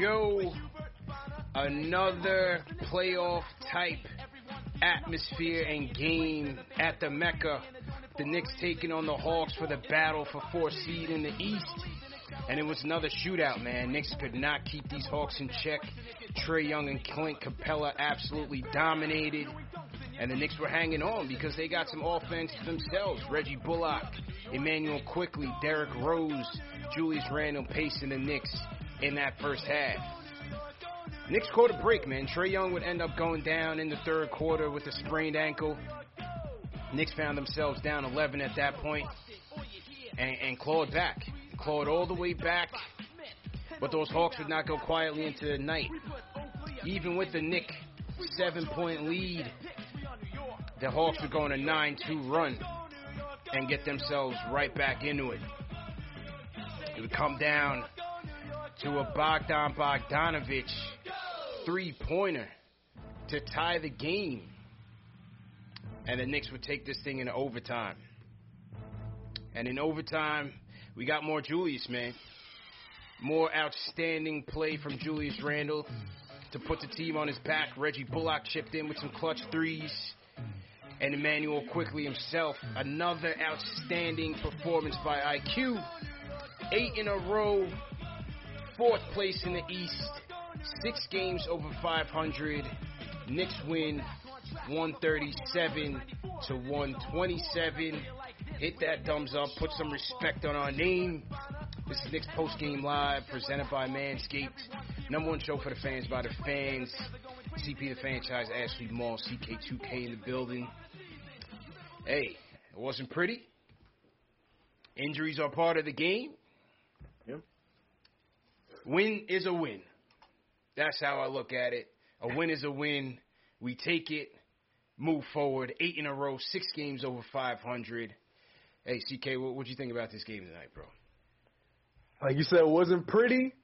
Go. Another playoff type atmosphere and game at the Mecca. The Knicks taking on the Hawks for the battle for fourth seed in the East. And it was another shootout, man. Knicks could not keep these Hawks in check. Trae Young and Clint Capela absolutely dominated. And the Knicks were hanging on because they got some offense themselves. Reggie Bullock, Immanuel Quickley, Derrick Rose, Julius Randle pacing the Knicks in that first half. Knicks caught a break, man. Trae Young would end up going down in the third quarter with a sprained ankle. Knicks found themselves down 11 at that point and, and clawed back. Clawed all the way back. But those Hawks would not go quietly into the night. Even with the Knick seven point lead, the Hawks would go on a 9 2 run and get themselves right back into it. It would come down to a Bogdan Bogdanovic three pointer to tie the game. And the Knicks would take this thing into overtime. And in overtime, we got more Julius, man. More outstanding play from Julius Randle to put the team on his back. Reggie Bullock chipped in with some clutch threes. And Immanuel Quickley himself, another outstanding performance by IQ. Eight in a row, fourth place in the East, six games over 500. Knicks win 137 to 127. Hit that thumbs up, put some respect on our name. This is Knicks Post Game Live, presented by Manscaped. Number one show for the fans by the fans. CP the franchise, Ashley Mall, CK2K in the building. Hey, it wasn't pretty. Injuries are part of the game. Win is a win. That's how I look at it. A win is a win. We take it, move forward. Eight in a row, six games over 500. Hey, CK, what what you think about this game tonight, bro? Like you said, it wasn't pretty.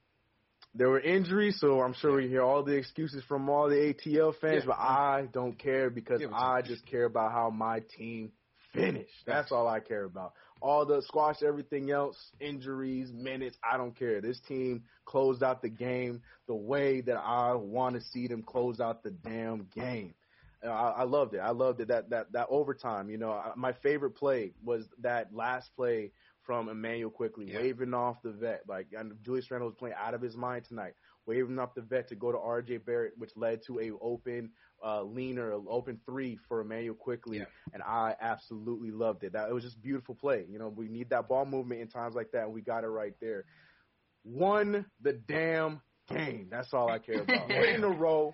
There were injuries, so I'm sure we hear all the excuses from all the ATL fans, Yeah. but I don't care because Yeah, I just care about how my team finished. That's all I care about. All the squash everything else, injuries, minutes, I don't care. This team closed out the game the way that I want to see them close out the damn game. I, I loved it. I loved it. That that that overtime. You know, I- my favorite play was that last play from Immanuel Quickley Yeah. waving off the vet. Like and Julius Randle was playing out of his mind tonight, waving off the vet to go to R.J. Barrett, which led to a open uh, leaner, open three for Immanuel Quickley, Yeah. and I absolutely loved it. That it was just beautiful play. You know, we need that ball movement in times like that, and we got it right there. Won the damn game. That's all I care about. Eight in a row,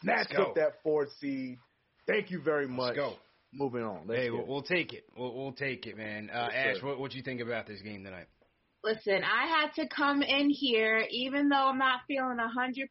snatched up that fourth seed. Thank you very much. Let's go. Moving on. Let's hey, we'll, we'll take it. We'll, we'll take it, man. Uh, Yes, Ash, what what you think about this game tonight? Listen, I had to come in here, even though I'm not feeling 100%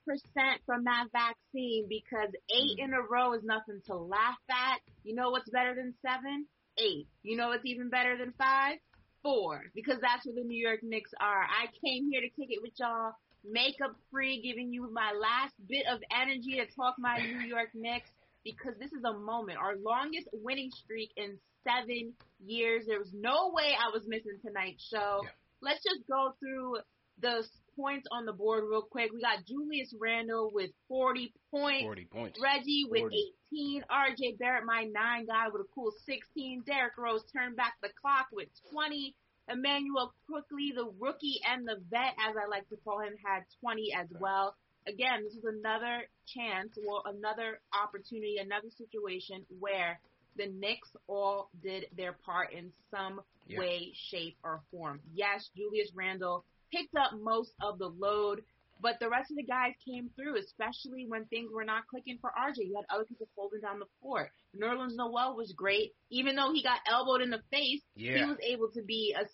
from that vaccine, because eight mm. in a row is nothing to laugh at. You know what's better than seven? Eight. You know what's even better than five? Four. Because that's where the New York Knicks are. I came here to kick it with y'all, makeup free, giving you my last bit of energy to talk my New York Knicks, because this is a moment. Our longest winning streak in seven years. There was no way I was missing tonight's show. Yeah let's just go through the points on the board real quick. We got Julius Randle with 40 points. 40 points. Reggie with 40. 18. RJ Barrett, my nine guy, with a cool 16. Derrick Rose turned back the clock with 20. Immanuel Quickley, the rookie and the vet, as I like to call him, had 20 as well. Again, this is another chance, well, another opportunity, another situation where the Knicks all did their part in some Yeah. way, shape, or form. Yes, Julius Randle picked up most of the load, but the rest of the guys came through, especially when things were not clicking for RJ. You had other people folding down the court. Nerlens Noel was great, even though he got elbowed in the face. He was able to be a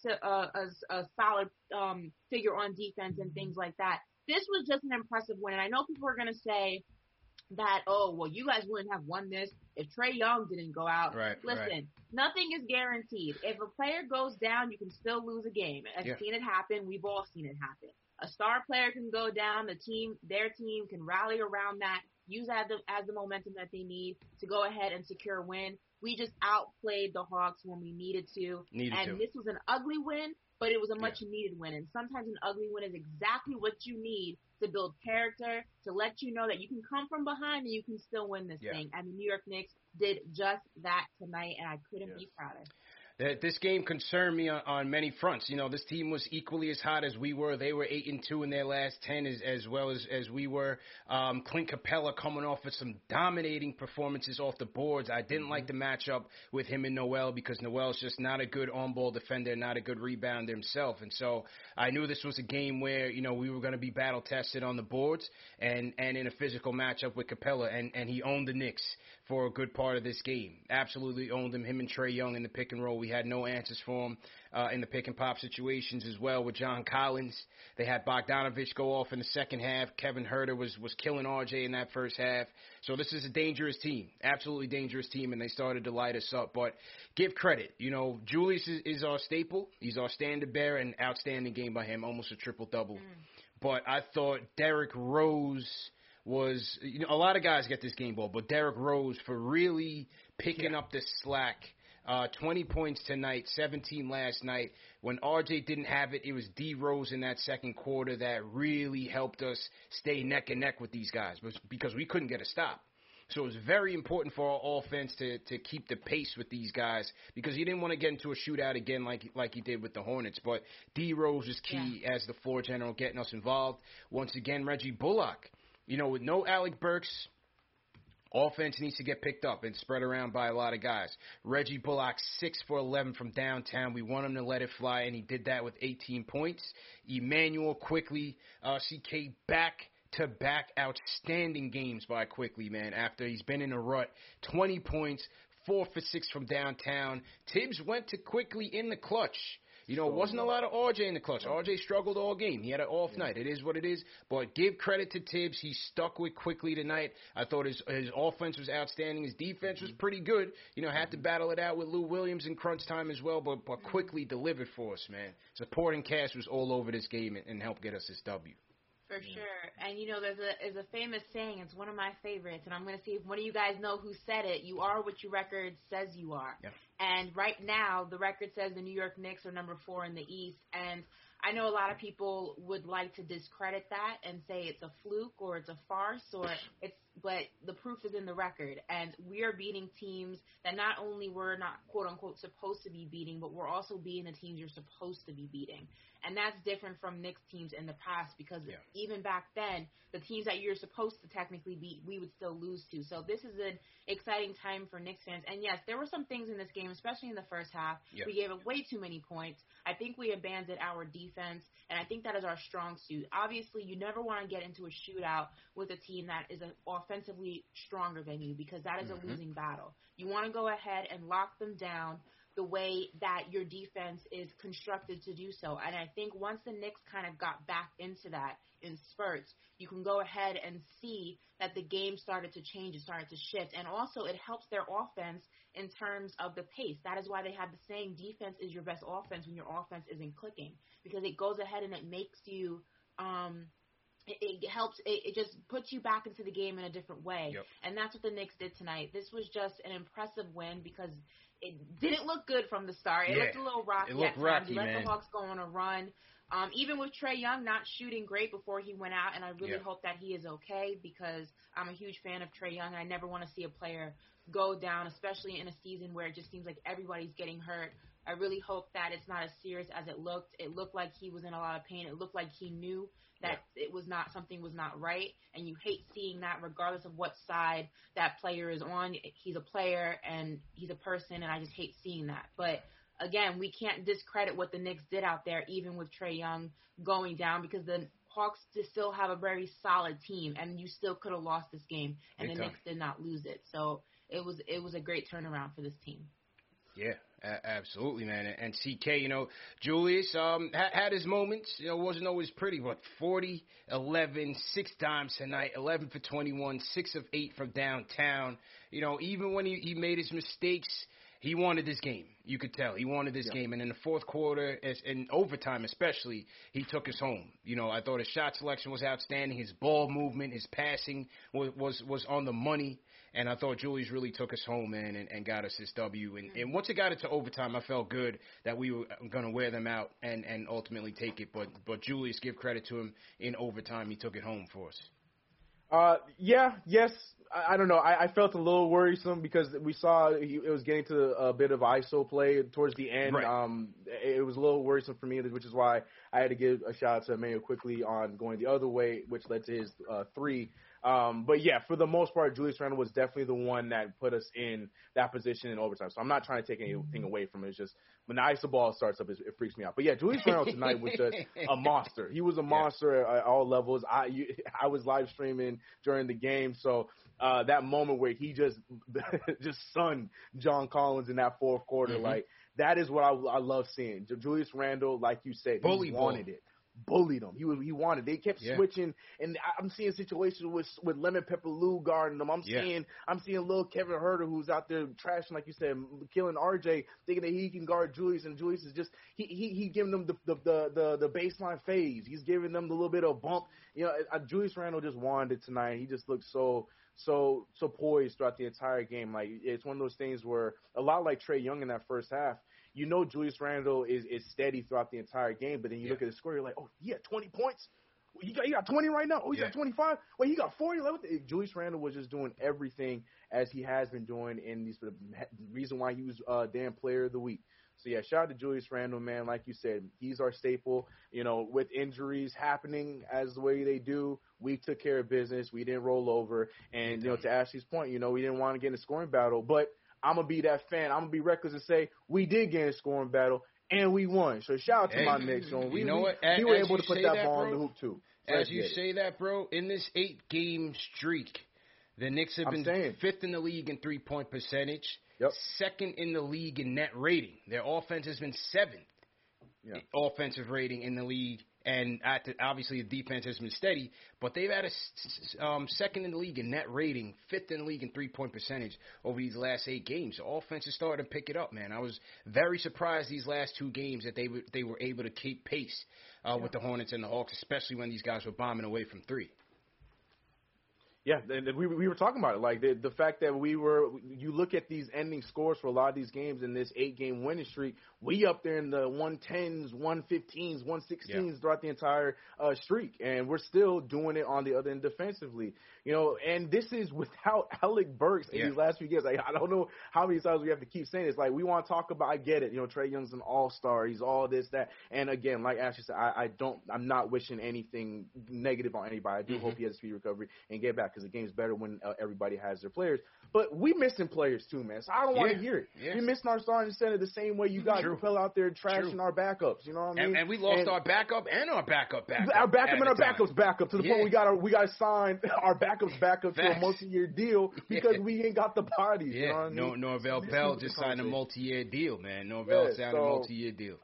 a solid um, figure on defense and things like that. This was just an impressive win, and I know people are going to say that, oh, well, you guys wouldn't have won this if Trae Young didn't go out. Right, Listen, right. nothing is guaranteed. If a player goes down, you can still lose a game. I've Yeah. seen it happen. We've all seen it happen. A star player can go down. The team, their team, can rally around that, use that as the, as the momentum that they need to go ahead and secure a win. We just outplayed the Hawks when we needed to, Needed and to. this was an ugly win, but it was a Yeah. much needed win. And sometimes an ugly win is exactly what you need to build character, to let you know that you can come from behind and you can still win this Yeah. thing. And the New York Knicks did just that tonight, and I couldn't Yes. be prouder. This game concerned me on, on many fronts. You know, this team was equally as hot as we were. They were eight and two in their last ten, as, as well as as we were. Um, Clint Capela coming off with some dominating performances off the boards. I didn't like the matchup with him and Noel because Noel's just not a good on-ball defender, not a good rebounder himself, and so I knew this was a game where you know we were going to be battle tested on the boards and and in a physical matchup with Capela, and and he owned the Knicks for a good part of this game. Absolutely owned him. Him and Trae Young in the pick and roll. We had no answers for him uh, in the pick and pop situations as well with John Collins. They had Bogdanovic go off in the second half. Kevin Huerter was was killing RJ in that first half. So this is a dangerous team, absolutely dangerous team, and they started to light us up. But give credit, you know, Julius is, is our staple. He's our standard bearer, and outstanding game by him, almost a triple double. But I thought Derrick Rose was you know a lot of guys get this game ball, but Derrick Rose for really picking up the slack. Uh, 20 points tonight, 17 last night. When RJ didn't have it, it was D Rose in that second quarter that really helped us stay neck and neck with these guys because we couldn't get a stop. So it was very important for our offense to to keep the pace with these guys because he didn't want to get into a shootout again like like he did with the Hornets. But D Rose is key as the floor general, getting us involved. Once again, Reggie Bullock, you know, with no Alec Burks, offense needs to get picked up and spread around by a lot of guys. Reggie Bullock, six for eleven from downtown. We want him to let it fly, and he did that with 18 points. Immanuel Quickley, uh, CK back to back outstanding games by Quickley, man. After he's been in a rut, 20 points, four for six from downtown. Tibbs went to Quickley in the clutch. You know, it wasn't a lot of RJ in the clutch. RJ struggled all game. He had an off night. It is what it is. But give credit to Tibbs. He stuck with Quickley tonight. I thought his his offense was outstanding. His defense was mm-hmm. pretty good. You know, had to mm-hmm. battle it out with Lou Williams in crunch time as well, but but Quickley delivered for us, man. Supporting cast was all over this game and, and helped get us this W. For sure. And you know, there's a there's a famous saying. It's one of my favorites, and I'm going to see if one of you guys know who said it. You are what your record says you are. Yeah. And right now, the record says the New York Knicks are number four in the East. And I know a lot of people would like to discredit that and say it's a fluke or it's a farce or it's, but the proof is in the record. And we are beating teams that not only we're not quote unquote supposed to be beating, but we're also beating the teams you're supposed to be beating. And that's different from Knicks teams in the past because Yeah. even back then, the teams that you're supposed to technically beat, we would still lose to. So this is an exciting time for Knicks fans. And yes, there were some things in this game, especially in the first half. We gave up way too many points. I think we abandoned our defense, and I think that is our strong suit. Obviously, you never want to get into a shootout with a team that is uh offensively stronger than you because that is Mhm. a losing battle. You want to go ahead and lock them down. the way that your defense is constructed to do so. And I think once the Knicks kind of got back into that in spurts, you can go ahead and see that the game started to change, it started to shift. And also, it helps their offense in terms of the pace. That is why they have the saying defense is your best offense when your offense isn't clicking, because it goes ahead and it makes you. Um, it, it helps. It, it just puts you back into the game in a different way, Yep. and that's what the Knicks did tonight. This was just an impressive win because it didn't look good from the start. It Yeah. looked a little rocky. It looked rocky, You let man. the Hawks go on a run. Um, even with Trae Young not shooting great before he went out, and I really Yeah. hope that he is okay because I'm a huge fan of Trae Young, and I never want to see a player go down, especially in a season where it just seems like everybody's getting hurt. I really hope that it's not as serious as it looked. It looked like he was in a lot of pain. It looked like he knew that it was not something was not right, and you hate seeing that regardless of what side that player is on. He's a player and he's a person, and I just hate seeing that. But again, we can't discredit what the Knicks did out there, even with Trae Young going down, because the Hawks still have a very solid team, and you still could have lost this game, and Big the time. Knicks did not lose it. So it was it was a great turnaround for this team. Yeah, a- absolutely, man. And CK, you know, Julius um ha- had his moments. You know, wasn't always pretty, but 40, 11, six times tonight, 11 for 21, six of eight from downtown. You know, even when he, he made his mistakes, he wanted this game. You could tell he wanted this game. And in the fourth quarter, as in overtime especially, he took us home. You know, I thought his shot selection was outstanding. His ball movement, his passing was was, was on the money. And I thought Julius really took us home, man, and, and got us this W. And, and once it got into overtime, I felt good that we were going to wear them out and, and ultimately take it. But but Julius, give credit to him in overtime, he took it home for us. Uh, yeah, yes. I, I don't know. I, I felt a little worrisome because we saw he, it was getting to a bit of ISO play towards the end. Right. Um, it, it was a little worrisome for me, which is why I had to give a shout out to Immanuel Quickley on going the other way, which led to his uh, three. Um, but yeah, for the most part, Julius Randle was definitely the one that put us in that position in overtime. So I'm not trying to take anything away from it. It's just when the ISO ball starts up, it, it freaks me out. But yeah, Julius Randle tonight was just a monster. He was a monster at, at all levels. I you, I was live streaming during the game, so uh, that moment where he just just sunned John Collins in that fourth quarter, Mhm. like that is what I, I love seeing. Julius Randle, like you said, Bully he wanted it. Bullied him. He was, he wanted. They kept Yeah. switching, and I'm seeing situations with with Lemon Pepper Lou guarding them. I'm Yeah. seeing I'm seeing little Kevin Huerter who's out there trashing, like you said, killing RJ, thinking that he can guard Julius, and Julius is just he he he giving them the the the the, the baseline phase. He's giving them the little bit of bump. You know, uh, Julius Randle just wanted it tonight. He just looked so so so poised throughout the entire game. Like it's one of those things where a lot like Trae Young in that first half. You know, Julius Randle is is steady throughout the entire game, but then you Yeah. look at the score, you're like, oh, he had 20 points. He got, he got 20 right now. Oh, he's Yeah. got 25. Wait, he got 40. Like, Julius Randle was just doing everything as he has been doing, and these the reason why he was uh, damn player of the week. So yeah, shout out to Julius Randle, man. Like you said, he's our staple. You know, with injuries happening as the way they do, we took care of business. We didn't roll over, and you know, to Ashley's point, you know, we didn't want to get in a scoring battle, but I'm gonna be that fan. I'm gonna be reckless and say we did get a scoring battle and we won. So shout out to Hey, my Knicks. So we, you know what? we were able to put that, that, ball in bro, the hoop too. So As you get it. say that, bro, in this eight game streak, the Knicks have I'm been saying. fifth in the league in three point percentage, Yep. second in the league in net rating. Their offense has been seventh Yeah. offensive rating in the league, and at the, obviously the defense has been steady. But they've had a um, second in the league in net rating, fifth in the league in three point percentage over these last eight games. The offense is starting to pick it up, man. I was very surprised these last two games that they were, they were able to keep pace uh, with the Hornets and the Hawks, especially when these guys were bombing away from three. Yeah, and we we were talking about it. Like the the fact that we were, you look at these ending scores for a lot of these games in this eight game winning streak. We up there in the one tens, one fifteens, one sixteens throughout the entire uh, streak, and we're still doing it on the other end defensively. You know, and this is without Alec Burks in Yeah. these last few games. Like, I don't know how many times we have to keep saying this. Like we want to talk about. I get it. You know, Trae Young's an all star. He's all this that. And again, like Ashley said, I, I don't. I'm not wishing anything negative on anybody. I do Mhm. hope he has a speedy recovery and get back. Because the game's better when uh, everybody has their players. But we missing players too, man. So I don't want to hear it. yeah. We missing our starting center the same way you got True. Capela out there trashing True. our backups. You know what I mean? And, and we lost And- our backup and our backup backup. our backup and our time. backups backup to the Yeah. point we got to we got to sign our backups backup to a multi-year deal because Yeah. we ain't got the bodies. You know Yeah, what I mean? no, Norvel Pelle just signed a multi-year deal, man. Norvel Yeah, signed a multi-year deal.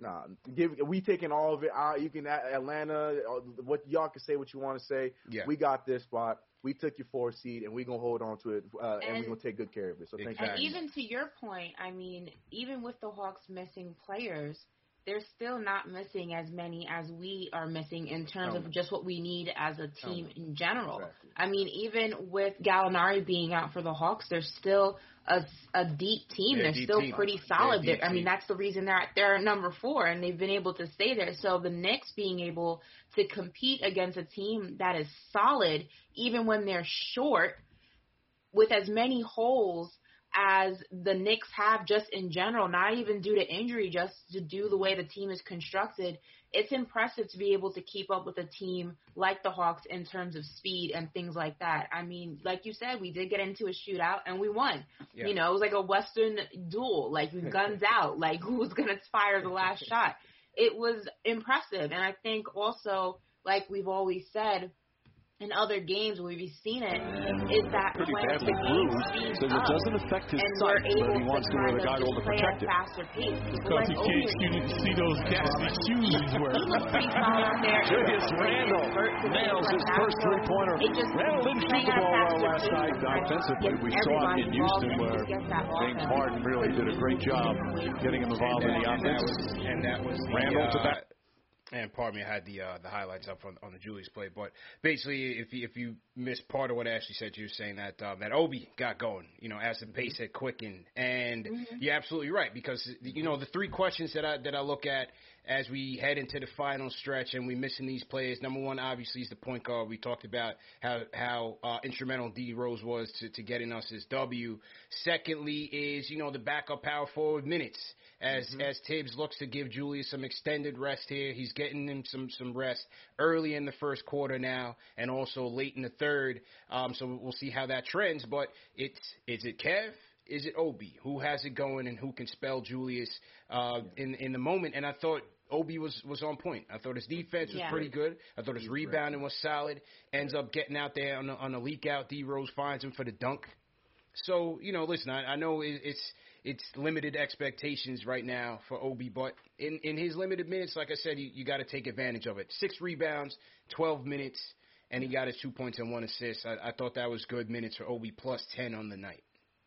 Nah, give we taking all of it out. You can Atlanta. uh, What y'all can say what you want to say. Yeah. We got this spot. We took your four seed, and we gonna hold on to it, uh, and, And- we gonna take good care of it. So thank Exactly. And even to your point, I mean, even with the Hawks missing players, they're still not missing as many as we are missing in terms of just what we need as a team in general. Exactly. I mean, even with Gallinari being out for the Hawks, there's still a, a deep team. Yeah, they're still team. pretty solid. They're- I mean, that's the reason they're they're at number four, and they've been able to stay there. So the Knicks being able to compete against a team that is solid, even when they're short, with as many holes as the Knicks have just in general, not even due to injury, just to do the way the team is constructed, it's impressive to be able to keep up with a team like the Hawks in terms of speed and things like that. I mean, like you said, we did get into a shootout and we won. Yeah. You know, it was like a Western duel, like guns out, like who's going to fire the last shot. It was impressive. And I think also, like we've always said, in other games where we've seen it, is that pretty when badly the game bruised, speeds says it up, doesn't affect his and sight, we're able he wants to wear the kind of goggle to just play protect at it. a faster pace. Because like he can't you need to see those ghastly shoes he's wearing. he was pretty solid out there. Julius Randle Hurt nails his first three-pointer. Randle didn't shoot the ball well last night kind offensively. We saw it in Houston where just gets that James. Harden really did a great job getting him involved in the offense. and that was the, Randle to uh, back- And pardon me, I had the uh, the highlights up on, on the Julius play, but basically, if you, if you missed part of what Ashley said, you were saying that uh, that Obi got going, you know, as the pace had quickened, and you're absolutely right because you know the three questions that I that I look at as we head into the final stretch and we missing these players. Number one, obviously, is the point guard. We talked about how how uh, instrumental D Rose was to, to getting us his W. Secondly, is you know the backup power forward minutes as as Tibbs looks to give Julius some extended rest here. He's getting him some some rest early in the first quarter now, and also late in the third. Um, so we'll see how that trends. But it's is it Kev? Is it Obi? Who has it going and who can spell Julius uh, in in the moment? And I thought Obi was was on point. I thought his defense was Yeah. pretty good. I thought his rebounding was solid. Ends up getting out there on a, on a leak out. D Rose finds him for the dunk. So you know, listen, I, I know it, it's it's limited expectations right now for Obi, but in in his limited minutes, like I said, you, you got to take advantage of it. Six rebounds, twelve minutes, and he got his two points and one assist. I, I thought that was good minutes for Obi, plus ten on the night.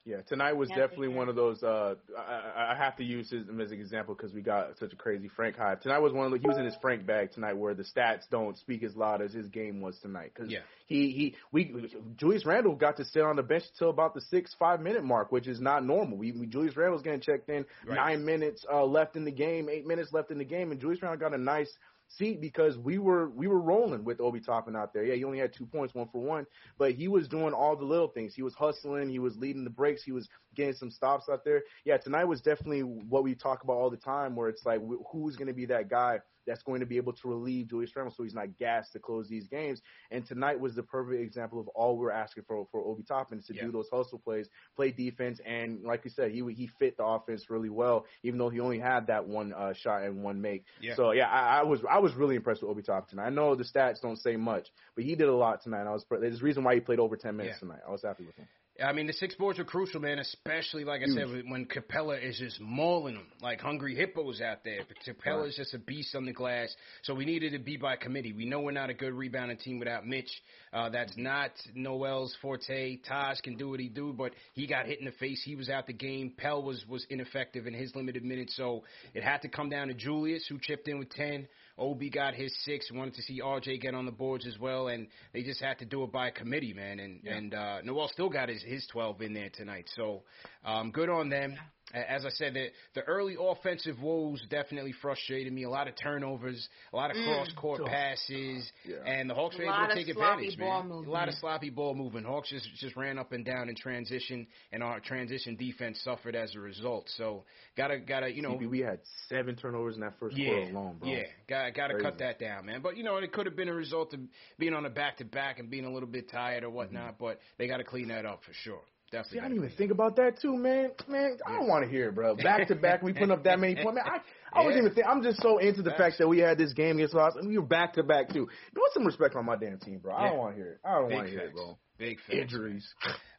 Yeah, tonight was Yeah, definitely one of those. Uh, I, I- I have to use him as an example because we got such a crazy Frank hype. Tonight was one of the, he was in his Frank bag tonight, where the stats don't speak as loud as his game was tonight. Because Yeah. he he we Julius Randle got to sit on the bench till about the six five minute mark, which is not normal. We, we Julius Randle was getting checked in Right. nine minutes uh, left in the game, eight minutes left in the game, and Julius Randle got a nice seat because we were we were rolling with Obi Toppin out there. Yeah, he only had two points, one for one, but he was doing all the little things. He was hustling, he was leading the breaks, he was getting some stops out there. Yeah, tonight was definitely what we talk about all the time, where it's like wh- who's going to be that guy that's going to be able to relieve Julius Randle so he's not gassed to close these games. And tonight was the perfect example of all we're asking for for Obi Toppin is to Yeah. do those hustle plays, play defense, and like you said, he he fit the offense really well, even though he only had that one uh, shot and one make. Yeah. So yeah, I, I was I was really impressed with Obi Toppin tonight. I know the stats don't say much, but he did a lot tonight. I was there's a reason why he played over ten minutes Yeah. tonight. I was happy with him. I mean, the six boards are crucial, man. Especially like I said, when Capela is just mauling them like hungry hippos out there. But Capela is just a beast on the glass. So we needed to be by committee. We know we're not a good rebounding team without Mitch. Uh, that's not Noel's forte. Taj can do what he do, but he got hit in the face. He was out the game. Pelle was was ineffective in his limited minutes. So it had to come down to Julius, who chipped in with ten. Obi got his six. Wanted to see RJ get on the boards as well, and they just had to do it by committee, man. And and uh, Noel still got his his twelve in there tonight. So um, good on them. A- As I said, the, the early offensive woes definitely frustrated me. A lot of turnovers, a lot of Mm. cross court passes, Yeah. and the Hawks A were able lot to of take sloppy advantage, ball man. A lot of sloppy ball movement. Hawks just just ran up and down in transition, and our transition defense suffered as a result. So gotta gotta you know CP, we had seven turnovers in that first yeah, quarter alone, bro. Yeah, got got to Crazy. cut that down, man. But you know, it could have been a result of being on a back to back and being a little bit tired or whatnot. But they got to clean that up for sure. Definitely. See, I didn't even think about that too, man. Man, I don't want to hear it, bro. Back to back, we putting up that many points. Man, I, I wasn't even think. I'm just so into the fact that we had this game against us, and we were back to back too. You want some respect on my damn team, bro? I Yeah. don't want to hear it. I don't want to hear it, bro. Big facts. Injuries.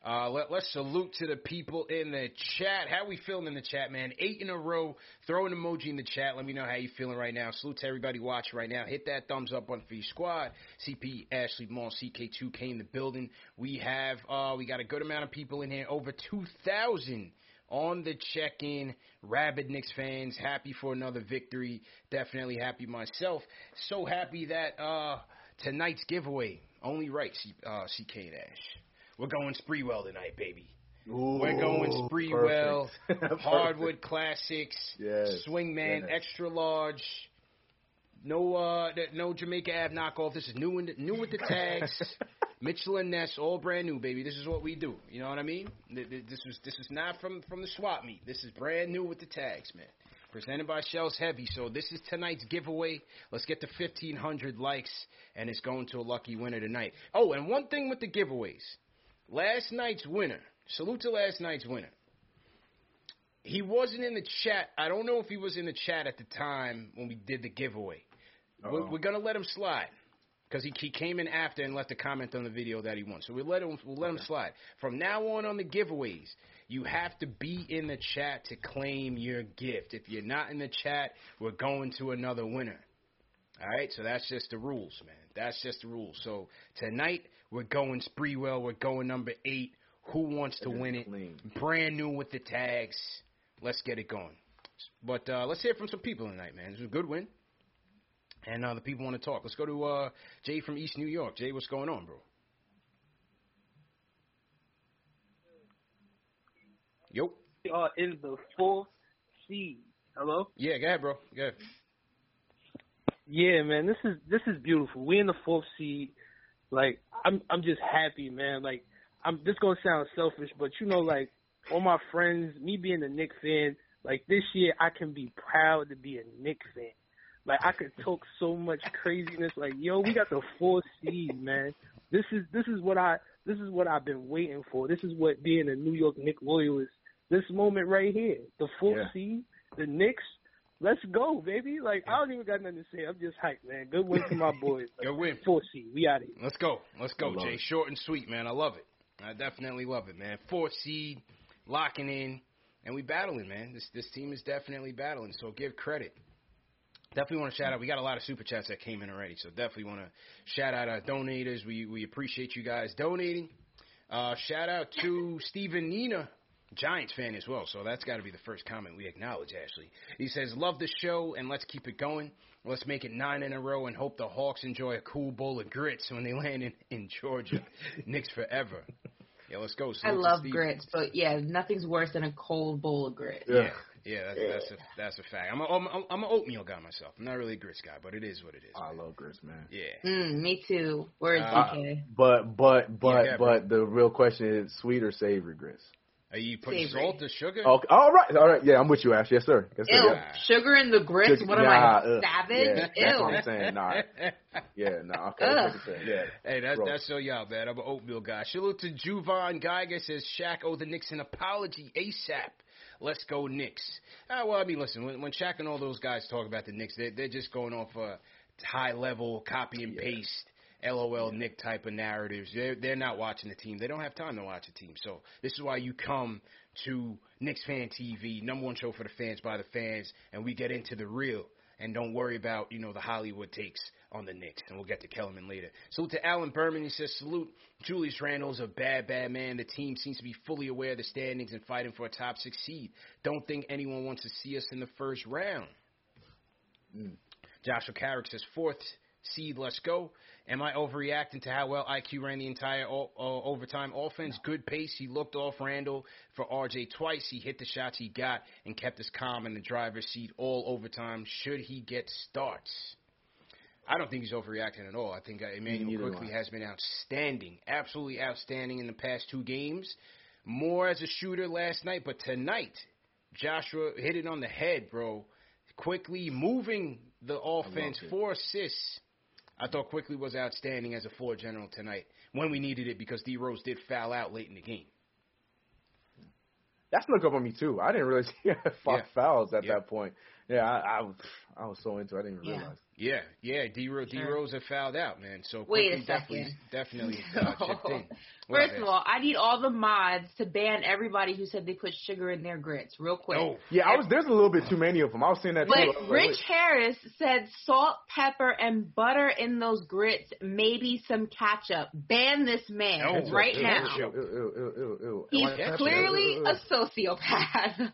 Uh, let, let's salute to the people in the chat. How we feeling in the chat, man? Eight in a row. Throw an emoji in the chat. Let me know how you feeling right now. Salute to everybody watching right now. Hit that thumbs up button for your squad. CP Ashley Mall, CK2K in the building. We have uh, we got a good amount of people in here. Over two thousand on the check-in. Rabid Knicks fans, happy for another victory. Definitely happy myself. So happy that uh, tonight's giveaway only right. C- uh, CK and Ash. We're going Sprewell tonight, baby. We're going Ooh, Sprewell. Hardwood Classics, Yes, Swingman, yes. extra large. No, uh, no Jamaica Ave knockoff. This is new, in the, new with the tags. Mitchell and Ness, all brand new, baby. This is what we do. You know what I mean? Th- th- This is this is not from from the swap meet. This is brand new with the tags, man. Presented by Shells Heavy. So this is tonight's giveaway. Let's get to 1,500 likes, and it's going to a lucky winner tonight. Oh, and one thing with the giveaways. Last night's winner. Salute to last night's winner. He wasn't in the chat. I don't know if he was in the chat at the time when we did the giveaway. We're, we're gonna let him slide because he, he came in after and left a comment on the video that he won. So we let him we'll let him slide. From now on on the giveaways, you have to be in the chat to claim your gift. If you're not in the chat, we're going to another winner. All right, so that's just the rules, man. That's just the rules. So tonight we're going Sprewell. We're going number eight. Who wants to win it? clean. Brand new with the tags. Let's get it going. But uh, let's hear from some people tonight, man. This was a good win. And uh, the people want to talk. Let's go to uh, Jay from East New York. Jay, what's going on, bro? Yo. We are in the fourth seed. Hello? Yeah, go ahead, bro. Go ahead. Yeah, man, this is this is beautiful. We in the fourth seed. Like I'm I'm just happy, man. Like I'm this gonna sound selfish, but you know, like all my friends, me being a Knicks fan, like this year I can be proud to be a Knicks fan. Like I could talk so much craziness. Like yo, we got the four seed, man. This is this is what I this is what I've been waiting for. This is what being a New York Knicks loyalist. This moment right here, the four Yeah. seed, the Knicks. Let's go, baby. Like I don't even got nothing to say. I'm just hyped, man. Good win for my boys. Like, Good win. Four seed. We out of here. Let's go. Let's go, Jay. it. Short and sweet, man. I love it. I definitely love it, man. Four seed, locking in, and we battling, man. This this team is definitely battling. So give credit. Definitely want to shout out. We got a lot of super chats that came in already, so definitely want to shout out our donators. We we appreciate you guys donating. Uh, shout out to Stephen Nina, Giants fan as well. So that's got to be the first comment we acknowledge. Ashley, he says, "Love the show and let's keep it going. Let's make it nine in a row and hope the Hawks enjoy a cool bowl of grits when they land in, in Georgia. Knicks forever. Yeah, let's go. I Salute to love grits, but yeah, nothing's worse than a cold bowl of grits. Yeah, yeah, that's, that's a that's a fact. I'm a, I'm a, I'm an oatmeal guy myself. I'm not really a grits guy, but it is what it is. I love grits, man. Yeah. Mm, me too. Where's Uh, DK? But but but Yeah, bro. but the real question is sweet or savory grits. Are you putting Savory. salt or sugar? Okay, all right, all right. Yeah, I'm with you, Ash. Yes, sir. Yes, sir. Ew, Yeah. sugar in the grits? Sugar- What am nah, I, ugh. savage? Yeah, that's what I'm saying. Nah, yeah, no. Okay, that's what I'm saying. Yeah. Hey, that's Gross. that's so y'all, man. I'm an oatmeal guy. Salute to Juvan Geiger says Shaq owe the Knicks an apology ASAP. Let's go Knicks. Ah, well, I mean, listen, when, when Shaq and all those guys talk about the Knicks, they're, they're just going off a high level copy and paste. LOL Nick type of narratives. They're they're not watching the team. They don't have time to watch the team. So this is why you come to Knicks Fan TV, number one show for the fans by the fans, and we get into the real and don't worry about you know the Hollywood takes on the Knicks. And we'll get to Kellerman later. Salute to Alan Berman. He says salute. Julius Randle's a bad bad man. The team seems to be fully aware of the standings and fighting for a top six seed. Don't think anyone wants to see us in the first round. Mm. Joshua Carrick says fourth seed. Let's go. Am I overreacting to how well IQ ran the entire o- uh, overtime offense? Good pace. He looked off Randle for RJ twice. He hit the shots he got and kept us calm in the driver's seat all overtime. Should he get starts? I don't think he's overreacting at all. I think uh, Immanuel Neither Quickley has been outstanding, absolutely outstanding in the past two games. More as a shooter last night, but tonight, Joshua hit it on the head, bro. Quickley moving the offense, four assists. I thought Quickley was outstanding as a floor general tonight when we needed it because D Rose did foul out late in the game. That snuck up on me too. I didn't realize he had five Yeah. fouls at Yeah. that point. Yeah, I, I was I was so into. it, I didn't even Yeah. Realize. Yeah, yeah, D Rose, D Rose had fouled out, man. So Wait a Quickley definitely, definitely uh, in. First up, of all, I need all the mods to ban everybody who said they put sugar in their grits, real quick. Oh, Yeah, I was. There's a little bit too many of them. I was seeing that too. I was But like, Rich wait. Harris said salt, pepper, and butter in those grits, maybe some ketchup. Ban this man No, right ew, now. ketchup. Ew, ew, ew, ew, ew. He's Am I- clearly Ew, ew, a sociopath.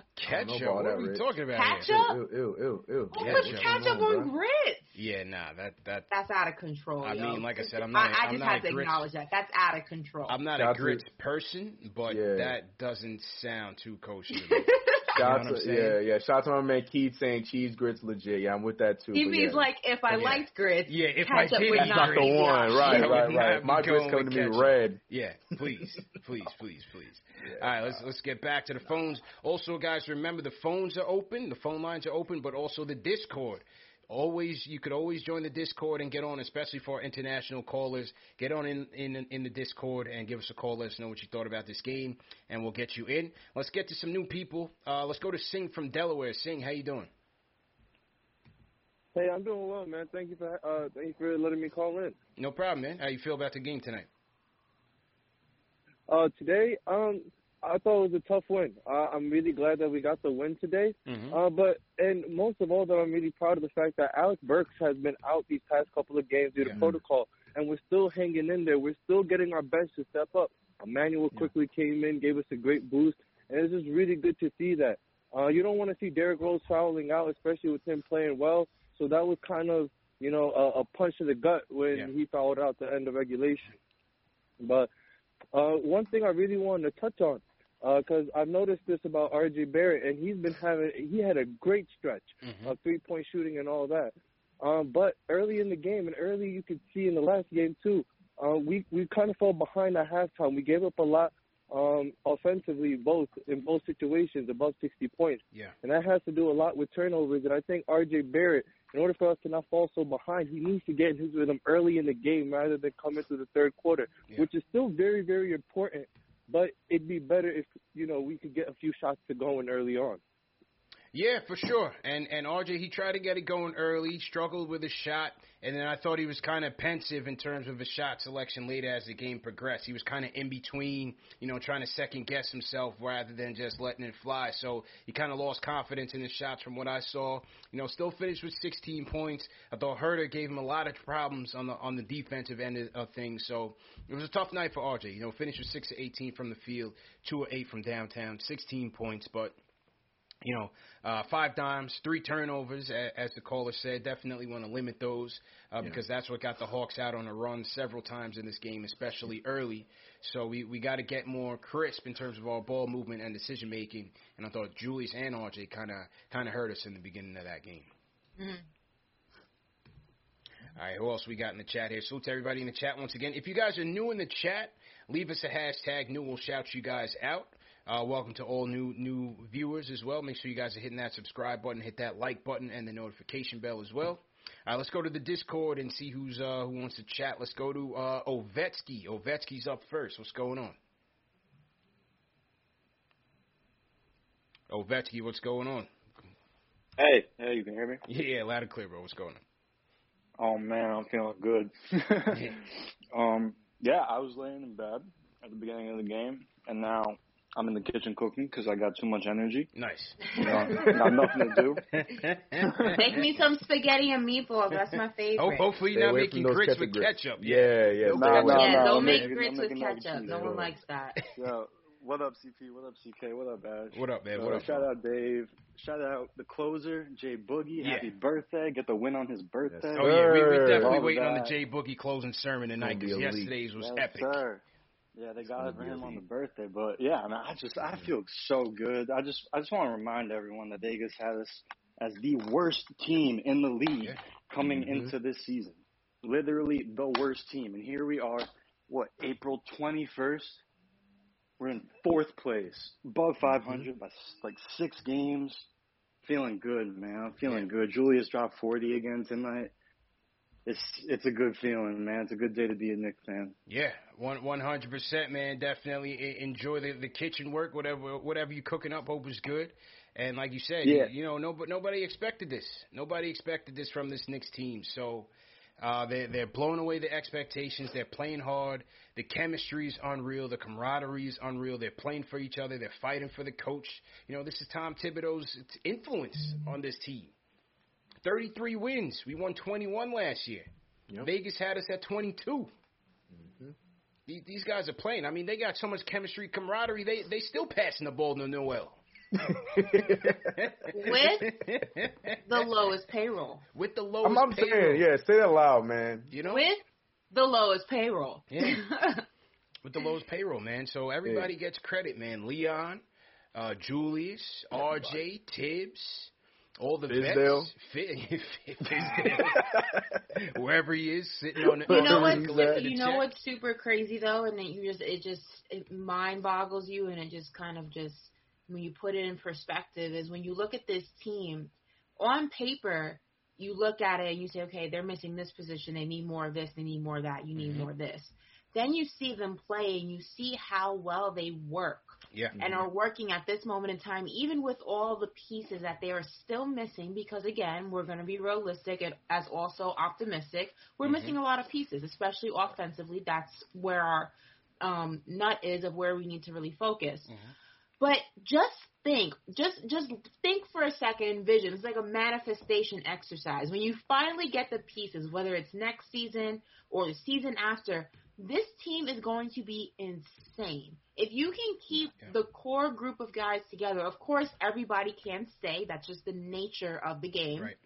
ketchup. What are we Rich. talking about Ketchup? Ew, ew, ew, ew. Who Yeah, puts ketchup on on, grits? Yeah, nah, that that That's out of control. I yo. mean, like I said, I'm not a- I, I I'm just not had a to grits- acknowledge that. That's out of control. I'm not Shout a out to- grits person, but Yeah. that doesn't sound too kosher to me. Shout You know out what I'm to, yeah, yeah. Shout out to my man Keith saying cheese grits legit. Yeah, I'm with that too. he means yeah. like if I Yeah. liked grits, Yeah, if I ketchup did would not grits. the one, option. right, Yeah, right, right. My grits come to with me ketchup. red. Yeah, please, please, please, please. All right, let's let's get back to the phones. Also, guys, remember the phones are open, the phone lines are open, but also the Discord. Always, you could always join the Discord and get on, especially for our international callers. Get on in in in the Discord and give us a call. Let us know what you thought about this game, and we'll get you in. Let's get to some new people. Uh, let's go to Sing from Delaware. Sing, how you doing? Hey, I'm doing well, man. Thank you for uh, thank you for letting me call in. No problem, man. How you feel about the game tonight? Uh, today, um, I thought it was a tough win. Uh, I'm really glad that we got the win today. Mhm. Uh, but and most of all, that I'm really proud of the fact that Alex Burks has been out these past couple of games due to Yeah. protocol, and we're still hanging in there. We're still getting our bench to step up. Immanuel Quickley came in, gave us a great boost, and it's just really good to see that. Uh, you don't want to see Derrick Rose fouling out, especially with him playing well. So that was kind of, you know, a, a punch to the gut when Yeah. he fouled out the end of regulation. But uh, one thing I really wanted to touch on, because I've noticed this about R.J. Barrett, and he's been having he had a great stretch Mhm. of three point shooting and all that. Um, but early in the game, and early you could see in the last game too, uh, we we kind of fell behind at halftime. We gave up a lot um, offensively, both in both situations, above 60 points, Yeah. and that has to do a lot with turnovers. And I think R.J. Barrett, in order for us to not fall so behind, he needs to get in his rhythm early in the game rather than come into the third quarter, Yeah. which is still very very important. But it'd be better if you know we could get a few shots to going early on. Yeah, for sure. And and RJ he tried to get it going early, struggled with his shot, and then I thought he was kind of pensive in terms of his shot selection later as the game progressed. He was kind of in between, you know, trying to second guess himself rather than just letting it fly. So he kind of lost confidence in his shots from what I saw. You know, still finished with 16 points. I thought Huerter gave him a lot of problems on the on the defensive end of, things. So it was a tough night for RJ. You know, finished with 6 of 18 from the field, 2 of 8 from downtown, 16 points, but you know, uh, five dimes, three turnovers, a- as the caller said. Definitely want to limit those uh, because that's what got the Hawks out on a run several times in this game, especially early. So we, we got to get more crisp in terms of our ball movement and decision making. And I thought Julius and RJ kind of kind of hurt us in the beginning of that game. Mhm. All right, who else we got in the chat here? Salute to everybody in the chat once again. If you guys are new in the chat, leave us a hashtag new. We'll shout you guys out. Uh, welcome to all new new viewers as well. Make sure you guys are hitting that subscribe button, hit that like button, and the notification bell as well. All right, let's go to the Discord and see who's uh, who wants to chat. Let's go to uh, Ovetsky. Ovetsky's up first. What's going on? Ovetsky, what's going on? Hey, hey, you can hear me? Yeah, loud and clear, bro. What's going on? Oh man, I'm feeling good. um, yeah, I was laying in bed at the beginning of the game, and now I'm in the kitchen cooking because I got too much energy. Nice. You know, got nothing to do. Make me some spaghetti and meatballs. That's my favorite. Oh, hopefully you're not making grits ketchup with grits. ketchup. Yeah, yeah. No stay Nah, away nah, from yeah, nah, don't I'm make grits with making mac and ketchup. No one likes that. Yeah, What up, CP? What up, CK? What up, Ash? What up, man? Uh, What up? shout out Dave. Shout out the closer, Jay Boogie. Yeah. Happy birthday. Get the win on his birthday. Oh yeah, we, we Sir. definitely All of waiting on the that. Jay Boogie closing sermon tonight because yesterday's was Yes, epic. Sir. Yeah, they got it for him on the birthday. But yeah, I mean, I just I feel so good. I just I just want to remind everyone that Vegas had us as the worst team in the league Yeah. coming Mhm. into this season. Literally the worst team. And here we are, what, April 21st? We're in fourth place, above 500 by like six games. Feeling good, man. I'm feeling good. Julius dropped 40 again tonight. It's it's a good feeling, man. It's a good day to be a Knicks fan. Yeah, one one hundred percent, man. Definitely enjoy the, the kitchen work, whatever whatever you cooking up. Hope is good. And like you said, Yeah. you, you know, no, nobody expected this. Nobody expected this from this Knicks team. So uh, they they're blowing away the expectations. They're playing hard. The chemistry is unreal. The camaraderie is unreal. They're playing for each other. They're fighting for the coach. You know, this is Tom Thibodeau's influence on this team. Thirty three wins. We won twenty one last year. Yep. Vegas had us at twenty two. These, these guys are playing. I mean, they got so much chemistry, camaraderie. They they still passing the ball to Noel. With the lowest payroll. with the lowest I'm, I'm payroll. saying, yeah, say that loud, man. You know, With the lowest payroll. Yeah. with the lowest payroll, man. So everybody gets credit, man. Leon, uh, Julius, RJ, Tibbs, all the Fizdale. vets. Fi- Fizdale. Wherever he is, sitting on the You know on what? the collecting the You know what's super crazy though, and that you just it just it mind boggles you, and it just kind of just when you put it in perspective is when you look at this team on paper. You look at it and you say, okay, they're missing this position. They need more of this. They need more of that. You need Mhm. more of this. Then you see them play and you see how well they work Yeah. and are working at this moment in time, even with all the pieces that they are still missing, because again, we're going to be realistic and as also optimistic. We're Mhm. missing a lot of pieces, especially offensively. That's where our um, nut is of where we need to really focus. Mhm. But just think, just just think for a second, vision. It's like a manifestation exercise. When you finally get the pieces, whether it's next season or the season after, this team is going to be insane. If you can keep Yeah. the core group of guys together, of course, everybody can stay. That's just the nature of the game. Right.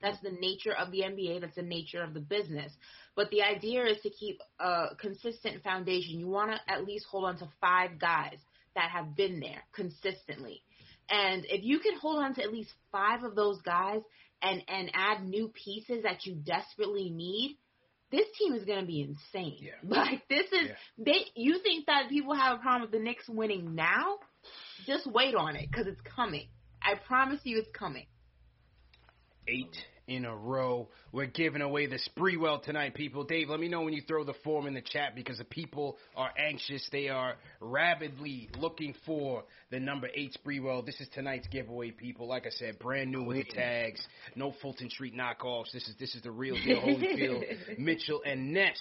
That's the nature of the NBA. That's the nature of the business. But the idea is to keep a consistent foundation. You want to at least hold on to five guys that have been there consistently. And if you can hold on to at least five of those guys and, and add new pieces that you desperately need, this team is going to be insane. Yeah. Like this is Yeah. they. You think that people have a problem with the Knicks winning now? Just wait on it because it's coming. I promise you, it's coming. eight in a row. We're giving away the Sprewell tonight, people. Dave, let me know when you throw the form in the chat because the people are anxious. They are rabidly looking for the number eight Sprewell. This is tonight's giveaway, people. Like I said, brand new with the tags. No Fulton Street knockoffs. This is this is the real deal. Holyfield, Mitchell, and Ness.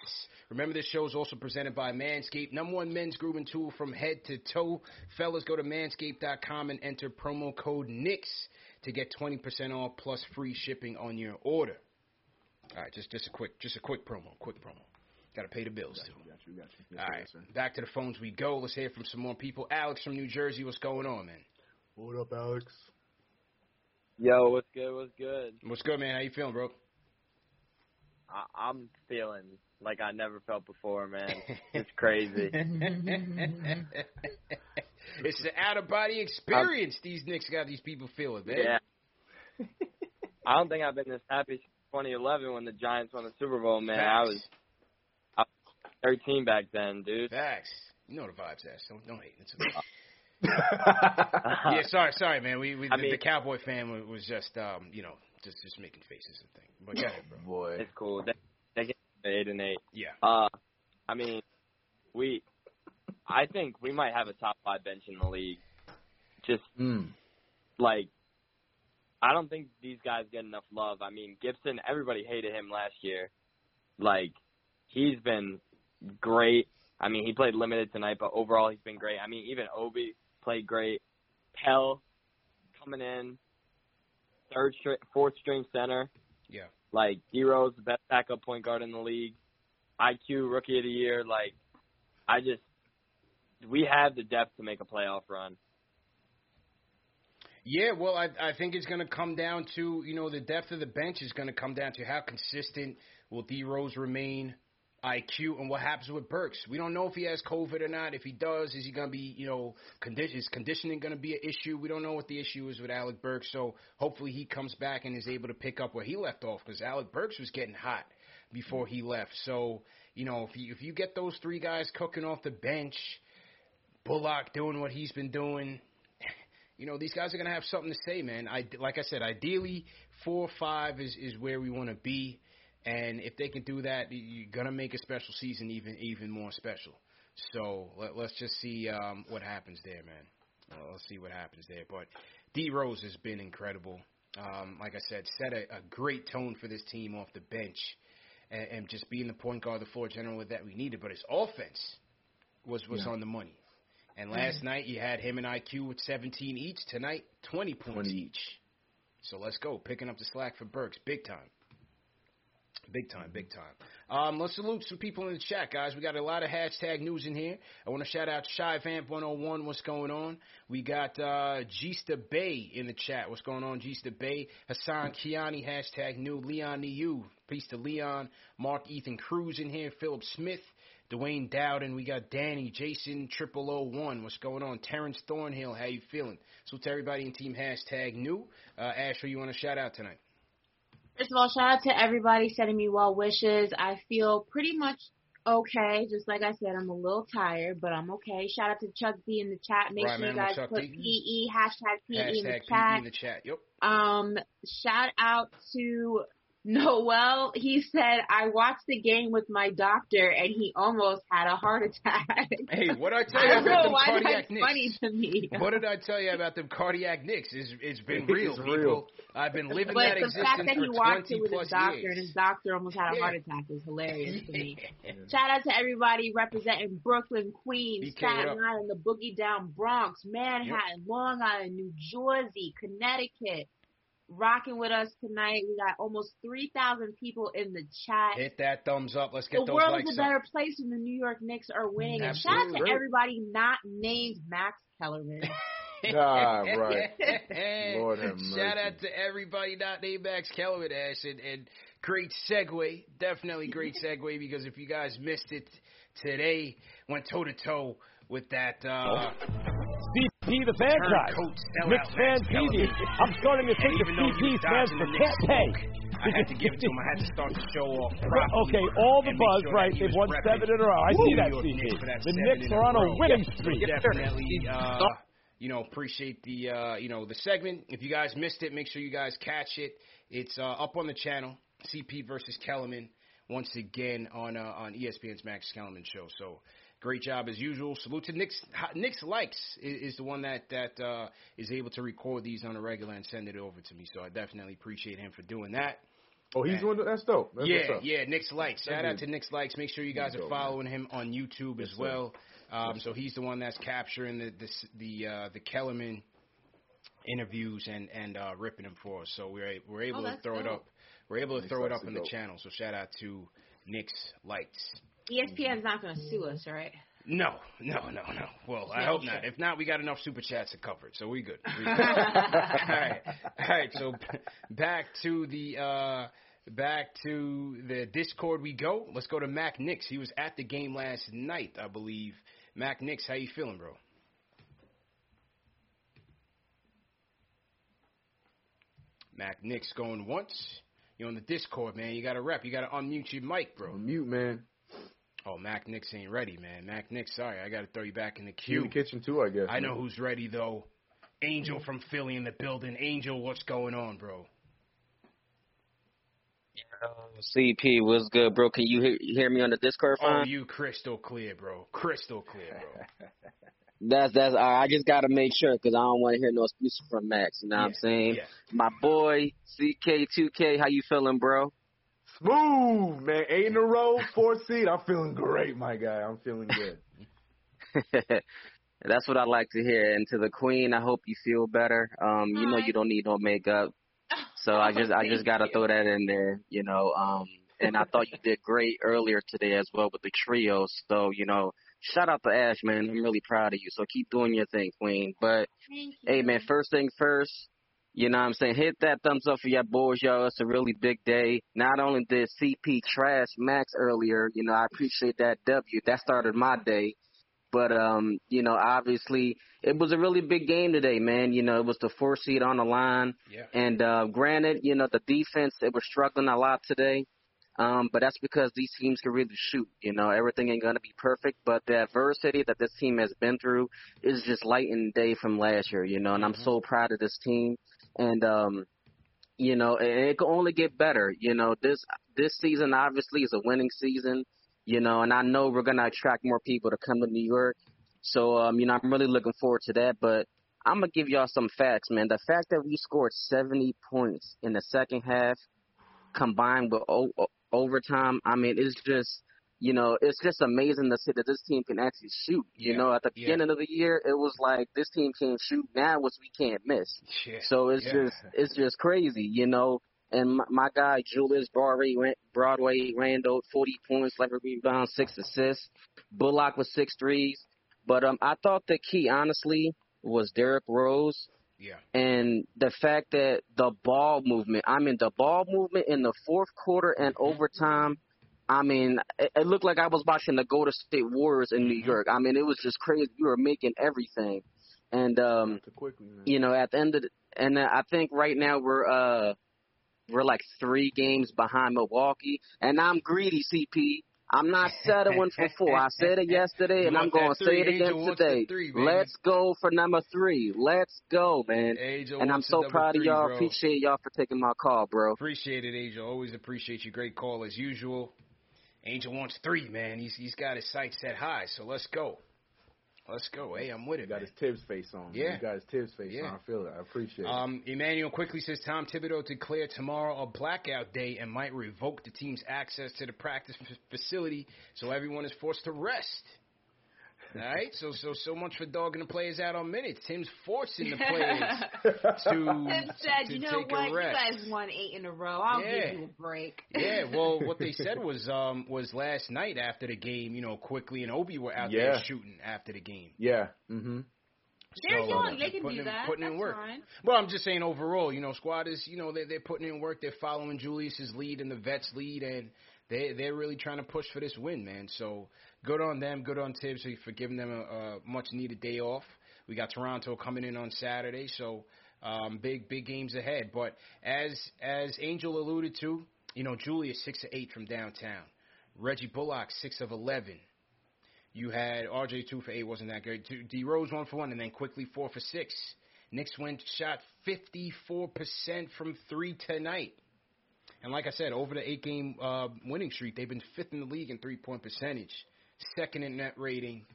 Remember, this show is also presented by Manscaped, number one men's grooming tool from head to toe. Fellas, go to manscaped.com and enter promo code NIX to get 20% off plus free shipping on your order. All right, just just a quick just a quick promo, quick promo. Got to pay the bills too. Got you, got you. Yes, All sir, right, yes, sir. back to the phones we go. Let's hear from some more people. Alex from New Jersey, what's going on, man? What up, Alex? Yo, what's good? What's good? What's good, man? How you feeling, bro? I- I'm feeling like I never felt before, man. It's crazy. it's an out of body experience. these Knicks got these people feeling, man. Yeah. I don't think I've been this happy since 2011 when the Giants won the Super Bowl, man. I was, I was 13 back then, dude. Facts. You know the vibes, ass. Don't don't hate. It's yeah, sorry, sorry, man. We, we the, mean- the Cowboy fan was, was just um, you know, just just making faces and things. But go ahead, bro. Boy. It's cool. They, they get eight and eight. Yeah. Uh, I mean, we, I think we might have a top five bench in the league. Just Mm. like I don't think these guys get enough love. I mean, Gibson, everybody hated him last year. Like he's been great. I mean, he played limited tonight, but overall he's been great. I mean, even Obi played great. Pelle coming in third fourth string center. Yeah. Like D Rose, the best backup point guard in the league. IQ rookie of the year. Like I just we have the depth to make a playoff run. Yeah, well, I I think it's going to come down to you know the depth of the bench is going to come down to how consistent will D Rose remain, IQ, and what happens with Burks. We don't know if he has COVID or not. If he does, is he going to be you know condi- is conditioning going to be an issue? We don't know what the issue is with Alec Burks. So hopefully he comes back and is able to pick up where he left off because Alec Burks was getting hot before he left. So you know if you if you get those three guys cooking off the bench, Bullock doing what he's been doing you know, these guys are going to have something to say, man. I, like I said, ideally, four or five is, is where we want to be. And if they can do that, you're going to make a special season even even more special. So let, let's just see um, what happens there, man. Uh, let's see what happens there. But D Rose has been incredible. Um, like I said, set a, a great tone for this team off the bench, and, and just being the point guard, the floor general that we needed. But his offense was was Yeah. on the money. And last night you had him and IQ with 17 each. Tonight, 20 points 20 each. So let's go, picking up the slack for Burks, big time. Big time, big time. Um, let's salute some people in the chat, guys. We got a lot of hashtag news in here. I want to shout out Shy Vamp 101. What's going on? We got uh, Gista Bay in the chat. What's going on, Gista Bay? Hassan Kiani, hashtag new. Leon Niu. Peace to Leon. Mark Ethan Cruz in here. Philip Smith. Dwayne Dowden, we got Danny, Jason, Triple O One. What's going on? Terrence Thornhill, how you feeling? So to everybody in Team Hashtag New, uh, Asher, you want to shout out tonight? First of all, shout out to everybody sending me well wishes. I feel pretty much okay. Just like I said, I'm a little tired, but I'm okay. Shout out to Chuck D in the chat. Make Right, sure you guys Chuck put D. PE, hashtag PE in the Hashtag chat. In the chat. Yep. Um, shout out to Noel. He said, I watched the game with my doctor and he almost had a heart attack. Hey, what did I tell you don't about know them cardiac that's Knicks? funny to me. What did I tell you about them cardiac Knicks? It's, it's been real, It's real, real. I've been living but that the existence fact that for he watched 20 it with plus his doctor years. and his doctor almost had a Yeah. heart attack is hilarious to me. Yeah. Shout out to everybody representing Brooklyn, Queens, BK, Staten? Island, the Boogie Down Bronx, Manhattan, Long Island, New Jersey, Connecticut. Rocking with us tonight. We got almost 3,000 people in the chat. Hit that thumbs up. Let's get the those world likes is a up. better place when the New York Knicks are winning. And shout out to everybody not named Max Kellerman. Nah, right. Lord have Shout mercy. out to everybody not named Max Kellerman, Ash, and, and great segue, definitely great segue because if you guys missed it today, went toe to toe with that. Uh, CP the franchise. Turncoat sellout Knicks fan Max TV. Kellerman. I'm starting to think And the even though he CP was stands for the can't Knicks pay. I had to give it to him. I had to start the show off Right. Okay, all the buzz, sure right? They've won seven in a row. I the see that, CP. Knicks for that The seven Knicks are on a winning streak. Definitely, uh, you know, appreciate the uh, you know the segment. If you guys missed it, make sure you guys catch it. It's uh, up on the channel. CP versus Kellerman once again on uh, on ESPN's Max Kellerman show. So great job as usual. Salute to Nick's Nick's likes is, is the one that that uh, is able to record these on a regular and send it over to me. So I definitely appreciate him for doing that. Oh, he's doing that's dope. That's yeah, what's up. yeah, Nick's likes. Shout out to Nick's likes. Make sure you guys are following him on YouTube as Yes, sir. well. Um, so he's the one that's capturing the the the, uh, the Kellerman interviews and and uh, ripping them for us. So we're we're able Oh, to that's throw it up. We're able to Nick's throw it up are on the channel. So shout out to Nick's likes. ESPN's not going to sue us, right? No, no, no, no. Well, I hope sure. not. If not, we got enough super chats to cover it, so we good. We good. all right, all right. So back to the uh, back to the Discord we go. Let's go to Mac Nix. He was at the game last night, I believe. Mac Nix, how you feeling, bro? Mac Nix going once. You're on the Discord, man. You got to rep. You got to unmute your mic, bro. Mute, man. Oh, Mac Nix ain't ready, man. Mac Nix, sorry, I got to throw you back in the queue. in the kitchen too, I guess. I know who's ready though. Angel from Philly in the building. Angel, what's going on, bro? CP, what's good, bro? Can you hear, hear me on the Discord phone? Oh, you crystal clear, bro. Crystal clear, bro. That's that's. I I just gotta make sure because I don't want to hear no excuses from Max. You know what I'm saying? yeah. My boy CK2K, how you feeling, bro? Smooth, man. Eight in a row, four seed. I'm feeling great, my guy. I'm feeling good. That's what I like to hear. And to the Queen, I hope you feel better. Um, you know you don't need no makeup, so I just I just gotta throw that in there. You know, um, and I thought you did great earlier today as well with the trio. So you know, shout out to Ash, man. I'm really proud of you. So keep doing your thing, Queen. But hey, man, first thing first. You know what I'm saying? Hit that thumbs up for your boys, y'all. It's a really big day. Not only did CP trash Max earlier, you know, I appreciate that W. That started my day. But um, you know, obviously it was a really big game today, man. You know, it was the four seed on the line. Yeah. And uh granted, you know, the defense they were struggling a lot today. Um, but that's because these teams can really shoot. You know, everything ain't gonna be perfect, but the adversity that this team has been through is just light and day from last year. You know, and I'm so proud of this team. And um, you know, and it can only get better. You know, this this season obviously is a winning season. You know, and I know we're gonna attract more people to come to New York. So um, you know, I'm really looking forward to that. But I'm gonna give y'all some facts, man. The fact that we scored 70 points in the second half, combined with o- overtime, I mean, it's just, you know, it's just amazing to see that this team can actually shoot. You Yeah, know, at the yeah. beginning of the year, it was like this team can't shoot. Now it's we can't miss. Yeah. So it's Yeah. just, it's just crazy, you know. And my, my guy Julius Broadway, Broadway Randle, 40 points, 11 rebounds, six assists. Bullock with six threes. But um, I thought the key, honestly, was Derrick Rose Yeah. and the fact that the ball movement. I mean, the ball movement in the fourth quarter and overtime. I mean, it, it looked like I was watching the Golden State Warriors in New York. I mean, it was just crazy. We were making everything, and um, quickly, you know, at the end of the, and I think right now we're uh we're like three games behind Milwaukee, and I'm greedy, CP. I'm not settling for four. I said it yesterday, and I'm going to say it again today. three. Let's go for number three. Let's go, man. Angel and I'm so proud three, of y'all. bro. Appreciate y'all for taking my call, bro. Appreciate it, Angel. Always appreciate you. Great call as usual. Angel wants three, man. He's he's got his sights set high, so let's go. Let's go. Hey, I'm with it. He got man. his Tibbs face on. Yeah. He got his Tibbs face Yeah. on. I feel it. I appreciate it. Um, Immanuel Quickley says Tom Thibodeau declared tomorrow a blackout day and might revoke the team's access to the practice f- facility, so everyone is forced to rest. All right, so so so much for dogging the players out on minutes. Tim's forcing the players to Tim said, to you know take what? a You rest. guys won eight in a row. I'll Yeah. give you a break. Yeah, well, what they said was um was last night after the game, you know, Quickley and Obi were out Yeah. there shooting after the game. yeah. Mm-hmm. They're So, young. uh, They can putting do in- that. putting in work. fine. Well, I'm just saying overall, you know, squad is, you know, they they're putting in work. They're following Julius's lead and the vets lead, and they they're really trying to push for this win, man. So good on them. Good on Tibbs for giving them a, a much needed day off. We got Toronto coming in on Saturday, so um, big big games ahead. But as as Angel alluded to, you know, Julius six to eight from downtown. Reggie Bullock six of eleven. You had RJ two for eight, wasn't that good? D Rose one for one, and then Quickley four for six. Knicks went shot fifty four percent from three tonight. And like I said, over the eight game uh, winning streak, they've been fifth in the league in three point percentage, second in net rating,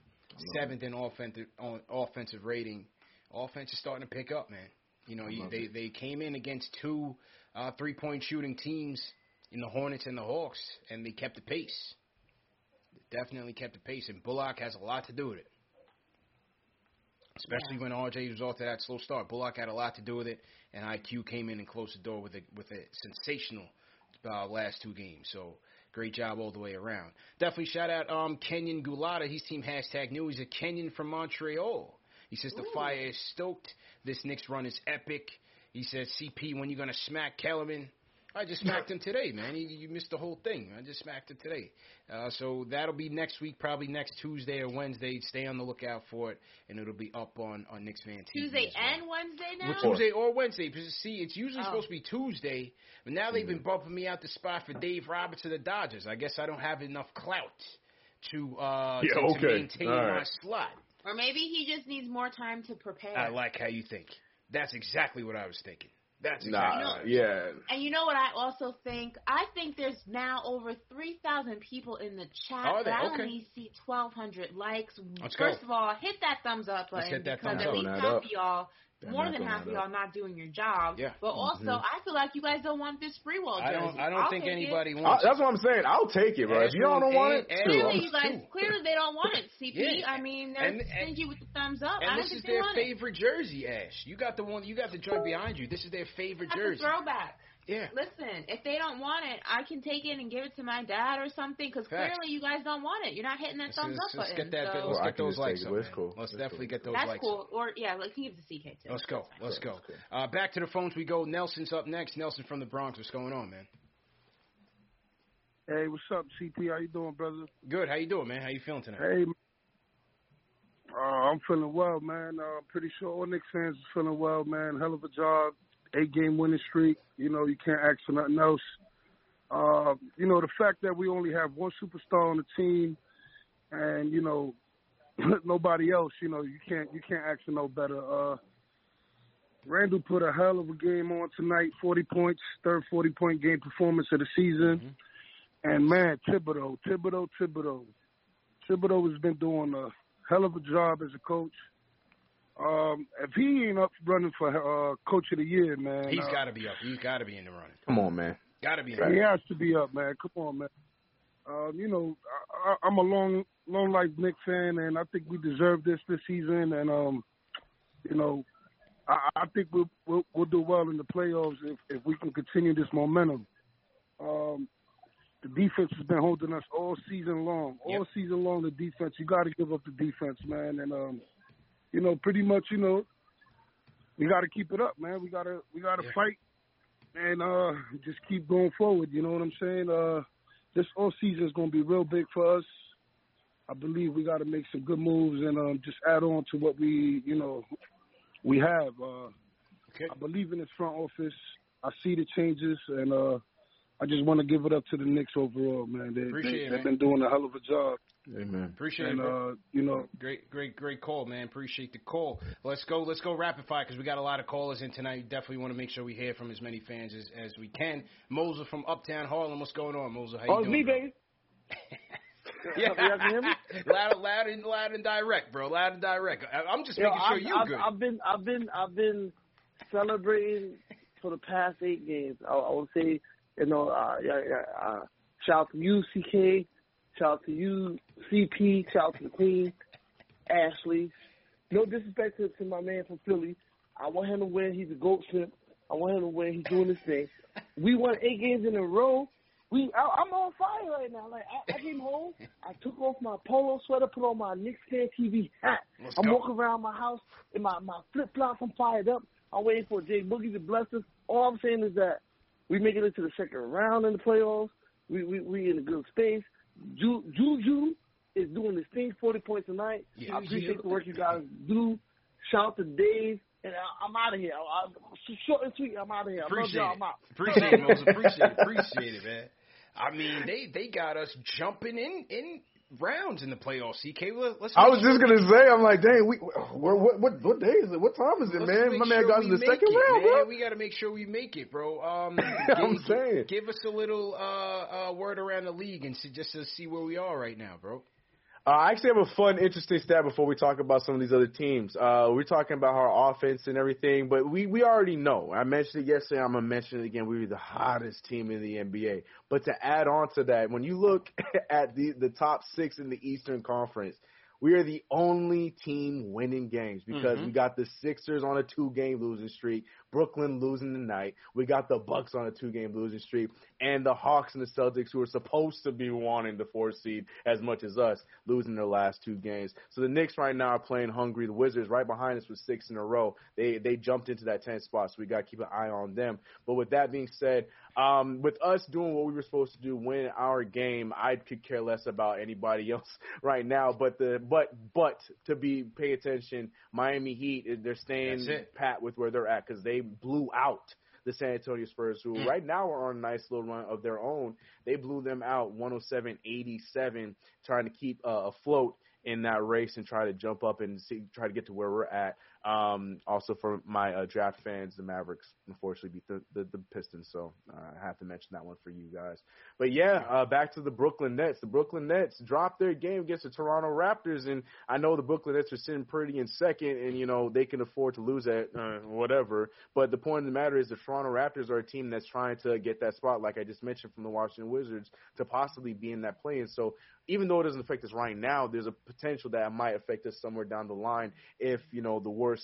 seventh in offensive on offensive rating. Offense is starting to pick up, man. You know, you, they they came in against two uh, three point shooting teams in the Hornets and the Hawks, and they kept the pace. Definitely kept the pace, and Bullock has a lot to do with it. Especially when RJ was off to that slow start, Bullock had a lot to do with it, and IQ came in and closed the door with a with a sensational uh, last two games. So great job all the way around. Definitely shout out um, Kenyon Gulata. He's team hashtag new. He's a Kenyan from Montreal. He says the fire is stoked. This Knicks run is epic. He says CP when you gonna smack Kellerman. I just smacked him today, man. You, you missed the whole thing. I just smacked him today. Uh, so that'll be next week, probably next Tuesday or Wednesday. Stay on the lookout for it, and it'll be up on on Knicks Fan TV. Tuesday well. and Wednesday now? Well, Tuesday or Wednesday. Because see, it's usually Oh. supposed to be Tuesday, but now they've been bumping me out the spot for Dave Roberts of the Dodgers. I guess I don't have enough clout to uh Yeah, to, to okay. maintain All my right. slot. Or maybe he just needs more time to prepare. I like how you think. That's exactly what I was thinking. That's Nah, exactly what I yeah. And you know what I also think? I think there's now over 3,000 people in the chat, Are but there? I Okay. only see 1,200 likes. Let's First go. of all, hit that thumbs up Let's button hit that because thumbs at up. least That half of y'all, Yeah, more than throwing half of y'all not doing your job. Yeah. But also, Mhm. I feel like you guys don't want this Sprewell I jersey. don't. I don't I'll think anybody it. I, wants. that's what I'm saying. I'll take it, bro. If y'all don't want it, ask shoot, Clearly, I'm- you guys, clearly they don't want it, CP. Yeah. I mean, they're And- and- stingy with the thumbs up. And I this is their want it. favorite jersey, Ash. You got the one. You got the joint behind you. This is their favorite That's jersey. a throwback. Yeah. Listen, if they don't want it, I can take it and give it to my dad or something. Because clearly you guys don't want it. You're not hitting that Let's, thumbs let's, up let's button. get that. so let's Or I get can those just take likes it, up, but it's man. cool. Let's It's definitely cool. get those that's likes. cool. Or yeah, like he gives the CK too. Let's go. Let's go. Cool. Uh, back to the phones we go. Nelson's up next. Nelson from the Bronx. What's going on, man? Hey, what's up, CP? How you doing, brother? Good. How you doing, man? How you feeling tonight? Hey, uh, I'm feeling well, man. Uh, I'm pretty sure all Knicks fans is feeling well, man. Hell of a job. Eight game winning streak. You know, you can't ask for nothing else. Uh, you know, the fact that we only have one superstar on the team and, you know, nobody else, you know, you can't you can't ask for no better. Uh Randle put a hell of a game on tonight, forty points, third forty point game performance of the season. And man, Thibodeau, Thibodeau, Thibodeau. Thibodeau has been doing a hell of a job as a coach. Um, if he ain't up running for uh, coach of the year, man, He's uh, got to be up. He's got to be in the running. Come on, man. Got to be in he running. has to be up, man. Come on, man. Um, you know, I, I, I'm a long, long life Knicks fan, and I think we deserve this this season. And um, you know, I, I think we'll, we'll we'll do well in the playoffs if if we can continue this momentum. Um, the defense has been holding us all season long. All Yep. season long, the defense. You got to give up the defense, man. And um, you know, pretty much, you know, we got to keep it up, man. We gotta we gotta Yeah. fight and uh just keep going forward. You know what I'm saying? Uh, this all season is going to be real big for us. I believe we got to make some good moves and um, just add on to what we, you know, we have. Uh, Okay. I believe in this front office. I see the changes, and uh, I just want to give it up to the Knicks overall, man. They, Appreciate they, it, they've man. been doing a hell of a job. Amen. Appreciate and it, uh, you know, Great, great, great call, man. Appreciate the call. Let's go. Let's go rapid fire because we got a lot of callers in tonight. Definitely want to make sure we hear from as many fans as, as we can. Moser from Uptown Harlem. What's going on, Moser? How you Oh, it's doing? me, baby. Yeah, Y'all can hear me? loud, loud, and loud and direct, bro. Loud and direct. I, I'm just Yo, making sure I've, you're I've, good. I've been, I've been, I've been celebrating for the past eight games. I, I would say, you know, uh, yeah, yeah, uh, shout out to you, CK. Shout out to you, CP. Shout out to the Queen, Ashley. No disrespect to, to my man from Philly. I want him to win. He's a goat simp. I want him to win. He's doing his thing. We won eight games in a row. We, I, I'm on fire right now. Like I, I came home, I took off my polo sweater, put on my Knicks fan TV hat. Let's I'm go. walking around my house in my my flip flops. I'm fired up. I'm waiting for Jay Boogie to bless us. All I'm saying is that we make it into the second round in the playoffs. We we we in a good space. Ju- Juju is doing his thing. Forty points tonight. Yeah. I appreciate the work you guys do. Shout out to Dave. And I, I'm out of here. I, I, short and sweet. I'm out of here. I love Appreciate y'all. it. I'm out. Appreciate it, Moser. Appreciate it. Appreciate it, man. I mean, they they got us jumping in in rounds in the playoffs. CK, Let- let's. I was sure- just gonna say, I'm like, dang, we, what, what, what day is it? What time is it, Let's man? My man sure got in the second it, round, man. bro. We got to make sure we make it, bro. Um, I'm give, saying. give us a little uh, uh, word around the league and see, just to see where we are right now, bro. Uh, I actually have a fun, interesting stat before we talk about some of these other teams. Uh, we're talking about our offense and everything, but we, we already know. I mentioned it yesterday. I'm gonna mention it again. We were the hottest team in the NBA. But to add on to that, when you look at the the top six in the Eastern Conference, we are the only team winning games because Mhm. we got the Sixers on a two game losing streak, Brooklyn losing tonight. We got the Bucks on a two game losing streak, and the Hawks and the Celtics, who are supposed to be wanting the fourth seed as much as us, losing their last two games. So the Knicks right now are playing hungry. The Wizards right behind us with six in a row. They they jumped into that 10th spot, so we got to keep an eye on them. But with that being said, um, with us doing what we were supposed to do, win our game, I could care less about anybody else right now. But the but but to be pay attention, Miami Heat they're staying pat with where they're at because they blew out the San Antonio Spurs, who Mm. right now are on a nice little run of their own. They blew them out 107-87, trying to keep uh, afloat in that race and try to jump up and see, try to get to where we're at. Um, also for my uh, draft fans, the Mavericks unfortunately beat the, the, the Pistons, so uh, I have to mention that one for you guys. But yeah, uh, back to the Brooklyn Nets. The Brooklyn Nets dropped their game against the Toronto Raptors, and I know the Brooklyn Nets are sitting pretty in second, and you know they can afford to lose at uh, whatever. But the point of the matter is, the Toronto Raptors are a team that's trying to get that spot, like I just mentioned from the Washington Wizards, to possibly be in that play. And so, even though it doesn't affect us right now, there's a potential that it might affect us somewhere down the line if you know the worst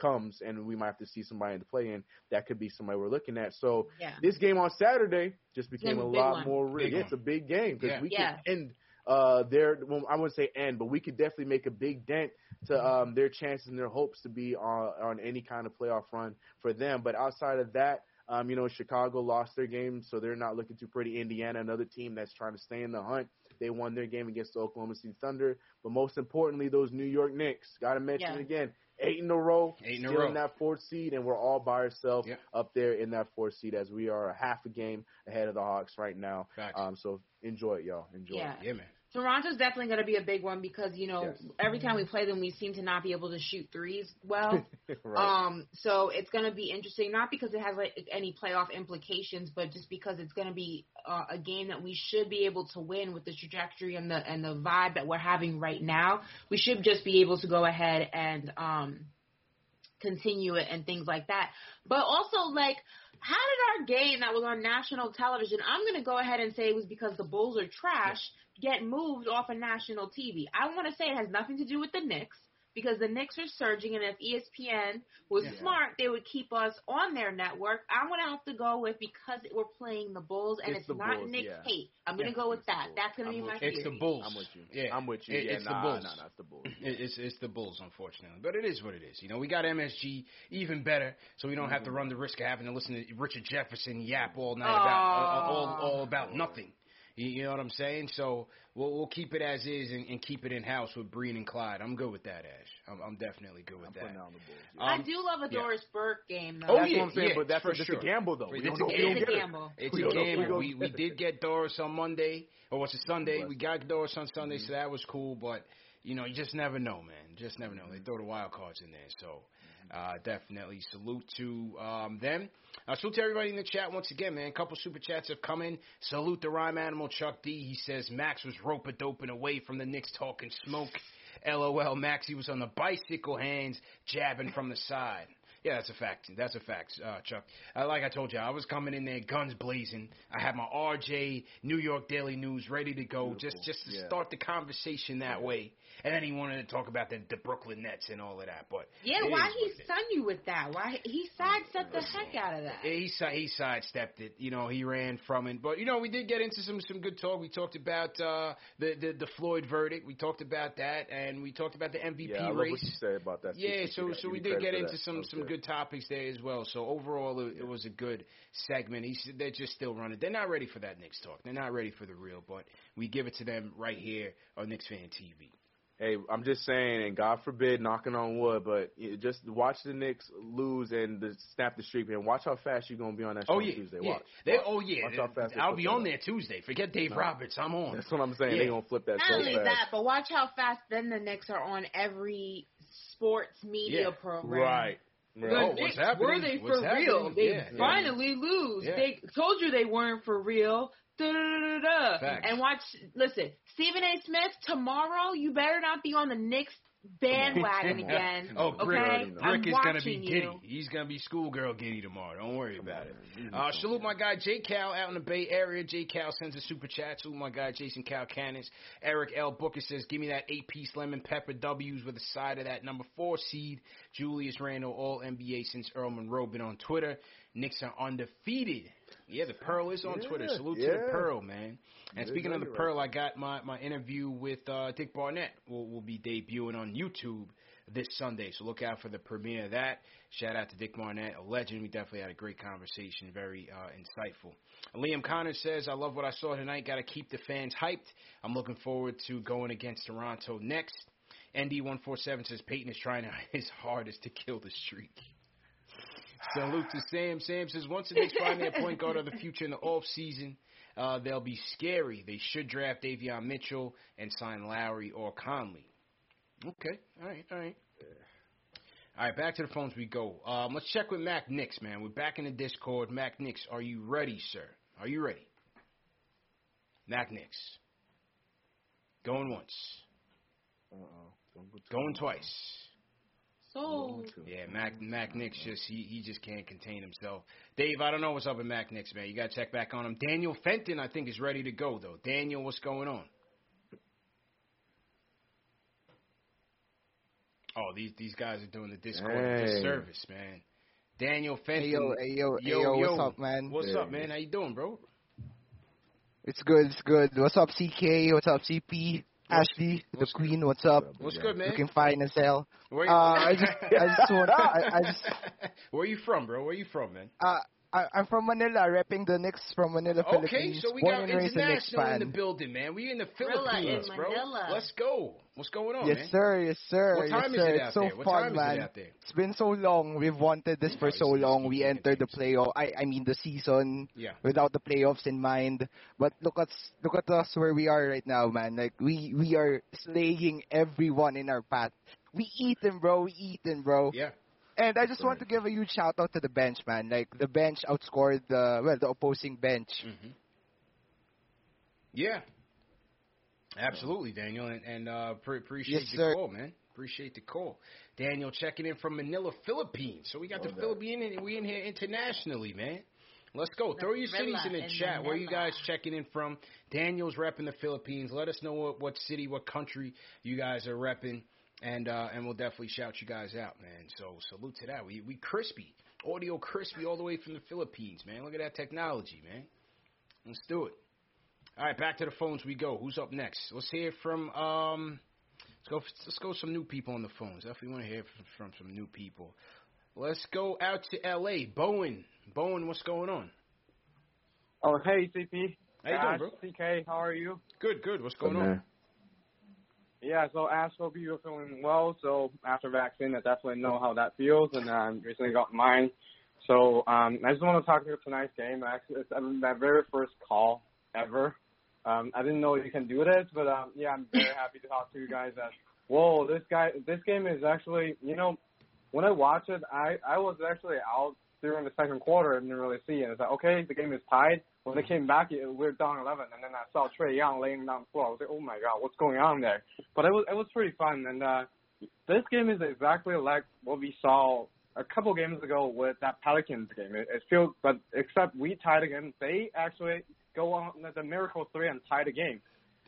comes and we might have to see somebody in the play in, that could be somebody we're looking at. So Yeah. this game on Saturday just became a a lot one. more real. Yeah, it's a big game because Yeah. we Yeah. can end uh their well, I wouldn't say end, but we could definitely make a big dent to um their chances and their hopes to be on on any kind of playoff run for them. But outside of that, um, you know, Chicago lost their game, so they're not looking too pretty. Indiana, another team that's trying to stay in the hunt, they won their game against the Oklahoma City Thunder. But most importantly, those New York Knicks. Got to mention Yeah. it again. Eight in a row, Eight in a still row. in that fourth seed, and we're all by ourselves Yep. up there in that fourth seed as we are a half a game ahead of the Hawks right now. Facts. Um, so enjoy it, y'all. Enjoy Yeah. it. Yeah, man. Toronto's definitely going to be a big one because you know Yes. every time we play them, we seem to not be able to shoot threes well. right. Um, so it's going to be interesting, not because it has like any playoff implications, but just because it's going to be uh, a game that we should be able to win with the trajectory and the and the vibe that we're having right now. We should just be able to go ahead and um, continue it and things like that. But also, like, how did our game that was on national television? I'm going to go ahead and say it was because the Bulls are trash. Get moved off of national TV. I want to say it has nothing to do with the Knicks because the Knicks are surging, and if ESPN was Yeah. smart, they would keep us on their network. I'm gonna have to go with because we're playing the Bulls, and It's it's, not Bulls, Knicks yeah. hate. I'm gonna Yeah. go with It's that. That's gonna I'm be my you. It's the. Bulls. I'm with you. Yeah, I'm with you. It- yeah, it's the Bulls. nah, nah, it's the Bulls. It- It's it's the Bulls, unfortunately, but it is what it is. You know, we got MSG even better, so we don't have to mm-hmm. run the risk of having to listen to Richard Jefferson yap all night about all, all, all about nothing. You, you know what I'm saying? So we'll we'll keep it as is and, and keep it in house with Breen and Clyde. I'm good with that, Ash. I'm, I'm definitely good with I'm that. putting down the Bulls. yeah. I Um, do love a yeah. Doris Burke game though. Oh, that's yeah, what I'm saying, yeah, but that's for just sure. a gamble, though. We It's a know. Gamble. It's a get it. gamble. It's We a don't game. We We we get it. did get Doris on Monday, or was it Sunday? We got Doris on Sunday, so that was cool. But you know, you just never know, man. Just never know. They throw the wild cards in there, so uh, definitely salute to um, them. Uh, salute to everybody in the chat once again, man. A couple super chats have come in. Salute the rhyme animal Chuck D. He says Max was rope a doping away from the Knicks talking smoke. LOL, Max, he was on the bicycle hands jabbing from the side. Yeah, that's a fact. That's a fact, uh, Chuck. Uh, like I told you, I was coming in there guns blazing. I had my RJ New York Daily News ready to go, just just to Yeah. start the conversation that way. And then he wanted to talk about the, the Brooklyn Nets and all of that. But Yeah, why he what it is. stun you with that? Why he sidestepped the heck out of that? He he sidestepped it. You know, he ran from it. But you know, we did get into some some good talk. We talked about uh, the, the the Floyd verdict. We talked about that, and we talked about the MVP Yeah, I love race. what you said about that. Yeah, so so we did get into that. some some good topics there as well. So overall, it, it was a good segment. He said they're just still running. They're not ready for that Knicks talk. They're not ready for the real. But we give it to them right here on Knicks Fan TV. Hey, I'm just saying, and God forbid, knocking on wood, but just watch the Knicks lose and the, snap the streak, and watch how fast you're gonna be on that oh, show Oh yeah, Tuesday. yeah. Watch. They, Watch. oh yeah. Watch how fast I'll be that on up. there Tuesday. Forget Dave No. Roberts. I'm on. That's what I'm saying. Yeah. They gonna flip that Not so only fast. that, but watch how fast then the Knicks are on every sports media Yeah. program. Right. Right. Oh, what's happening? were they What's for happening? real? They Yeah. finally lose. Yeah. They told you they weren't for real. Da, da, da. And watch, listen, Stephen A. Smith, tomorrow you better not be on the Knicks bandwagon again. oh, Brick, okay? Brick I'm is gonna be watching giddy. you. He's gonna be schoolgirl giddy tomorrow. Don't worry about it. man. Uh, salute my guy J Cal out in the Bay Area. J Cal sends a super chat. Salute my guy Jason Calacanis. Eric L Booker says, "Give me that eight piece lemon pepper W's with a side of that number four seed." Julius Randle, All NBA since Earl Monroe, been on Twitter. Knicks are undefeated. Yeah, the Pearl is on Yeah, Twitter. Salute to the. Pearl, man. And Yeah, speaking of the right. Pearl, I got my, my interview with uh, Dick Barnett. Will will be debuting on YouTube this Sunday, so look out for the premiere of that. Shout out to Dick Barnett, a legend. We definitely had a great conversation, very uh, insightful. Liam Connor says, "I love what I saw tonight. Got to keep the fans hyped. I'm looking forward to going against Toronto next." ND147 says Payton is trying his hardest to kill the streak. Salute to Sam. Sam says once the Knicks find their point guard of the future in the off season, uh, they'll be scary. They should draft Davion Mitchell and sign Lowry or Conley. Okay, all right, all right. All right, back to the phones we go. Um, let's check with Mac Nix, man. We're back in the Discord. Mac Nix, are you ready, sir? Are you ready? Mac Nix. Going once. Uh-oh. Going twice. So, Yeah, Mac Mac Nix just he he just can't contain himself. Dave, I don't know what's up with Mac Nix, man. You gotta check back on him. Daniel Fenton, I think, is ready to go though. Daniel, what's going on? Oh, these these guys are doing the Discord Hey. disservice, man. Daniel Fenton. Hey, yo, hey, yo, hey, yo, what's up, man? What's Yeah. up, man? How you doing, bro? It's good, it's good. What's up, CK? What's up, CP? Ashley, the queen, what's up? What's good, man? Looking fine as hell. Where Uh, I just, I just want, I, I just, Where you from, bro? Where you from, man? uh, I, I'm from Manila, repping the Knicks from Manila, Okay, Philippines. so we Born got and raised a international in the building, man. We in the Philippines, in bro. Let's go. What's going on, yes, man? sir. Yes, sir. What time yes, is sir. it out it's so there? What fun, time is man. it out there? It's been so long. We've wanted this for so long. We entered the playoff. I, I mean the season Yeah. without the playoffs in mind. But look at look at us where we are right now, man. Like we we are slaying everyone in our path. We eat them, bro. We eat them, bro. Yeah. And I just want to give a huge shout out to the bench, man. Like the bench outscored the well the opposing bench. Mm-hmm. Yeah. Absolutely, Daniel, and, and uh, pre- appreciate Yes, the sir. call, man. Appreciate the call. Daniel checking in from Manila, Philippines. So we got the Philippine, we in here internationally, man. Let's go. Throw your cities in the in chat. Where you guys checking in from? Daniel's repping the Philippines. Let us know what, what city, what country you guys are repping, and uh, and we'll definitely shout you guys out, man. So salute to that. We we crispy, audio crispy all the way from the Philippines, man. Look at that technology, man. Let's do it. All right, back to the phones we go. Who's up next? Let's hear from um. Let's go. Let's go. Some new people on the phones. Definitely want to hear from, from some new people. Let's go out to L.A. Bowen. Bowen, what's going on? Oh, hey, CP. How you Ash, doing, CK, how are you? Good, good. What's going on? Yeah, so Ash, hope you're feeling well. So after vaccine, I definitely know how that feels, and I recently got mine. So um, I just want to talk to you tonight's game. Actually, it's um, my very first call ever. Um, I didn't know you can do this, but um, yeah, I'm very happy to talk to you guys. That whoa, this guy, this game is actually, you know, when I watched it, I I was actually out during the second quarter and didn't really see it. It's like okay, the game is tied. When they came back, it, we're down 11, and then I saw Trae Young laying down the floor. I was like, oh my god, what's going on there? But it was it was pretty fun, and uh, this game is exactly like what we saw a couple games ago with that Pelicans game. It, it feels, but except we tied again, they actually go on the miracle three and tie the game.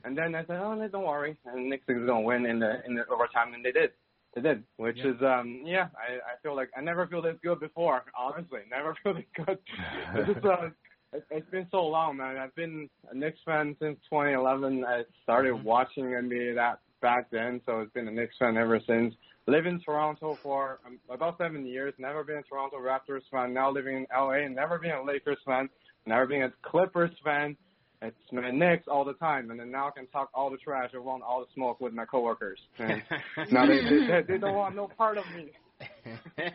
And then I said, oh, no, don't worry, and Knicks is gonna win in the in the overtime, and they did. They did, which Yeah. is um yeah, I I feel like I never feel this good before. Honestly, never feel this good. it's just uh, it, it's been so long, man. I've been a Knicks fan since 2011. I started watching NBA that back then, so it's been a Knicks fan ever since. Live in Toronto for um, about seven years. Never been a Toronto Raptors fan. Now living in LA. Never been a Lakers fan. Never been a Clippers fan. It's my Knicks all the time, and then now I can talk all the trash and want all the smoke with my coworkers. And now they, they they don't want no part of me.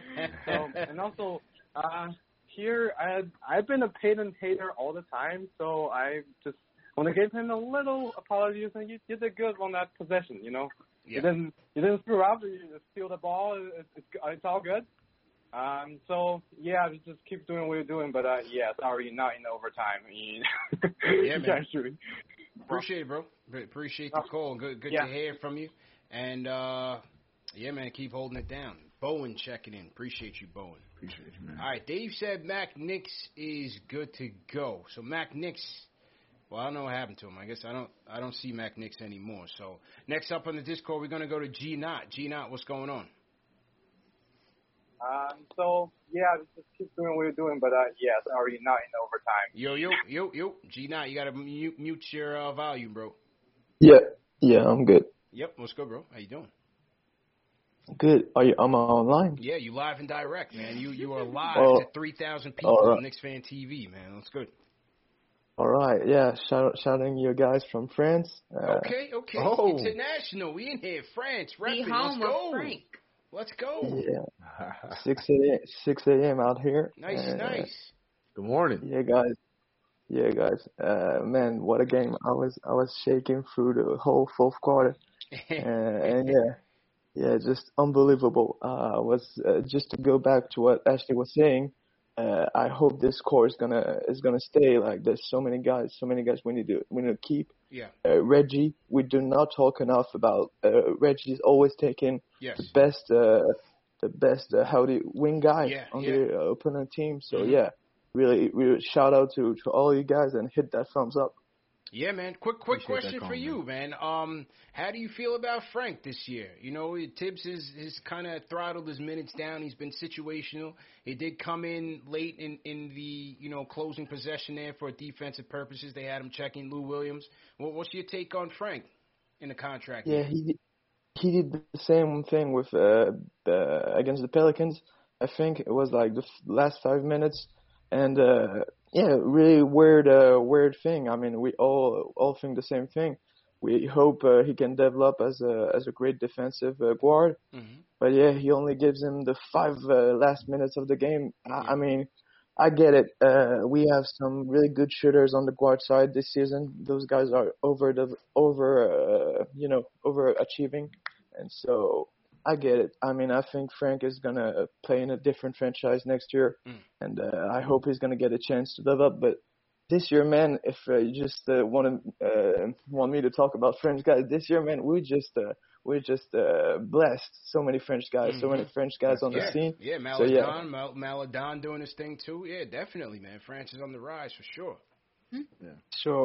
So, and also, uh, here I I've been a Payton hater all the time, so I just want to give him a little apology and you, you did good on that possession. You know, Yeah. you didn't you didn't screw up. You just steal the ball. It's, it's, it's all good. Um, so yeah, just keep doing what you're doing. But uh, yeah, sorry, not in the overtime. Yeah, man. Actually. Appreciate it, bro. Appreciate the call. Good, good Yeah. to hear from you. And uh, yeah, man, keep holding it down. Bowen checking in. Appreciate you, Bowen. Appreciate you, man. All right, Dave said Mac Nix is good to go. So Mac Nix, well, I don't know what happened to him. I guess I don't, I don't see Mac Nix anymore. So next up on the Discord, we're gonna go to G Knot. G Knot, what's going on? Um, so yeah, just keep doing what you're doing. But uh, yeah, sorry, not in overtime. Yo, yo, yo, yo, G Knot, you gotta mute, mute your uh, volume, bro. Yeah, yeah, I'm good. Yep, what's good, bro? How you doing? Good. Are you? I'm online. Yeah, you live and direct, man. You you are live Oh. to three thousand people All right. on Knicks Fan TV, man. That's good. All right. Yeah. Shout, shouting you guys from France. Uh, Okay, okay. Oh. International. We in here. France, The repping. home Let's go. Frank. Let's go. Yeah. Six a.m. Six a.m. out here. Nice, Uh, nice. Good morning. Yeah, guys. Yeah, guys. Uh, man, what a game! I was I was shaking through the whole fourth quarter, uh, and yeah, yeah, just unbelievable. Uh, was uh, just to go back to what Ashley was saying. Uh, I hope this core is gonna is gonna stay. Like there's so many guys, so many guys we need to we need to keep. Yeah. Uh, Reggie, we do not talk enough about uh, Reggie's always taking Yes. the best uh, the best uh, how do you, wing guy Yeah, on yeah. the uh, opponent team. So Mhm. yeah, really, really shout out to to all you guys and hit that thumbs up. Yeah, man. Quick, quick Appreciate that question for comment. you, man. Um, how do you feel about Frank this year? You know, Tibbs has, has kind of throttled his minutes down. He's been situational. He did come in late in, in the you know closing possession there for defensive purposes. They had him checking Lou Williams. What, what's your take on Frank in the contract? Yeah, he did- he did the same thing with uh, the, against the Pelicans. I think it was like the last five minutes, and uh, yeah, really weird, uh, weird thing. I mean, we all all think the same thing. We hope uh, he can develop as a as a great defensive uh, guard, Mm-hmm. but yeah, he only gives him the five uh, last minutes of the game. I, I mean, I get it. Uh, we have some really good shooters on the guard side this season. Those guys are over the over, uh, you know, overachieving, and so I get it. I mean, I think Frank is gonna play in a different franchise next year, Mm. and uh, I hope he's gonna get a chance to develop. But this year, man, if uh, you just uh, want to uh, want me to talk about French guys, this year, man, we just uh, we're just uh, blessed. So many French guys, so many French guys on Mm-hmm. yeah, the scene. Yeah, So Maledon, yeah, Mal- Maledon doing his thing too. Yeah, definitely, man. France is on the rise for sure. sure.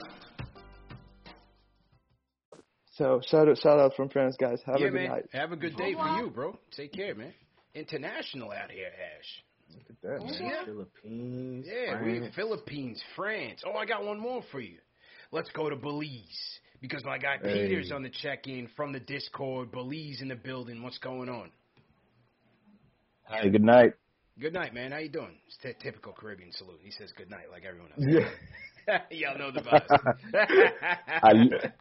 So shout out, shout out from France, guys. Have yeah, a good man. night. Have a good day for you, bro. Take care, man. International out here, Ash. Look at that, man. Yeah. Philippines, Yeah, we France. Philippines, France. Oh, I got one more for you. Let's go to Belize because my guy Hey. Peter's on the check-in from the Discord. Belize in the building. What's going on? Hi, good night. Good night, man. How you doing? It's t- typical Caribbean salute. He says good night like everyone else. Yeah. Y'all know the buzz. at,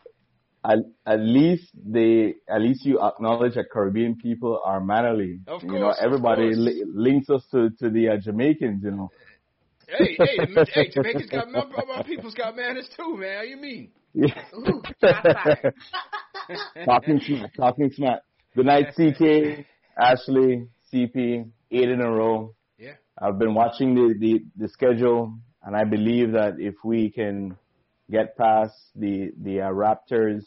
at, at least they, at least you acknowledge that Caribbean people are mannerly. Of course, you know, everybody li- links us to to the uh, Jamaicans. You know. hey, hey, hey, Jamaica's got my, my people's got manners too, man. How you mean? Yeah. talking smack, talking smack. Good night, CK, Ashley, CP, eight in a row. Yeah. I've been watching the, the, the schedule, and I believe that if we can get past the the uh, Raptors,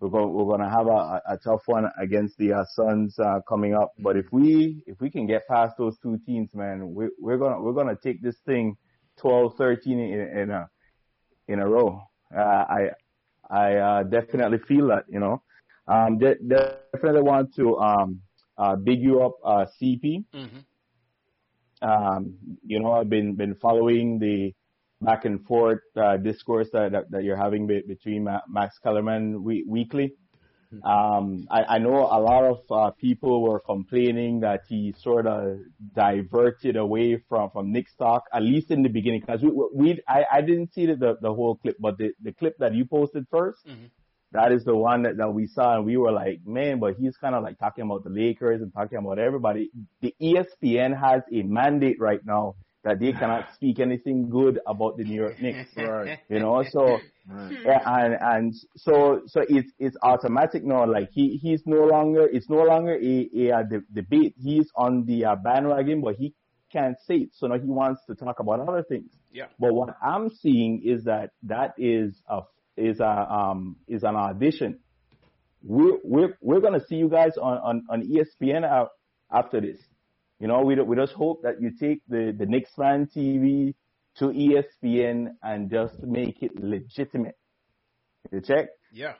we're going we're going to have a, a tough one against the uh, Suns uh, coming up. But if we if we can get past those two teams, man, we, we're gonna we're gonna take this thing 12, 13 in, in a in a row. Uh, I I uh, definitely feel that, you know. Um, de- definitely want to um, uh, big you up, uh, CP. Mm-hmm. Um, you know, I've been been following the back and forth uh, discourse that, that that you're having be- between Ma- Max Kellerman we- weekly. Um, I, I know a lot of uh, people were complaining that he sort of diverted away from from Knicks talk, at least in the beginning, because we, we I, I didn't see the, the whole clip, but the the clip that you posted 1st that is the one that, that we saw, and we were like, man, but he's kind of like talking about the Lakers and talking about everybody. The ESPN has a mandate right now that they cannot speak anything good about the New York Knicks. Right. You know, so yeah, and and so so it's it's automatic now. Like he he's no longer it's no longer a a, de- debate. He's on the uh, bandwagon, but he can't say it. So now he wants to talk about other things. Yeah. But what I'm seeing is that that is a is a um is an audition. We're we're we're gonna see you guys on on on ESPN after this. You know, we we just hope that you take the the Knicks fan TV to ESPN and just make it legitimate. You check? Yeah.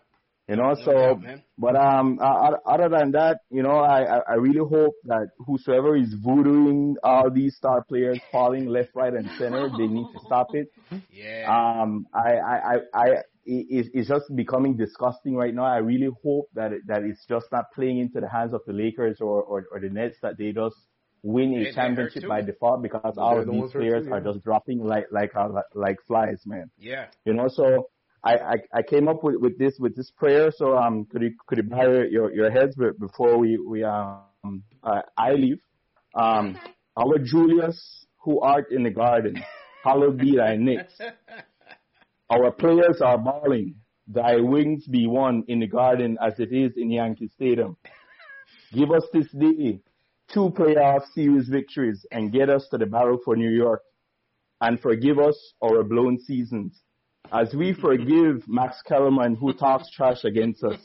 You know, No so doubt, but um, other than that, you know, I I really hope that whosoever is voodooing all these star players falling left, right, and center, they need to stop it. Yeah. Um, I I I, I it, it's- it's just becoming disgusting right now. I really hope that it, that it's just not playing into the hands of the Lakers or or, or the Nets that they just win a championship by default because They're all of these ones players too, are just dropping like like uh, like flies, man. Yeah. You know, so I, I, I came up with, with this with this prayer. So um, could you could you bow your your heads before we we um uh, I leave? Um, our Julius, who art in the garden, hallowed be thy name. Our players are balling. Thy wings be one in the garden as it is in Yankee Stadium. Give us this day two playoff series victories and get us to the battle for New York. And forgive us our blown seasons. As we forgive Max Kellerman who talks trash against us.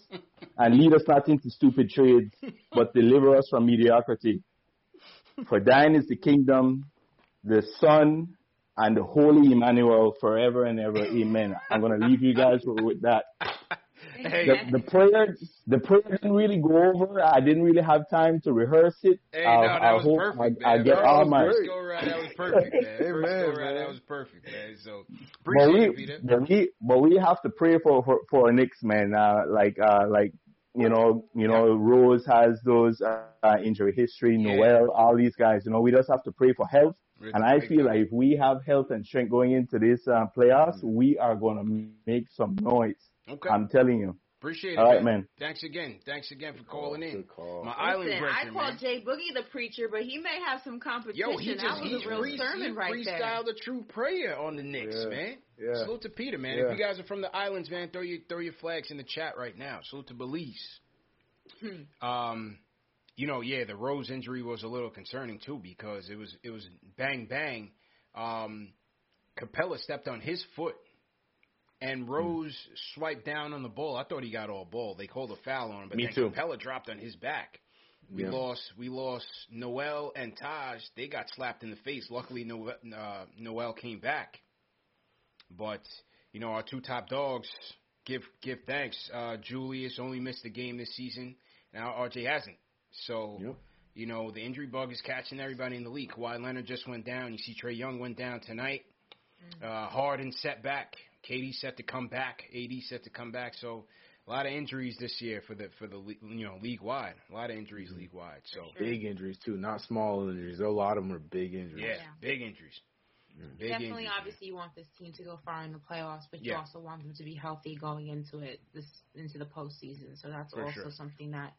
And lead us not into stupid trades, but deliver us from mediocrity. For thine is the kingdom, the Son, and the Holy Immanuel forever and ever. Amen. I'm gonna leave you guys with that. Hey. The, the prayer, the prayer didn't really go over. I didn't really have time to rehearse it. Hey, I'll- no, that I'll was hope perfect, I, I get First all my. go around, that was perfect, man. First Amen, go around, man. that was perfect, man. So But appreciate it, we, Peter. but we, but we have to pray for for, for our Knicks, man. Uh, like, uh, like you know, you know, Rose has those uh, injury history. Yeah. Noel, all these guys. You know, we just have to pray for health. Really And I feel time. like if we have health and strength going into this uh, playoffs, we are gonna make some noise. Okay. I'm telling you. Appreciate it. All right, man. man. Thanks again. Thanks again for calling in. Good call. My island Listen, brethren, I call man. Jay Boogie the preacher, but he may have some competition. Yo, he just that was he a real free, sermon he right there. freestyled a true prayer on the Knicks, Yeah. man. Yeah. Salute to Peter, man. Yeah. If you guys are from the islands, man, throw your throw your flags in the chat right now. Salute to Belize. Hmm. Um, you know, yeah, the Rose injury was a little concerning too because it was it was bang bang. Um, Capela stepped on his foot, and Rose swiped down on the ball. I thought he got all ball. They called a foul on him, but Me then too. Capela dropped on his back. We Yeah. lost. We lost Noel and Taj. They got slapped in the face. Luckily, Noel, uh, Noel came back. But you know, our two top dogs give give thanks. Uh, Julius only missed the game this season. Now RJ hasn't. So Yep. you know the injury bug is catching everybody in the league. Kawhi Leonard just went down. You see Trae Young went down tonight. Uh, Harden set back. KD set to come back. AD set to come back. So a lot of injuries this year for the for the you know league wide. A lot of injuries league wide. So Big injuries too, not small injuries. A lot of them are big injuries. yeah, big injuries. Big Definitely, injuries. obviously, you want this team to go far in the playoffs, but you also want them to be healthy going into it this into the postseason. So that's For also sure. something that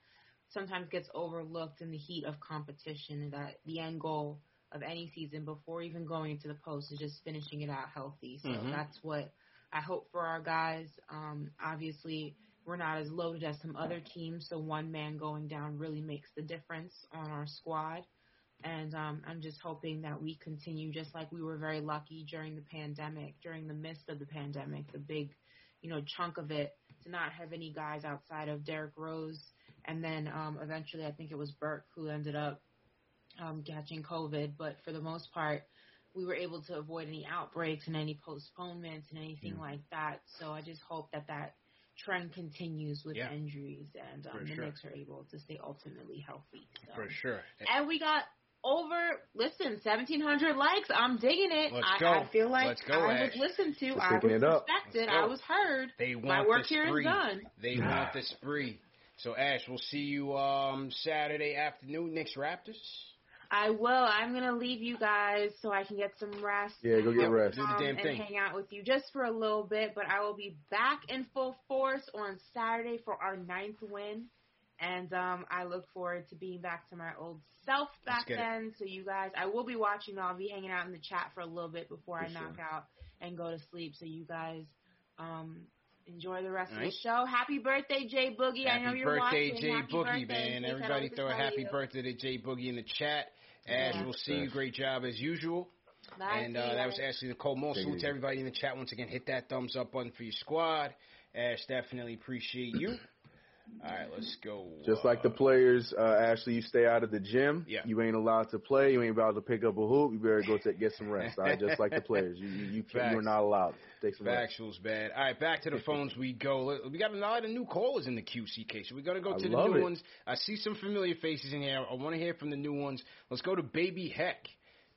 sometimes gets overlooked in the heat of competition. That the end goal of any season before even going into the post is just finishing it out healthy. So Mhm. that's what I hope for our guys. Um, obviously, we're not as loaded as some other teams, so one man going down really makes the difference on our squad. And um, I'm just hoping that we continue, just like we were very lucky during the pandemic, during the midst of the pandemic, the big, you know, chunk of it, to not have any guys outside of Derrick Rose, and then um, eventually I think it was Burks who ended up um, catching COVID. But for the most part, we were able to avoid any outbreaks and any postponements and anything like that. So I just hope that that trend continues with Yeah. injuries and um, the sure. Knicks are able to stay ultimately healthy. So. For sure. And we got over, listen, 1,700 likes. I'm digging it. Let's I, go. I feel like go, I Ash. was listened to. Just I picking was it up. respected. Let's I go. was heard. They want My work the here is spree. done. They want the spree. So Ash, we'll see you um Saturday afternoon. Knicks Raptors. I will. I'm going to leave you guys so I can get some rest. Yeah, go get um, rest. Do the damn and thing. hang out with you just for a little bit, but I will be back in full force on Saturday for our ninth win. And um, I look forward to being back to my old self back Let's it. then. So you guys, I will be watching. I'll be hanging out in the chat for a little bit before I For knock sure. out and go to sleep. So you guys um, enjoy the rest All of the show. Happy birthday, Jay Boogie! I know Happy you're birthday, watching. Jay Happy Boogie, birthday. man. In case Everybody throw a happy you. birthday to Jay Boogie in the chat. Ash, Yeah. we'll see you. Great job as usual. Bye, and uh, that was guys. Ashley Nicole Moore. Take Salute to everybody in the chat once again. Hit that thumbs up button for your squad. Ash, definitely appreciate you. All right, let's go. Just like the players, uh, Ashley, you stay out of the gym. Yeah. You ain't allowed to play. You ain't allowed to pick up a hoop. You better go to get some rest. All right, just like the players, you you, you can't, you're Facts. not allowed. Take some rest. Factuals, man. All right, back to the phones we go. We got a lot of new callers in the QCK, so we're gonna go I to the new it. ones. I see some familiar faces in here. I want to hear from the new ones. Let's go to Baby Heck.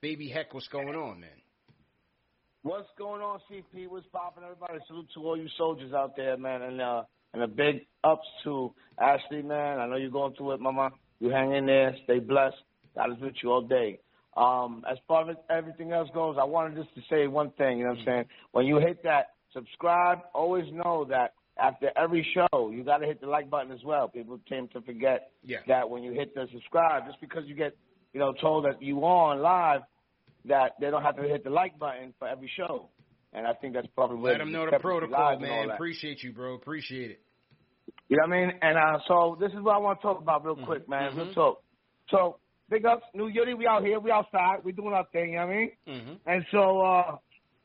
Baby Heck, what's going on, man? What's going on, CP? What's popping, everybody? Salute to all you soldiers out there, man, and uh, and a big ups to Ashley, man. I know you're going through it, Mama. You hang in there, stay blessed. God is with you all day. Um, as far as everything else goes, I wanted just to say one thing. You know what I'm saying? When you hit that subscribe, always know that after every show, you got to hit the like button as well. People tend to forget Yeah. that when you hit the subscribe, just because you get you know told that you are on live, that they don't have to hit the like button for every show. And I think that's probably where Let them know the protocol, alive and all man. Appreciate you, bro. Appreciate it. You know what I mean? And uh, so this is what I want to talk about real quick, man. Real talk. So big ups, New Yuri. We out here. We outside. We doing our thing. You know what I mean? Mm-hmm. And so uh,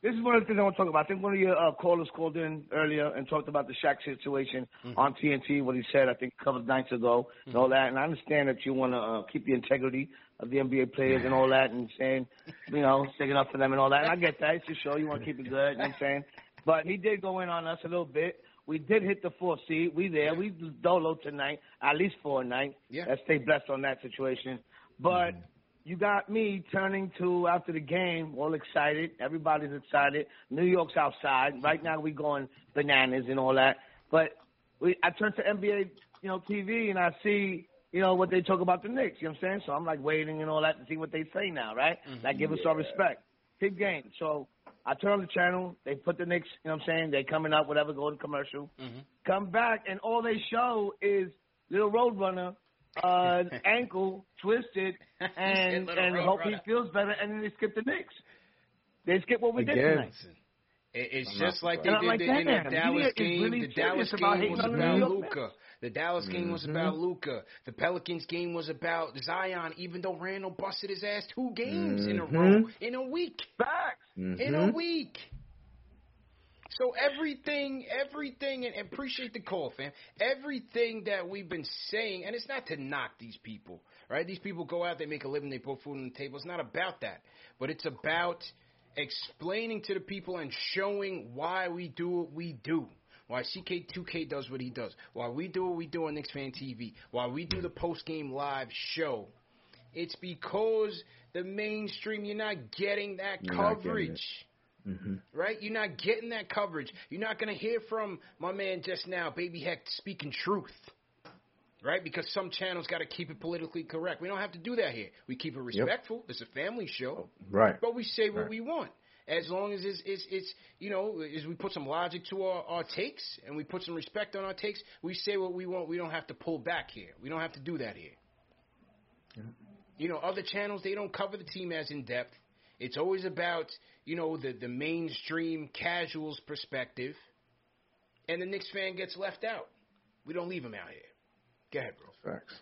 this is one of the things I want to talk about. I think one of your uh, callers called in earlier and talked about the Shaq situation Mm-hmm. on TNT. What he said, I think, a couple of nights ago, and all that. And I understand that you want to uh, keep the integrity of the NBA players and all that, and saying, you know, sticking up for them and all that. And I get that. It's your show. You want to keep it good. You know what I'm saying? But he did go in on us a little bit. We did hit the fourth seed. We there. We dolo tonight, at least for a night. Yeah. Let's stay blessed on that situation. But mm-hmm. you got me turning to after the game, all excited. Everybody's excited. New York's outside. Right mm-hmm. now we going bananas and all that. But we I turn to NBA, you know, TV and I see, you know, what they talk about the Knicks, you know what I'm saying? So I'm like waiting and all that to see what they say now, right? Like give us our respect. Big game. So I turn on the channel, they put the Knicks, you know what I'm saying? They coming out, whatever, go to commercial. Come back and all they show is little Roadrunner uh, ankle twisted and and hope he feels better, and then they skip the Knicks. They skip what we did Again. tonight. It, it's I'm just like they did like, the, in the damn, Dallas media game. really the Dallas game was about Luka. The Dallas game was about Luka. The Pelicans game was about Zion. Even though Randle busted his ass two games in a Mhm. row in a week. Facts. In Mhm. a week. So everything, everything, and and appreciate the call, fam. Everything that we've been saying, and it's not to knock these people, right? These people go out, they make a living, they put food on the table. It's not about that, but it's about explaining to the people and showing why we do what we do. Why CK2K does what he does. Why we do what we do on Knicks Fan TV. Why we do the post game live show. It's because the mainstream, you're not getting that You're not getting coverage Mm-hmm. right? You're not getting that coverage. You're not going to hear from my man just now, Baby Heck, speaking truth, right? Because some channels got to keep it politically correct. We don't have to do that here. We keep it respectful. It's a family show, oh, Right. but we say what Right. we want. As long as it's, it's, it's you know, as we put some logic to our, our takes and we put some respect on our takes, we say what we want. We don't have to pull back here. We don't have to do that here. You know, other channels they don't cover the team as in depth. It's always about you know the the mainstream casuals perspective, and the Knicks fan gets left out. We don't leave him out here. Go ahead, bro. Facts.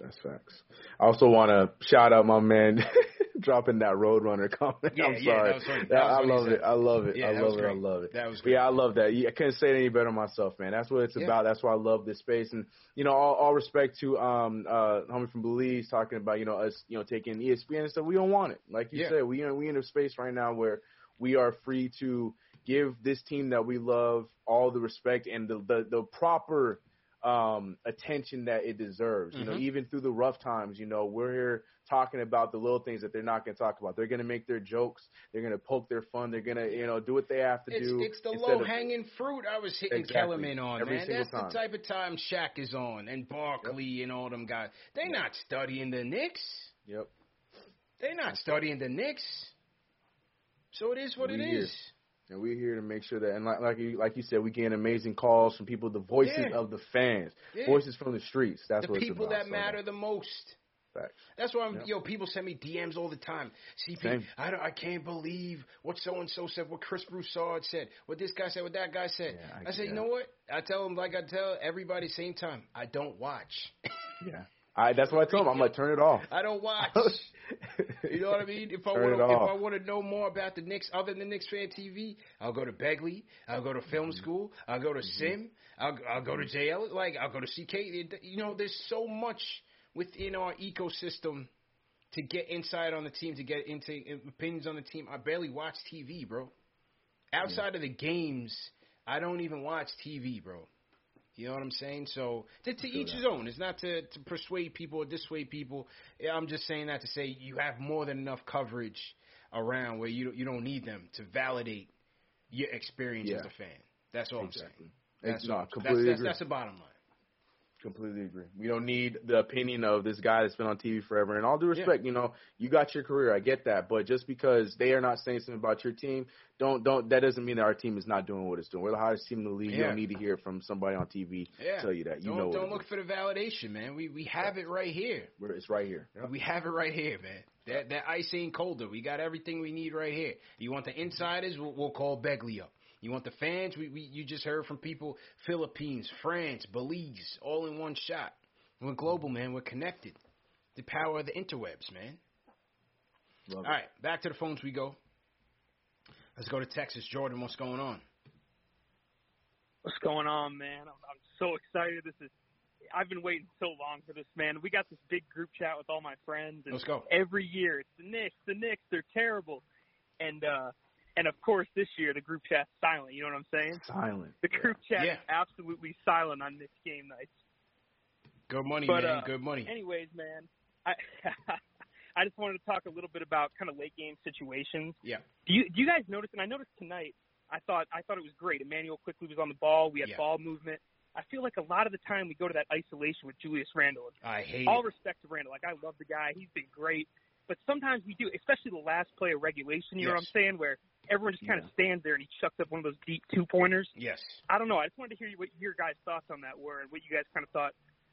That's facts. I also want to shout out my man dropping that Roadrunner comment. Yeah, I'm yeah, sorry. that funny. That Yeah, was I love it. I love it. Yeah, I that love it. I love it. That was But yeah, I love that. I couldn't say it any better myself, man. That's what it's Yeah. about. That's why I love this space. And you know, all, all respect to um uh homie from Belize talking about you know us you know taking ESPN and stuff. We don't want it. Like you Yeah. said, we in we in a space right now where we are free to give this team that we love all the respect and the the, the proper um attention that it deserves. You know, Mhm. even through the rough times, you know, we're here talking about the little things that they're not going to talk about. They're going to make their jokes. They're going to poke their fun. They're going to, you know, do what they have to It's, do. it's the low of- hanging fruit I was hitting Exactly. Kellerman on, Every man. That's time. the type of time Shaq is on and Barkley and all them guys. They're not studying the Knicks. Yep. They're not studying the Knicks. So it is what it We here. is. And we're here to make sure that, and like like you, like you said, we get amazing calls from people, the voices Yeah. of the fans, Yeah. voices from the streets. That's the what people it's about. that So, matter the most. Facts. That's why I'm, Yep. yo, people send me DMs all the time. CP, Same. I don't, I can't believe what so and so said, what Chris Broussard said, what this guy said, what that guy said. I I, say, you know what? I tell them like I tell everybody same time. I don't watch. Yeah. I that's what I told him. I'm like, turn it off. I don't watch. you know what I mean? If I want it if. I want to know more about the Knicks other than the Knicks fan TV, I'll go to Begley. I'll go to film Mm-hmm. school. I'll go to Sim. I'll I'll go to JL. Like I'll go to CK. You know, there's so much within our ecosystem to get inside on the team, to get into opinions on the team. I barely watch TV, bro. Outside of the games, I don't even watch TV, bro. You know what I'm saying? So to, to each his own. It's not to, to persuade people or dissuade people. I'm just saying that to say you have more than enough coverage around where you don't, you don't need them to validate your experience as a fan. That's all I'm saying. That's no, all. that's, that's, that's the bottom line. Completely agree. We don't need the opinion of this guy that's been on TV forever. And all due respect, you know, you got your career. I get that, but just because they are not saying something about your team, don't don't. That doesn't mean that our team is not doing what it's doing. We're the hottest team in the league. You don't need to hear from somebody on TV Yeah. tell you that. You don't know, don't look is. for the validation, man. We we have it right here. We're- It's right here. We have it right here, man. That that ice ain't colder. We got everything we need right here. You want the insiders? We'll, we'll call Begley up. You want the fans? We, we you just heard from people Philippines, France, Belize, all in one shot. We're global, man. We're connected. The power of the interwebs, man. Love All right, back to the phones we go. Let's go to Texas. Jordan, what's going on? What's going on, man? I'm, I'm so excited. This is. I've been waiting so long for this, man. We got this big group chat with all my friends, and Let's go. every year it's the Knicks. The Knicks, they're terrible, and uh, and of course this year the group chat's silent. You know what I'm saying? Silent. The group chat Yeah. is absolutely silent on this game nights. Good money, But, man. uh, Good money. Anyways, man, I I just wanted to talk a little bit about kind of late game situations. Yeah. Do you do you guys notice? And I noticed tonight. I thought I thought it was great. Immanuel Quickley was on the ball. We had Yeah. ball movement. I feel like a lot of the time we go to that isolation with Julius Randle. I hate All it. respect to Randle. Like I love the guy. He's been great. But sometimes we do, especially the last play of regulation. You know what I'm saying? Where everyone just kind of stands there and he chucks up one of those deep two pointers. Yes. I don't know. I just wanted to hear you, what your guys' thoughts on that were and what you guys kind of thought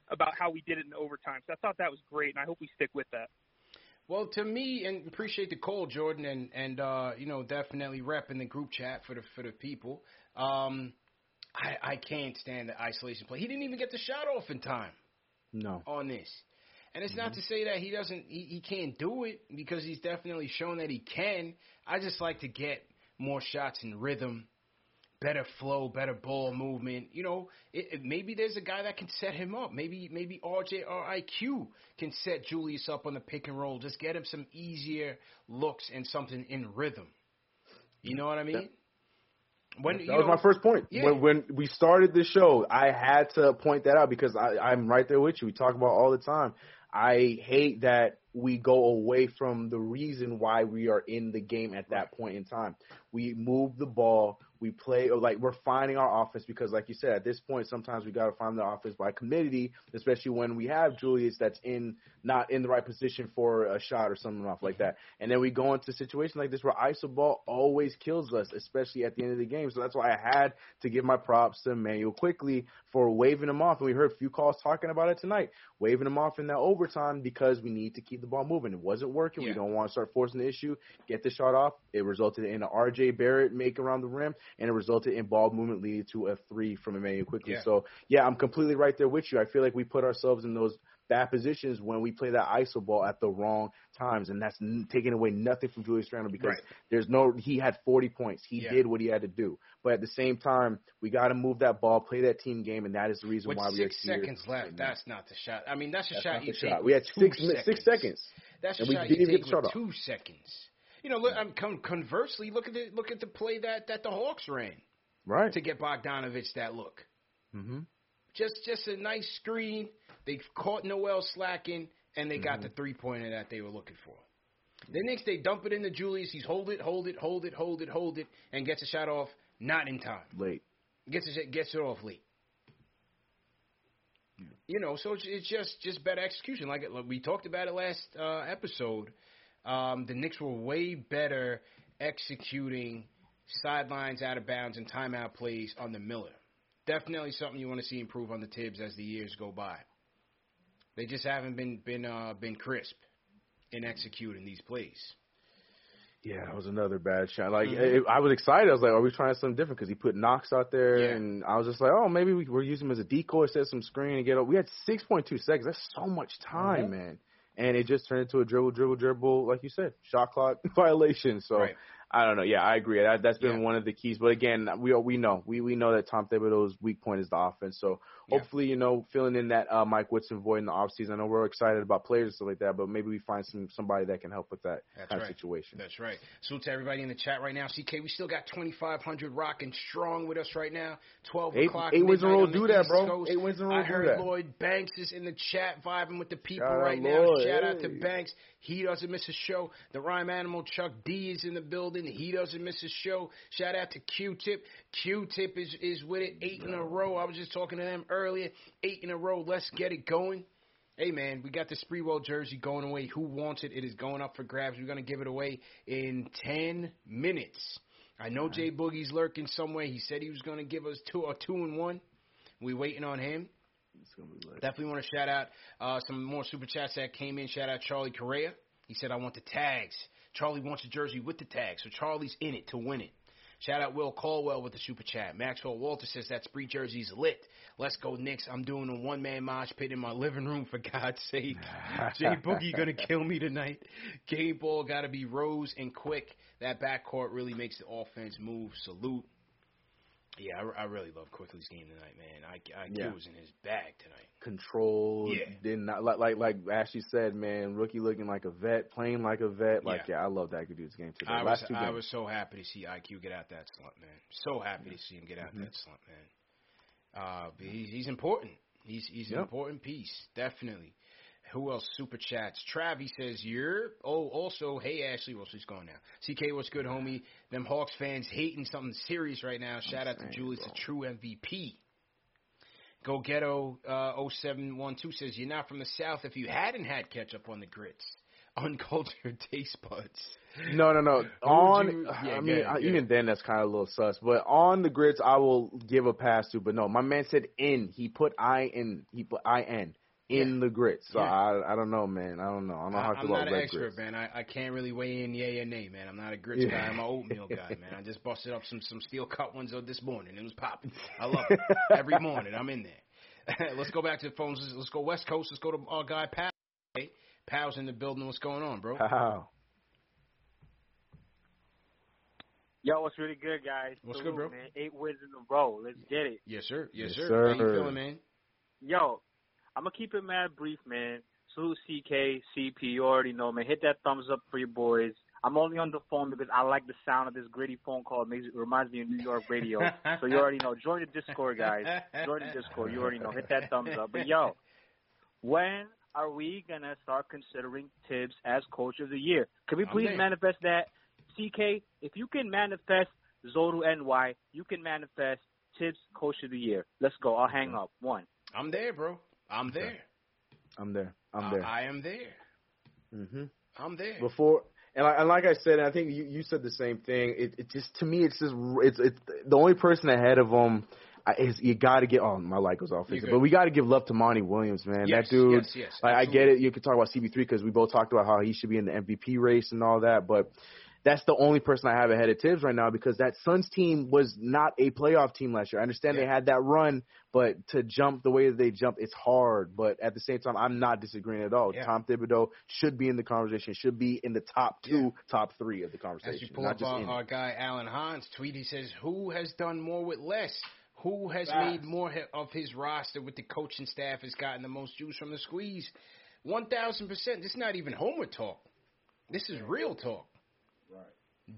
about how we did it in overtime. So I thought that was great, and I hope we stick with that. Well, to me, and appreciate the call, Jordan, and and uh, you know definitely repping the group chat for the for the people. Um, I I can't stand the isolation play. He didn't even get the shot off in time No. on this, and it's not to say that he doesn't he, he can't do it because he's definitely shown that he can. I just like to get more shots in rhythm, better flow, better ball movement. You know, it, it, maybe there's a guy that can set him up. Maybe maybe RJ or IQ can set Julius up on the pick and roll. Just get him some easier looks and something in rhythm. You know what I mean? When that was know, my first point. Yeah. When, when we started the show, I had to point that out because I, I'm right there with you. We talk about it all the time. I hate that we go away from the reason why we are in the game at that point in time. We move the ball, we play or like we're finding our offense because, like you said, at this point, sometimes we got to find the offense by committee, especially when we have Julius that's in not in the right position for a shot or something off like mm-hmm. that. And then we go into situations like this where iso ball always kills us, especially at the end of the game. So that's why I had to give my props to Immanuel Quickley for waving him off. And we heard a few calls talking about it tonight, waving him off in that overtime because we need to keep the ball moving. It wasn't working. We don't want to start forcing the issue. Get the shot off. It resulted in an RJ Barrett make around the rim, and it resulted in ball movement leading to a three from Immanuel Quickley. Yeah. So yeah, I'm completely right there with you. I feel like we put ourselves in those bad positions when we play that iso ball at the wrong times, and that's n- taking away nothing from Julius Randle because Right. there's no he had 40 points. He Yeah. did what he had to do, but at the same time, we got to move that ball, play that team game, and that is the reason with why we six are here. seconds left, that's not the shot. I mean, that's a That's shot you the shot. We had six mi- six seconds. That's and a we shot didn't you even take get the shot off. two seconds. You know, look, I'm con- conversely, look at the look at the play that that the Hawks ran Right. to get Bogdanovic that look. Mm-hmm. Just just a nice screen. They caught Noel slacking, and they Mm-hmm. got the three pointer that they were looking for. The next they dump it into Julius. He's hold it, hold it, hold it, hold it, hold it, and gets a shot off not in time. Late. Gets it gets it off late. You know, so it's, it's just just better execution. Like, like we talked about it last uh, episode, um, the Knicks were way better executing sidelines, out of bounds, and timeout plays on the Miller. Definitely something you want to see improve on the Thibs as the years go by. They just haven't been been uh, been crisp in executing these plays. Yeah, that was another bad shot. Like Mhm. it, I was excited. I was like, "Are we trying something different?" Because he put Knox out there, Yeah. and I was just like, "Oh, maybe we, we're using him as a decoy, set some screen, and get up." We had six point two seconds. That's so much time, Mhm. man. And it just turned into a dribble, dribble, dribble, like you said, shot clock violation. So Right. I don't know. Yeah, I agree. That that's been one of the keys. But again, we we know we we know that Tom Thibodeau's weak point is the offense. So hopefully, you know, filling in that uh, Mike Woodson void in the offseason. I know we're excited about players and stuff like that, but maybe we find some somebody that can help with that That's kind right. of situation. That's right. So to everybody in the chat right now. CK, we still got 2,500 rocking strong with us right now. 12 Eight- o'clock. eight wins in a row do that, bro. Coast. Eight wins in a row I do heard that. Lloyd Banks is in the chat vibing with the people Shout right now. Lloyd, Shout out to. Banks. He doesn't miss a show. The Rhyme Animal Chuck D is in the building. He doesn't miss a show. Shout out to Q-Tip. Q-Tip is, is with it. Eight in a row. I was just talking to them earlier. Eight in a row. Let's get it going. Hey man, we got the Sprewell jersey going away. Who wants it? It is going up for grabs. We're gonna give it away in ten minutes. I know Jay Boogie's lurking somewhere. He said he was gonna give us two or two and one. We waiting on him. Definitely want to shout out uh, some more super chats that came in. Shout out Charlie Correa. He said I want the tags. Charlie wants a jersey with the tags, so Charlie's in it to win it. Shout out Will Caldwell with the super chat. Maxwell Walter says that spree jersey's lit. Let's go Knicks. I'm doing a one man mosh pit in my living room for God's sake. Jay Boogie gonna kill me tonight. Game ball gotta be Rose and quick. That backcourt really makes the offense move. Salute. Yeah, I, I really love Quickley's game tonight, man. I, I Yeah. was in his bag tonight. Control. Yeah. Did not like like like Ashley said, man. Rookie looking like a vet, playing like a vet. Like yeah, I love that dude's game today. I was I was so happy to see IQ get out that slump, man. So happy to see him get out Mhm. that slump, man. Uh, but he, he's important. He's he's an important piece, definitely. Who else? Super chats. Travi says you're. Oh, also, hey Ashley, well she's gone now. CK, what's good, homie? Them Hawks fans hating something serious right now. Shout out to Julius, the true MVP. Go Ghetto uh, 0712 says you're not from the South if you hadn't had ketchup on the grits. Uncultured taste buds. No, no, no. On, you- yeah, I mean, even then, that's kind of a little sus. But on the grits, I will give a pass to. But no, my man said in. He put I in. He put I N in the grits. So Yeah. I, I don't know, man. I don't know. I don't know how I, to I'm feel not an expert, grits. man. I, I can't really weigh in yay or nay, man. I'm not a grits Yeah. guy. I'm an oatmeal guy, man. I just busted up some some steel cut ones uh, this morning. It was popping. I love it. Every morning, I'm in there. Let's go back to the phones. Let's, let's go West Coast. Let's go to our guy Pal. Hey, Pal's in the building. What's going on, bro? How? Yo, what's really good, guys? What's Salute, good, bro? Man. Eight wins in a row. Let's get it. Yes, sir. Yes, Yes, sir. How you sir. feeling, man? Yo, I'm gonna keep it mad brief, man. Salute CK, CP. You already know, man. Hit that thumbs up for your boys. I'm only on the phone because I like the sound of this gritty phone call. It makes it reminds me of New York radio. so you already know. Join the Discord, guys. Join the Discord. You already know. Hit that thumbs up. But yo, when are we gonna start considering Thibs as coach of the year? Can we please there. manifest that? CK, if you can manifest Zoru NY, you can manifest Thibs coach of the year. Let's go. I'll hang up. One. I'm there, bro. I'm there. I'm there. I'm there. I am there. hmm I'm there. Before and, I, and like I said, I think you, you said the same thing. It, it just to me, it's just it's it's the only person ahead of him. I- Is you got to get oh my light goes off, but we got to give love to Monty Williams, man. Yes, that dude, yes, yes, like I get it. You could talk about CP3 because we both talked about how he should be in the MVP race and all that, but that's the only person I have ahead of Thibs right now because that Suns team was not a playoff team last year. I understand they had that run, but to jump the way that they jumped, it's hard. But at the same time, I'm not disagreeing at all. Yeah. Tom Thibodeau should be in the conversation, should be in the top two, top three of the As conversation. you pull up our, our guy Alan Hahn's tweet, he says, "Who has done more with less? Who has Facts. made more of his roster with the coaching staff has gotten the most juice from the squeeze? One thousand percent. This is not even homer talk. This is real talk.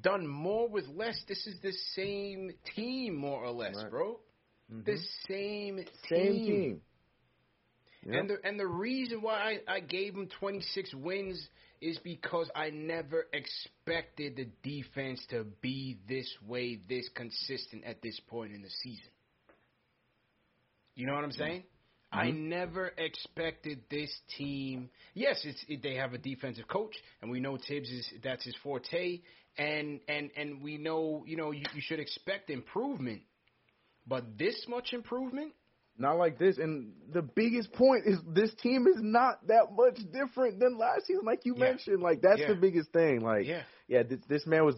Done more with less. This is the same team, more or less, Right. bro. Mhm. The same Same team. and the and the reason why I, I gave them 26 wins is because I never expected the defense to be this way, this consistent at this point in the season. You know what I'm saying? I Mhm. never expected this team. Yes, it's it, they have a defensive coach, and we know Thibs is that's his forte, and and and we know you know you, you should expect improvement, but this much improvement, Not like this. And the biggest point is this team is not that much different than last season, like you Yeah. mentioned. Like that's Yeah. the biggest thing. Like Yeah. yeah, this, this man was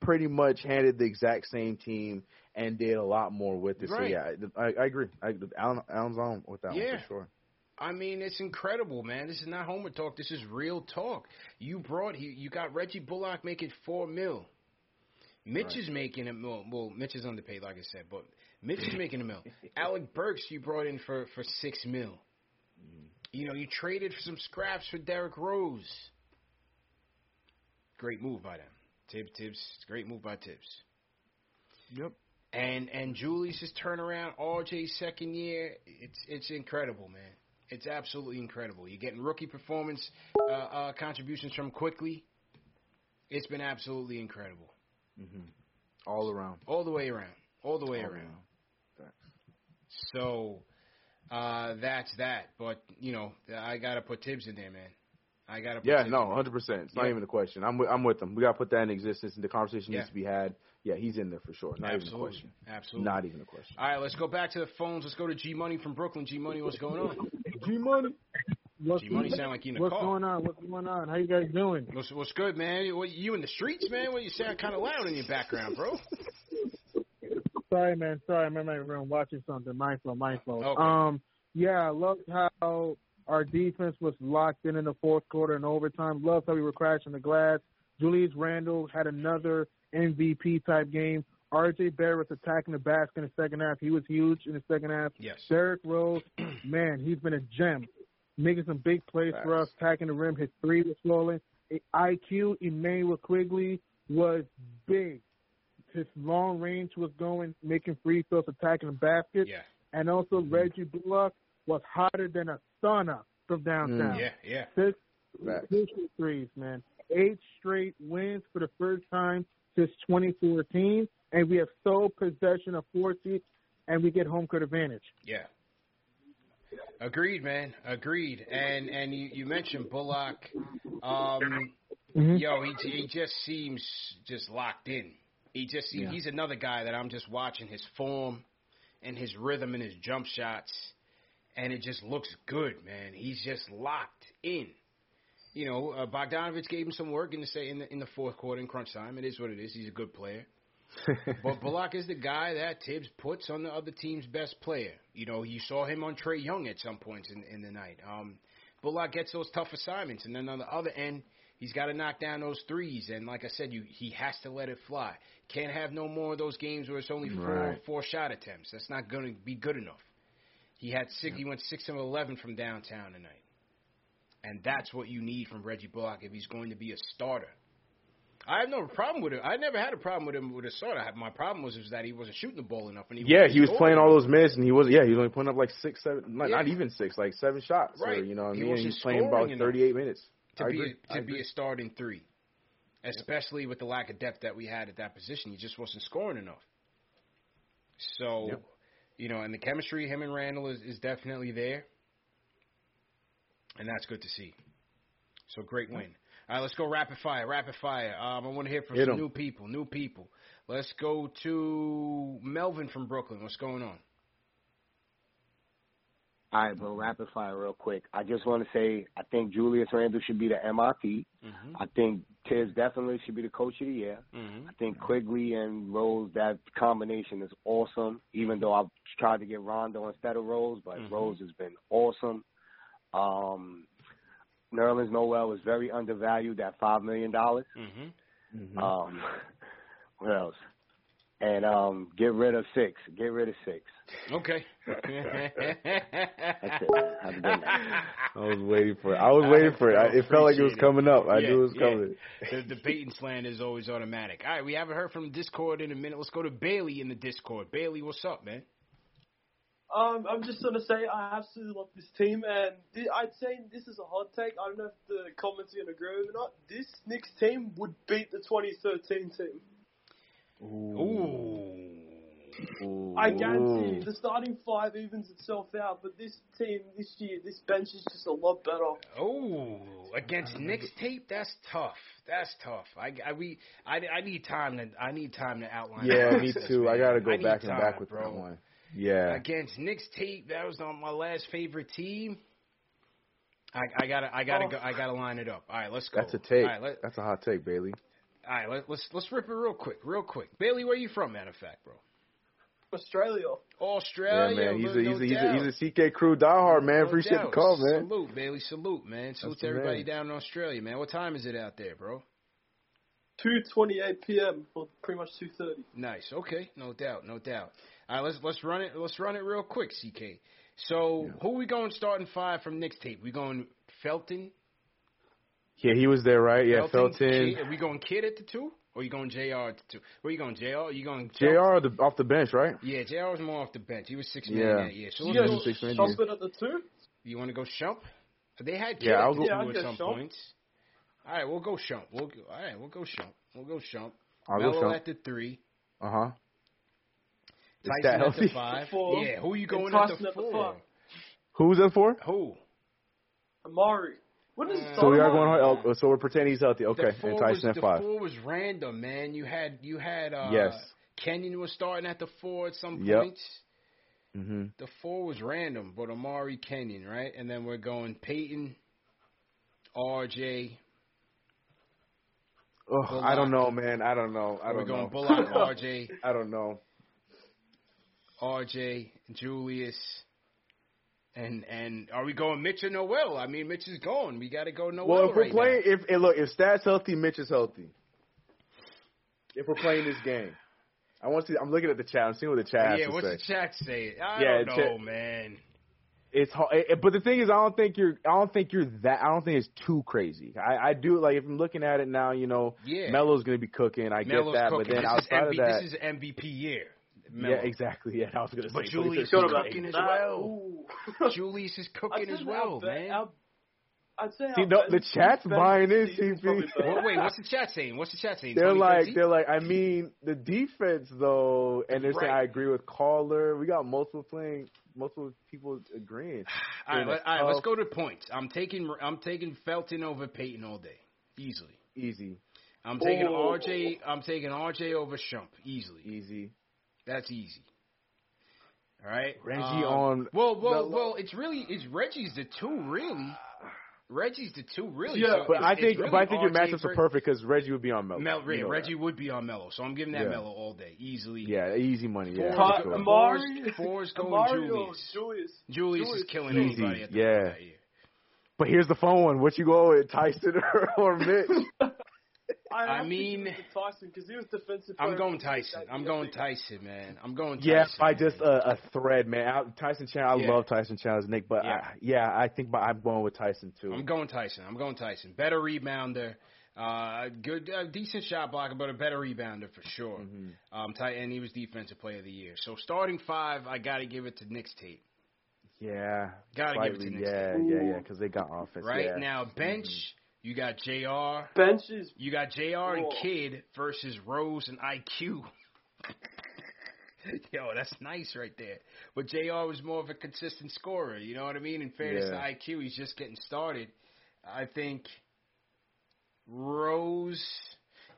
pretty much handed the exact same team and did a lot more with it. So yeah, I, I agree. I, Alan, Alan's on with that Yeah. one for sure. I mean, it's incredible, man. This is not Homer talk. This is real talk. You brought you, you got Reggie Bullock making four mil. Mitch Right. is making a mil. Well, Mitch is underpaid, like I said, but Mitch is making a mil. Alec Burks you brought in for for six mil. Mm-hmm. You know, you traded for some scraps for Derrick Rose. Great move by them. Thibs, Thibs, great move by Thibs. Yep. And and Julius's turnaround, RJ's second year, it's it's incredible, man. It's absolutely incredible. You're getting rookie performance uh, uh, contributions from Quickley. It's been absolutely incredible, hmm All around. all the way around, all the way All around. Facts. So uh, that's that. But you know, I gotta put Thibs in there, man. I gotta. Put Yeah, no, hundred percent. It's not even a question. I'm with, I'm with them. We gotta put that in existence, and the conversation Yeah. needs to be had. Yeah, he's in there for sure. Not even a Absolutely. question. Absolutely. Not even a question. All right, let's go back to the phones. Let's go to G Money from Brooklyn. G Money, what's going on? G Money. What's, G Money sound like you in the what's car. going on? What's going on? How you guys doing? What's, what's good, man? What, you in the streets, man? What you sound kind of loud in your background, bro? Sorry, man. Sorry, I'm in my room watching something. My fault. My fault. Okay. Um, yeah, I loved how our defense was locked in in the fourth quarter and overtime. Loved how we were crashing the glass. Julius Randle had another MVP type game. RJ Barrett was attacking the basket in the second half. He was huge in the second half. Yes. Derrick Rose, man, he's been a gem, making some big plays for us, attacking the rim. His three was rolling. IQ Immanuel Quickley was big. His long range was going, making free throws, attacking the basket. Yeah. And also mm-hmm. Reggie Bullock was hotter than a sauna from downtown. Mm, yeah, yeah. Six, Facts. six threes, man. Eight straight wins for the first time since 2014, and we have sole possession of four seats, and we get home court advantage. Yeah. Agreed, man. Agreed. And and you, you mentioned Bullock. Um, Mhm. yo, he he just seems just locked in. He just seems, Yeah. he's another guy that I'm just watching his form and his rhythm and his jump shots, and it just looks good, man. He's just locked in. You know, uh, Bogdanovic gave him some work in the say in the in the fourth quarter in crunch time. It is what it is. He's a good player. but Bullock is the guy that Thibs puts on the other team's best player. You know, you saw him on Trae Young at some points in, in the night. Um, Bullock gets those tough assignments, and then on the other end, he's got to knock down those threes. And like I said, you he has to let it fly. Can't have no more of those games where it's only four Right. four shot attempts. That's not going to be good enough. He had six. He went six of eleven from downtown tonight, and that's what you need from Reggie Bullock if he's going to be a starter. I have no problem with it. I never had a problem with him with a starter. I- My problem was, was that he wasn't shooting the ball enough. And he Yeah, he was playing all those minutes, and he was yeah, he was only putting up like six, seven, not, Yeah. not even six, like seven shots. Right. you know what I He mean? Wasn't he's playing about thirty-eight minutes. to I be agree. a, to be a starting three, especially with the lack of depth that we had at that position. He just wasn't scoring enough. So, Yep. you know, and the chemistry him and Randle is, is definitely there, and that's good to see. So great win. All right, let's go rapid fire. Rapid fire. Um, I want to hear from Hit some 'em. new people. New people. Let's go to Melvin from Brooklyn. What's going on? All right, bro. Rapid fire, real quick. I just want to say I think Julius Randle should be the MIP. Mm-hmm. I think Thibs definitely should be the coach of the year. Mm-hmm. I think Quickley and Rose, that combination is awesome. Even though I've tried to get Rondo instead of Rose, but Mhm. Rose has been awesome. Um, Nerlens Noel was very undervalued at five million dollars. Mm-hmm. Um, what else? And um, get rid of six. Get rid of six. Okay. That's it. Have a good night. I was waiting for it. I was waiting for it. I, it felt like it was coming up. I Yeah, knew it was yeah. coming. The, the bait and slant is always automatic. All right, we haven't heard from Discord in a minute. Let's go to Bailey in the Discord. Bailey, what's up, man? Um, I'm just gonna say I absolutely love this team, and th- I'd say this is a hot take. I don't know if the comments are gonna agree with it or not. This Knicks team would beat the 2013 team. Ooh. I guarantee you, the starting five evens itself out, but this team this year, this bench is just a lot better. Oh, against Knicks tape, that's tough. That's tough. I, I we I, I need time to I need time to outline. Yeah, me too. I got to go need back and back with bro. that one. Yeah. Against Knicks tape, that was on my last favorite team. I, I gotta I gotta Oh. go I gotta line it up. All right, let's go. That's a take. All right, let, That's a hot take, Bailey. All right, let, let's let's rip it real quick, real quick. Bailey, where are you from, matter of fact, bro? Australia. Australia. yeah, man. He's no- a he's no a, he's a he's a CK crew diehard man. No Appreciate doubt. the call, man. Salute, Bailey. Salute, man. Salute That's to everybody man. down in Australia, man. What time is it out there, bro? 2:28 p.m. or pretty much 2:30. Nice. Okay. No doubt. No doubt. All right. Let's let's run it. Let's run it real quick, CK. So who we going starting five from Nick's tape? We going Felton. Yeah, he was there, right? Yeah, Felton. Kidd, are we going Kidd at the two? Or you going Jr. at the two? Where you going, Jr. Are you going Jr. The, off the bench, right? Yeah, Jr. was more off the bench. He was six man Yeah. that year. So You let's guys go- six man, Shumping at the two? You want to go Shump? They had Kidd Yeah, at I'll the go- two at some Shump. points. All right, we'll go Shump. We'll go, all right, we'll go Shump. We'll go Shump. I'll go Melo Shump. at the three. Uh huh. Is Tyson that at healthy? the five. Four. Yeah, who are you going at Tyson the at the four? five. Who's that for? Who? Amar'e. When is Uh, So we are Amar'e? going. Oh, so we're pretending he's healthy. Okay, The four and was, Tyson at the four was random, man. You had you had uh Yes. Kenyon was starting at the four at some Yep. points. Mm-hmm. The four was random, but Amar'e Kenyon, right? And then we're going Payton, RJ. Oh, I don't know, man. I don't know. I don't We're don't going know. Bullock, RJ, I don't know. RJ, Julius, and and are we going Mitch or Noel? I mean, Mitch is gone. We got to go Noel Well, if we're right playing, now. if and look, if Stats healthy, Mitch is healthy. If we're playing this game, I want to see. I'm looking at the chat. I'm seeing what the chat yeah, what's say. the chat say? I Yeah, don't know, man. It's hard, eh, but the thing is, I don't think you're. I don't think you're that. I don't think it's too crazy. I, I do like if I'm looking at it now. You know, Yeah. Melo's gonna be cooking. I Melo's get that, cooking. but then this outside is of that, this is MVP year. Yeah, exactly. Yeah, I was gonna say. But so Julius is cooking. cooking as well. ooh. Julius is cooking as well, our be- man. I'd say See, our no, the chat's defense buying in, CP. probably better. Wait, wait, what's the chat saying? What's the chat saying? They're like, they're like. I mean, the defense though, and they're saying I agree with caller. We got multiple playing, multiple people agreeing. all right, Saying let, all right, let's go to points. I'm taking I'm taking Felton over Payton all day, easily. Easy, I'm taking Oh. RJ. I'm taking RJ over Shump, easily. easy. That's easy. All right, Reggie Um, on. Well, well, the- well. It's really it's Reggie's the two, really. Reggie's the two, really. Yeah, So But it's- I it's think, really but I think your matchups are perfect because Reggie would be on Melo. Mel, You know Reggie would be on Melo, so I'm giving that Yeah. Melo all day, easily. Yeah, easy money. Yeah, Four- for sure. Amar'e, Four's- four's going Amar'e or Julius. Julius. Julius, is killing Easy, anybody at the yeah. of that year. But here's the fun one. What you go with, Tyson or, or Mitch? I, I have to mean- to Tyson because he was defensive. I'm going of Tyson. I'm going I. Tyson, man. I'm going Tyson. Yeah, by just a, a thread, man. I, Tyson Chandler, I Yeah. love Tyson Chandler's Nick, but Yeah. I, yeah, I think I'm going with Tyson too. I'm going Tyson. I'm going Tyson. Better rebounder. Uh, good, uh, decent shot blocker, but a better rebounder for sure. Mm-hmm. Um, tight, and he was defensive player of the year. So starting five, I got to give it to Knicks tape. yeah, Gotta give it to slightly, Knicks. yeah, yeah, yeah, because they got offense. Right yeah. now, bench. You got Jr. Bench is You got Jr. and. Kidd versus Rose and IQ. Yo, that's nice right there. But Jr. was more of a consistent scorer. You know what I mean? In fairness Yeah. to IQ, he's just getting started. I think Rose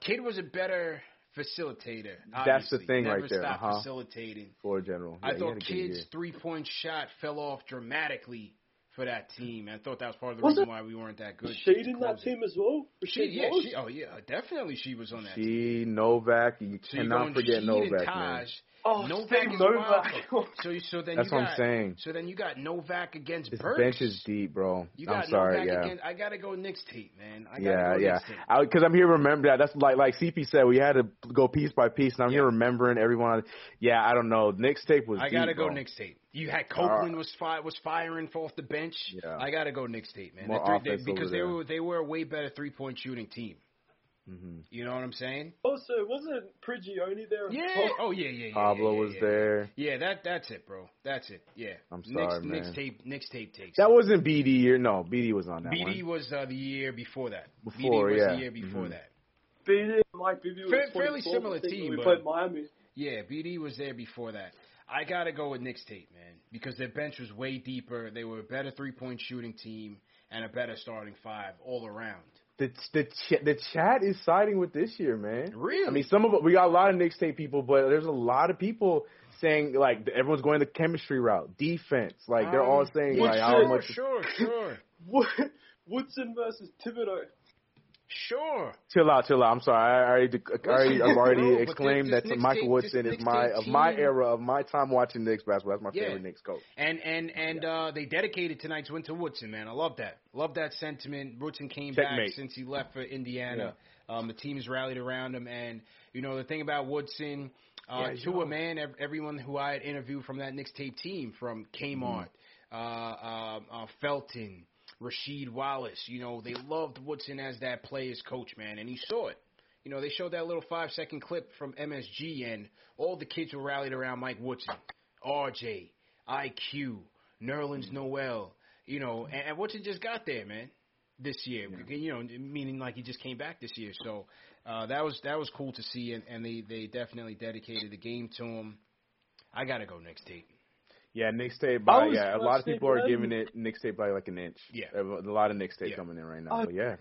Kidd was a better facilitator. That's the thing Never right there, stopped uh-huh. facilitating. For general, I Yeah, he thought had a good Kidd's three point shot fell off dramatically for that team. I thought that was part of the Was reason it why we weren't that good. Shade in that team as well. She, Rasheed yeah, Wallace? she, oh yeah, definitely she was on that. team. She Novak, you So you're cannot forget Sheed Novak, and man. Taj. Oh, Novak Steve is Novak. wild. So so then That's you what I'm saying. so then you got Novak against This Burks. bench is deep, bro. You got I'm sorry, Novak yeah. against. I gotta go Knicks tape, man. I gotta Yeah, go yeah. Tape. Because I'm here to remember that. That's like like CP said, we had to go piece by piece, and I'm here remembering everyone. Yeah, I don't know. Knicks tape was. I gotta go bro. Knicks tape. You had Copeland was fi- was firing off the bench. Yeah. I gotta go Knicks State, man. The three- they- because they were they were a way better three point shooting team. hmm You know what I'm saying? Also, wasn't Prigioni there? Yeah. well? Oh yeah, yeah, yeah. Pablo yeah, yeah, was yeah. there. Yeah, that that's it, bro. That's it. Yeah. I'm sorry, Knicks man. tape. Knicks tape takes. That wasn't BD year. No, BD was on that BD one. was uh, the year before that. Before, BD was yeah. the year before Mhm. that. BD and Mike Bibby was Fair- fairly similar team, We but- played Miami. Yeah, BD was there before that. I gotta go with Knicks tape, man, because their bench was way deeper. They were a better three point shooting team and a better starting five all around. The the ch- the chat is siding with this year, man. Really? I mean, some of it, we got a lot of Knicks tape people, but there's a lot of people saying like everyone's going the chemistry route, defense. Like they're all Um, saying yeah, like sure, how much. Sure, sure. Wood- Woodson versus Thibodeau. Sure. Chill out, chill out. I'm sorry. I already, I already, I've already but exclaimed this- that Michael Woodson is my of my era of my time watching Knicks basketball. That's my Yeah. favorite Knicks coach. And and and uh, they dedicated tonight's win to Woodson, man. I love that. Love that sentiment. Woodson came back since he left for Indiana. Um, the team's rallied around him, and you know the thing about Woodson, uh, Yeah, to a man, ev- everyone who I had interviewed from that Knicks tape team, from Kmart, uh, uh, uh, Felton, Rasheed Wallace, you know they loved Woodson as that player's coach, man, and he saw it. You know, they showed that little five second clip from MSG, and all the kids were rallied around Mike Woodson, RJ, IQ, Nerlens Noel. You know, and, and Woodson just got there, man, this year. You know, meaning like he just came back this year. So uh, that was that was cool to see, and, and they they definitely dedicated the game to him. I gotta go next tape. Yeah, Knicks tape by was yeah. A lot of people are them. giving it Knicks tape by like an inch. Yeah, a lot of Knicks tape coming in right now. I- but yeah,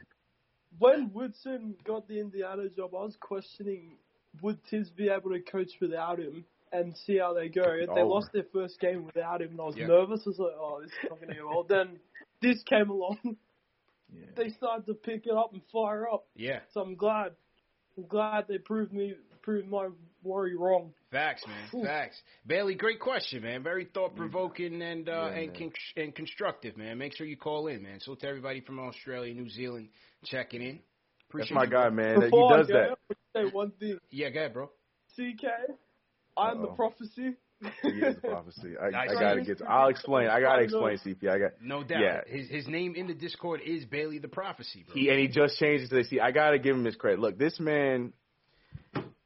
When Woodson got the Indiana job, I was questioning would Tiz be able to coach without him and see how they go. And they Oh. lost their first game without him, and I was Yeah. nervous. I was like, oh, this is not going to go well. Then this came along. Yeah. They started to pick it up and fire up. Yeah. So I'm glad. I'm glad they proved me proved my worry wrong. Facts, man. Ooh. Facts. Bailey, great question, man. Very thought provoking and uh, Yeah, and con- and constructive, man. Make sure you call in, man. So to everybody from Australia, New Zealand, checking in. Appreciate that's Appreciate my you, guy, bro. man. Before he I does go, that. I say one thing. Yeah, go ahead, bro. CK, I'm the Uh-oh. prophecy. He is a prophecy. I, Nice. I gotta get. To, I'll explain. I gotta explain, CP. I got No doubt. Yeah, His his name in the Discord is Bailey the Prophecy, bro. He and he just changed it to see. I gotta give him his credit. Look, this man,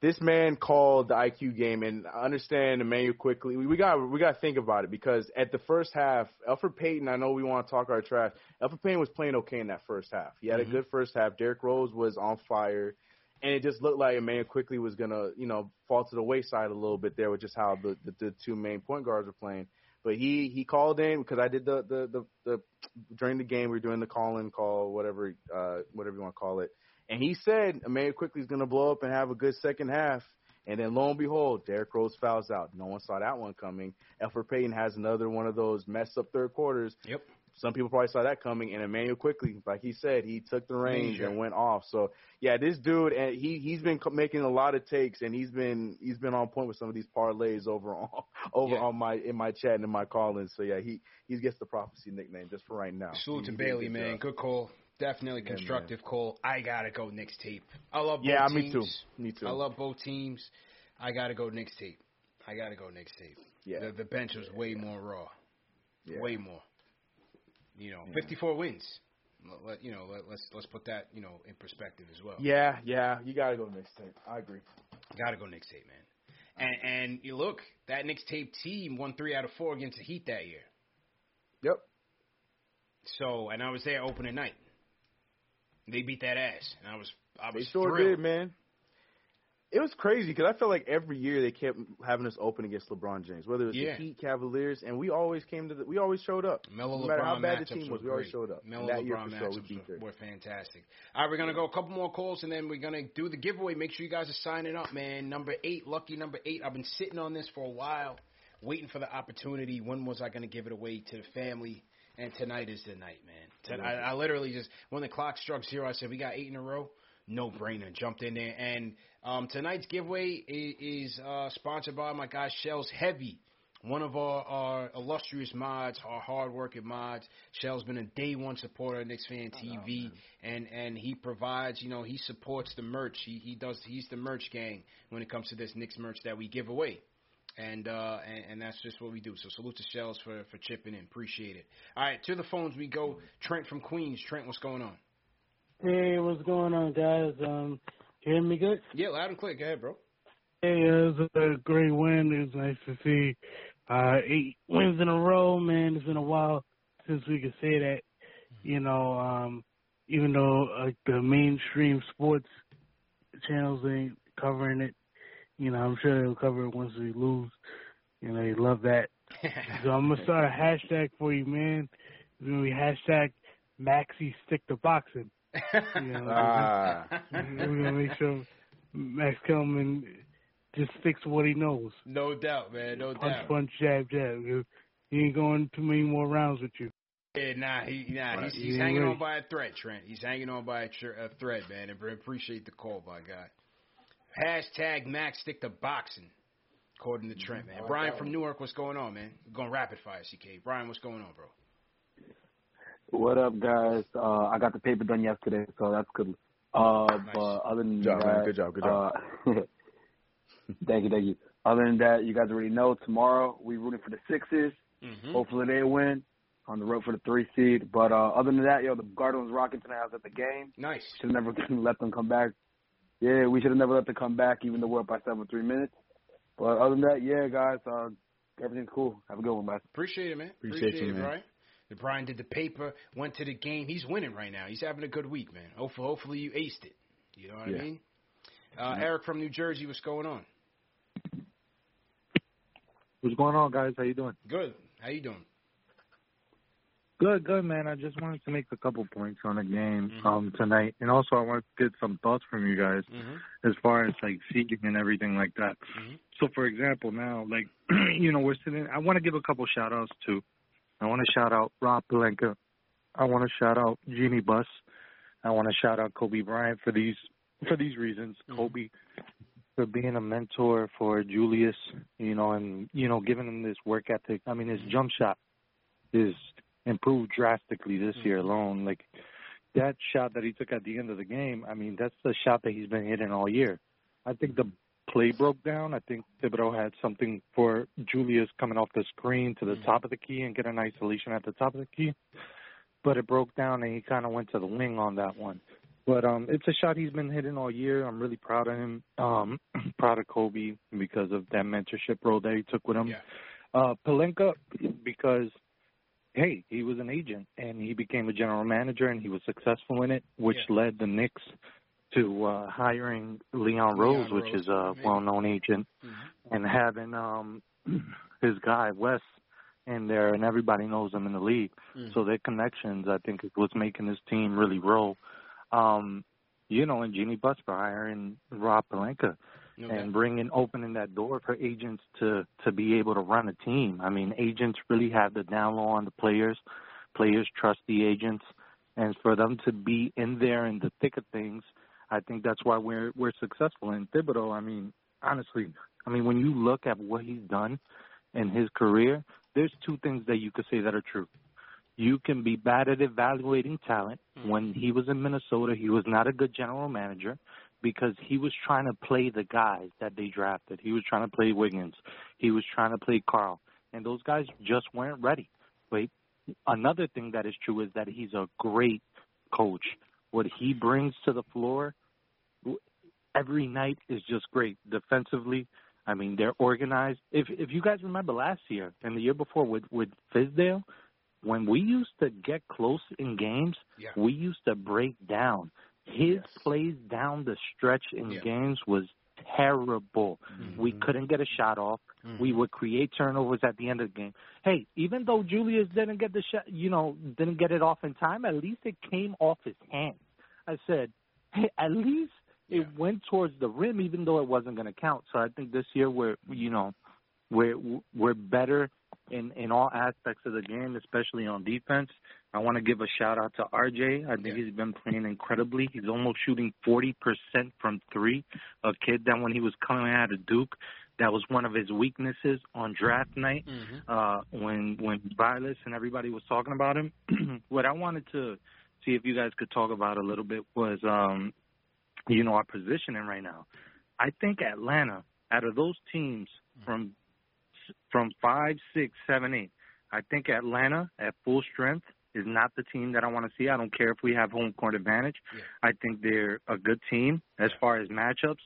this man called the IQ game, and I understand Immanuel Quickley. We, we got we got to think about it because at the first half, Elfrid Payton. I know we want to talk our trash. Elfrid Payton was playing okay in that first half. He had Mhm. a good first half. Derrick Rose was on fire. And it just looked like Immanuel Quickley was gonna, you know, fall to the wayside a little bit there with just how the, the, the two main point guards were playing. But he he called in because I did the the the, the during the game we were doing the call in call whatever uh whatever you want to call it, and he said Immanuel Quickley is gonna blow up and have a good second half. And then lo and behold, Derrick Rose fouls out. No one saw that one coming. Elfrid Payton has another one of those mess up third quarters. Yep. Some people probably saw that coming, and Immanuel Quickley, like he said, he took the range Major. and went off. So yeah, this dude, and he he's been making a lot of takes, and he's been he's been on point with some of these parlays over on over Yeah. on my in my chat and in my call-ins. So yeah, he he gets the prophecy nickname just for right now. Salute He- to he did a Bailey, man. job. Good call. Definitely Yeah, constructive call. I gotta go Knicks tape. I love both Yeah, teams. me too. Me too. I love both teams. I gotta go Knicks tape. I gotta go Knicks tape. Yeah. The, the bench was way more raw. Yeah. Way more. You know, Yeah. 54 wins. Let, you know, let, let's let's put that you know in perspective as well. Yeah, yeah, you gotta go next tape. I agree. Gotta go Knicks tape, man. And and you look, that Knicks tape team won three out of four against the Heat that year. Yep. So, and I was there opening night. They beat that ass, and I was I They was sure thrilled. did, man. It was crazy because I felt like every year they kept having us open against LeBron James, whether it was Yeah. the Heat, Cavaliers, and we always came to the, we always showed up. Melo no matter how bad the team was, we always showed up. That year LeBron for sure, we were, were fantastic. All right, we're gonna go a couple more calls and then we're gonna do the giveaway. Make sure you guys are signing up, man. Number eight, lucky number eight. I've been sitting on this for a while, waiting for the opportunity. When was I gonna give it away to the family? And tonight is the night, man. Ton- I, I literally just when the clock struck zero, I said we got eight in a row. No brainer. Jumped in there, and um, tonight's giveaway is, is uh, sponsored by my guy Shells Heavy one of our, our illustrious mods, our hardworking mods. Shell's been a day one supporter of Knicks Fan TV, and and he provides, you know, he supports the merch. He he does he's the merch gang when it comes to this Knicks merch that we give away. And uh and, and that's just what we do. So salute to Shells for for chipping in. Appreciate it. All right, to the phones we go. Trent from Queens. Trent, what's going on? Hey, what's going on, guys? Um, you hear me good? Yeah, loud and clear. Go ahead, bro. Hey, uh, it was a great win. It was nice to see uh, eight wins in a row, man. It's been a while since we could say that. You know, um, even though like the mainstream sports channels ain't covering it, you know, I'm sure they'll cover it once we lose. You know, they love that. so I'm gonna start a hashtag for you, man. It's gonna be hashtag Maxi stick to boxing. You know, Ah. we're gonna make sure Max Kellerman just sticks to what he knows. No doubt, man. No Punch, doubt. punch, punch jab, jab. He ain't going too many more rounds with you. Yeah, nah, he, nah, he's, he's hanging on by a thread, Trent. He's hanging on by a, tr- a thread, man. And appreciate the call, by God. Hashtag Max stick to boxing, according to Trent, man. Brian that from one. Newark, what's going on, man? We're going rapid fire, CK. Brian, what's going on, bro? What up, guys? Uh, I got the paper done yesterday, so that's good. Uh, but other than Good job, that, man. Good job, good job. Uh, thank you, thank you. Other than that, you guys already know tomorrow we rooting for the Sixers. Mm-hmm. Hopefully they win on the road for the three seed. But uh, other than that, yo, the Guardians rocking tonight. I was at the game. Nice. Should have never let them come back. Yeah, we should have never let them come back, even though we're up by seven three minutes. But other than that, yeah, guys, uh, everything's cool. Have a good one, man. Appreciate it, man. Appreciate you, it, man. Brian. The Brian did the paper, went to the game. He's winning right now. He's having a good week, man. Hopefully, hopefully you aced it. You know what Yeah. I mean? Uh, Eric from New Jersey, what's going on? What's going on, guys? How you doing? Good. How you doing? Good, good, man. I just wanted to make a couple points on the game Mm-hmm. um tonight, and also I wanted to get some thoughts from you guys Mm-hmm. as far as like seeding and everything like that. So, for example, now like you know we're sitting. I want to give a couple shout outs to. I want to shout out Rob Pelinka. I want to shout out Jeanie Buss. I want to shout out Kobe Bryant for these for these reasons. Kobe for being a mentor for Julius, you know, and you know, giving him this work ethic. I mean, his jump shot is improved drastically this year alone. Like that shot that he took at the end of the game, I mean, that's the shot that he's been hitting all year. I think the play broke down. I think Thibodeau had something for Julius coming off the screen to the top of the key and get an isolation at the top of the key. But it broke down and he kind of went to the wing on that one. But um it's a shot he's been hitting all year. I'm really proud of him. Um proud of Kobe because of that mentorship role that he took with him. Uh Pelinka because hey, he was an agent and he became a general manager and he was successful in it, which led the Knicks to uh hiring Leon Rose, which is a well known agent, and having um his guy Wes in there and everybody knows him in the league. Mm. So their connections I think is what's making this team really roll. Um you know, and Jeannie for hiring Rob Palenka No and bringing opening that door for agents to to be able to run a team. I mean, agents really have the down low on the players. Players trust the agents, and for them to be in there in the thick of things, I think that's why we're we're successful. In Thibodeau, I mean, honestly, I mean, when you look at what he's done in his career, there's two things that you could say that are true. You can be bad at evaluating talent. Hmm. When he was in Minnesota, he was not a good general manager because he was trying to play the guys that they drafted. He was trying to play Wiggins. He was trying to play Karl. And those guys just weren't ready. But another thing that is true is that he's a great coach. What he brings to the floor every night is just great. Defensively, I mean, they're organized. If if you guys remember last year and the year before with with Fizdale, when we used to get close in games, Yeah. we used to break down. His plays down the stretch in Yeah. games was terrible. Mm-hmm. We couldn't get a shot off. Mm-hmm. We would create turnovers at the end of the game. Hey, even though Julius didn't get the shot, you know, didn't get it off in time, at least it came off his hands. I said, hey, at least it went towards the rim, even though it wasn't going to count. So I think this year we're, you know, we're we're better in in all aspects of the game, especially on defense. I want to give a shout out to RJ. I think he's been playing incredibly. He's almost shooting 40% from three. A kid that when he was coming out of Duke, that was one of his weaknesses on draft night. Uh, when when Bilas and everybody was talking about him, what I wanted to see if you guys could talk about a little bit was, um, you know, our positioning right now. I think Atlanta, out of those teams from from five, six, seven, eight. I think Atlanta at full strength is not the team that I want to see. I don't care if we have home court advantage. I think they're a good team as far as matchups.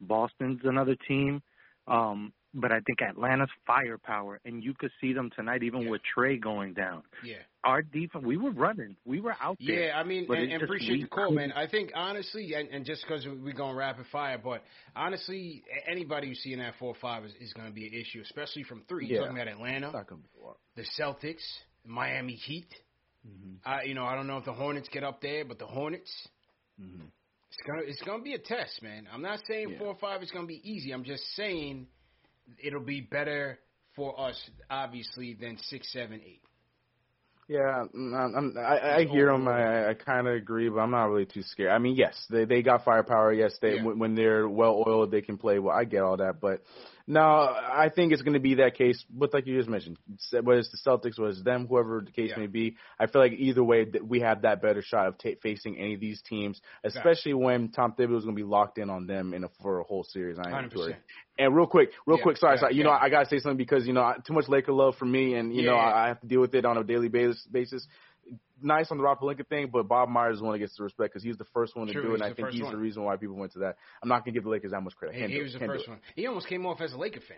Boston's another team. Um, but I think Atlanta's firepower, and you could see them tonight, even with Trae going down. Yeah. Our defense, we were running, we were out there. Yeah, I mean, and, and appreciate the call, man. I think honestly, and, and just because we're going rapid fire, but honestly, anybody you see in that four or five is, is going to be an issue, especially from three. You're talking about Atlanta, the Celtics, Miami Heat. Mm-hmm. I, you know, I don't know if the Hornets get up there, but the Hornets. Mm-hmm. It's gonna it's gonna be a test, man. I'm not saying four or five is gonna be easy. I'm just saying it'll be better for us, obviously, than six, seven, eight. Yeah, I'm, I'm, I, I hear them. I, I kind of agree, but I'm not really too scared. I mean, yes, they they got firepower. Yes, they Yeah. when, when they're well oiled, they can play. Well, I get all that, but no, I think it's going to be that case. But like you just mentioned, whether it's the Celtics, whether it's them, whoever the case may be, I feel like either way, that we have that better shot of ta facing any of these teams, especially when Tom Thibodeau is going to be locked in on them in a, for a whole series. I am sure. And real quick, real Yeah, quick, sorry, yeah, sorry. You yeah. know, I gotta say something because you know too much Laker love for me, and you know Yeah. I, I have to deal with it on a daily basis. basis. Nice on the Rob Pelinka thing, but Bob Myers is the one that gets the respect because he's the first one to True, do it, and I think he's one. the reason why people went to that. I'm not gonna give the Lakers that much credit. He, he was the first one. He almost came off as a Laker fan.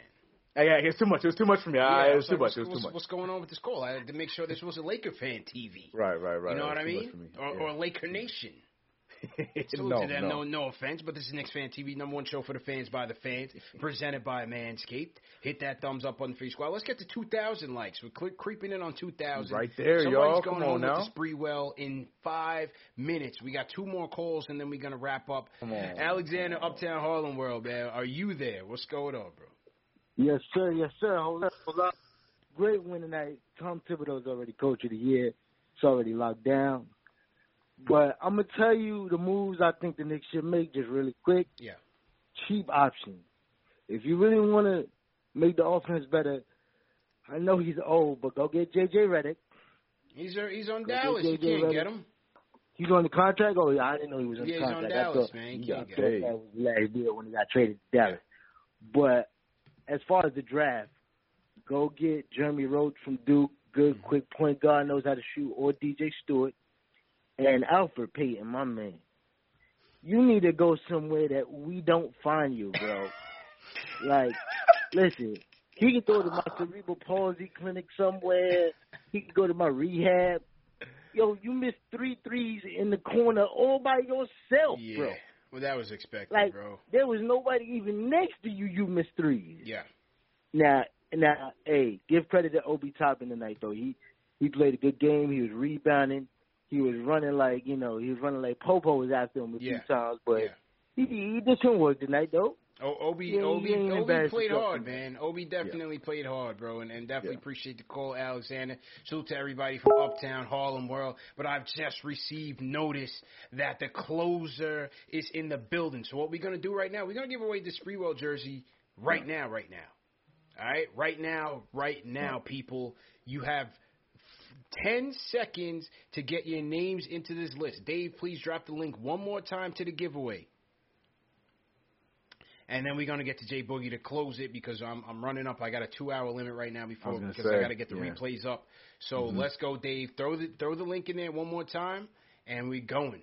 Yeah, yeah, it was too much. It was too much for me. Yeah, I, it was too much. It was too much. What's going on with this call? I had to make sure this was a Laker fan TV. Right, right, right. You know right. what I mean? me. Or, Yeah. or Laker Nation. Salute no, to them. no. No. no, offense, but this is Knicks Fan TV, number one show for the fans by the fans, presented by Manscaped. Hit that thumbs up on the Free Squad. Let's get to 2,000 likes. We're cre- creeping in on 2,000. Right there, Somebody's y'all. going Come home on with now. the Sprewell in five minutes. We got two more calls, and then we're gonna wrap up. Come on. Alexander, Uptown Harlem World, man. Are you there? What's going on, bro? Yes, sir. Yes, sir. Hold up. Hold up. Great win tonight. Tom Thibodeau's already coach of the year. It's already locked down. But I'm gonna tell you the moves I think the Knicks should make just really quick. Yeah. Cheap options. If you really want to make the offense better, I know he's old, but go get JJ Redick. He's uh, he's on Go Dallas. You can't Redick. get him. He's on the contract. Oh, yeah, I didn't know he was on Yeah, the he's on. Dallas, I thought, man. You yeah, I thought that was last deal when he got traded to Dallas. But as far as the draft, go get Jeremy Rhodes from Duke, good Mm-hmm. quick point guard, knows how to shoot, or DJ Stewart, and Elfrid Payton, my man. You need to go somewhere that we don't find you, bro. like, listen, he can go to my cerebral palsy clinic somewhere. He can go to my rehab. Yo, you missed three threes in the corner all by yourself, Yeah. bro. Well, that was expected, Like bro. there was nobody even next to you. You missed threes. Yeah. Now, now, hey, give credit to Obi Toppin tonight though. He he played a good game. He was rebounding. He was running like you know he was running like Popo was after him a Yeah. few times, but he he did some work tonight though. Oh, Obi, Yeah, he Obi, Obi played hard, man. Obi definitely played hard, bro, and, and definitely appreciate the call, Alexander. Salute to everybody from Uptown Harlem World. But I've just received notice that the closer is in the building. So what we're gonna do right now? We're gonna give away this Sprewell jersey right now, right now. All right, right now, right now, people. You have 10 seconds to get your names into this list. Dave, please drop the link one more time to the giveaway. And then we're gonna get to Jay Boogie to close it because I'm I'm running up. I got a two hour limit right now before gonna because I got to get the yeah. replays up. So Mhm. let's go, Dave. Throw the throw the link in there one more time, and we're going.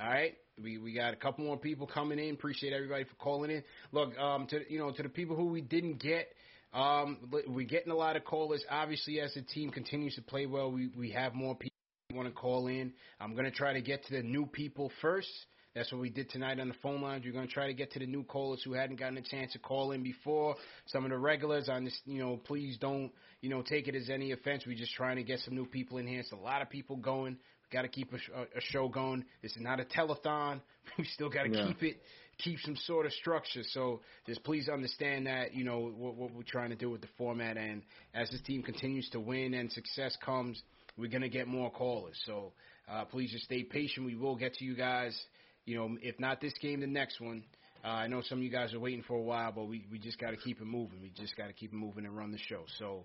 All right. We we got a couple more people coming in. Appreciate everybody for calling in. Look, um, to you know, to the people who we didn't get, um, we're getting a lot of callers. Obviously, as the team continues to play well, we we have more people want to call in. I'm gonna try to get to the new people first. That's what we did tonight on the phone lines. We're going to try to get to the new callers who hadn't gotten a chance to call in before. Some of the regulars, on this, you know, please don't, you know, take it as any offense. We're just trying to get some new people in here. It's a lot of people going. We got to keep a, a, a show going. This is not a telethon. We still got to Yeah. keep it, keep some sort of structure. So just please understand that, you know, what, what we're trying to do with the format. And as this team continues to win and success comes, we're going to get more callers. So uh, please just stay patient. We will get to you guys. You know, if not this game, the next one. Uh, I know some of you guys are waiting for a while, but we, we just got to keep it moving. We just got to keep it moving and run the show. So,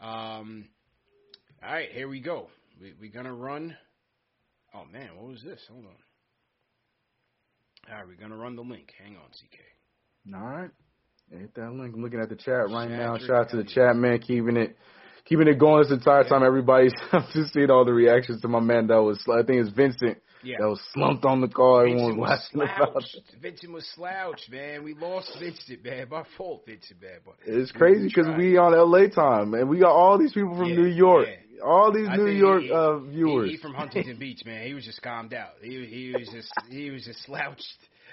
um, all right, here we go. We, we're gonna run. Oh man, what was this? Hold on. All right, we're gonna run the link. Hang on, CK. All right. Hit that link. I'm looking at the chat right now. Shout out to the chat, man, keeping it keeping it going this entire time. Everybody's I'm just seeing all the reactions to my man that was I think it's Vincent Yeah. that was slumped on the call. Vincent was was laughing about slouched. Vincent was slouched, man. We lost Vincent, man. My fault, Vincent, man. But It's crazy because we on LA time and we got all these people from New York, all these I New York he- uh, viewers. He, from Huntington Beach, man. He was just calmed out. He he was just he was just slouched.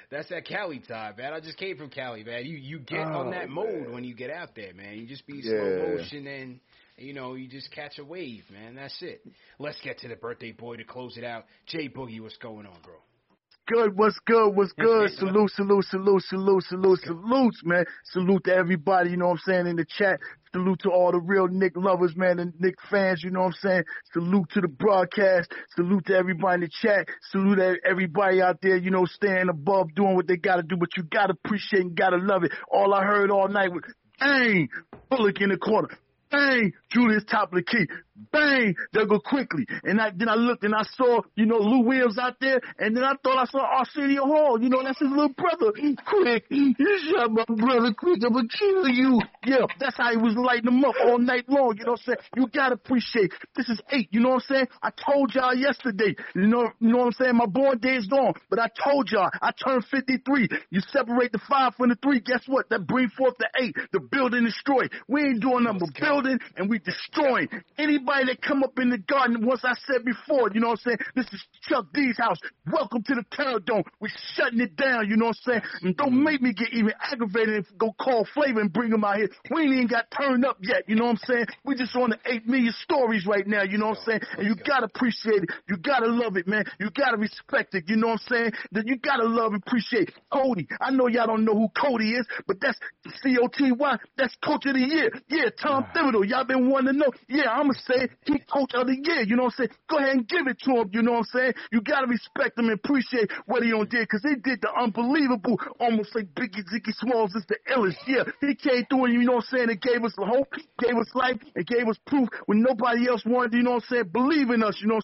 That's that Cali time, man. I just came from Cali, man. You you get on Oh, that mode when you get out there, man. You just be slow motion and you know you just catch a wave, man. That's it. Let's get to the birthday boy to close it out. Jay Boogie, what's going on, bro? Good? What's good? What's good? salute, salute, salute, salute, salute, salutes, man. Salute to everybody, you know what I'm saying, in the chat. Salute to all the real Nick lovers, man, and Nick fans, you know what I'm saying? Salute to the broadcast. Salute to everybody in the chat. Salute to everybody out there, you know, staying above, doing what they gotta do, but you gotta appreciate and gotta love it. All I heard all night was, dang, Bullock in the corner. Bang, Julius top of the key. Bang, they'll go quickly. And I, then I looked and I saw, you know, Lou Williams out there, and then I thought I saw Arsenio Hall. You know, that's his little brother. Quick, you shot my brother quick, I'm gonna kill you. Yeah, that's how he was lighting them up all night long. You know what I'm saying? You gotta appreciate. This is eight. You know what I'm saying? I told y'all yesterday. You know, you know what I'm saying? My born day is gone, but I told y'all I turned 53. You separate the five from the three. Guess what? That bring forth the eight. The building destroyed. We ain't doing nothing but building and we destroying anybody that come up in the garden. Once I said before, you know what I'm saying? This is Chuck D's house. Welcome to the Terror Dome. We shutting it down. You know what I'm saying? And don't make me get even aggravated and go call Flavor and bring him out here. We ain't even got turned up yet. You know what I'm saying? We just on the eight million stories right now. You know what I'm saying? And you gotta appreciate it. You gotta love it, man. You gotta respect it. You know what I'm saying? That you gotta love and appreciate Cody. I know y'all don't know who Cody is, but that's C O T Y. That's Coach of the Year. Yeah, Tom Thibodeau. Y'all been wanting to know. Yeah, I'ma say he Coach of the Year. You know what I'm saying? Go ahead and give it to him. You know what I'm saying? You gotta respect him and appreciate what he on did because he did the unbelievable, almost like Biggie Ziggy Smalls is the illest. Yeah, he came through and you know what I'm saying? It gave us hope, gave us life, and gave us proof when nobody else wanted. You know what I'm saying? Believe in us. You know.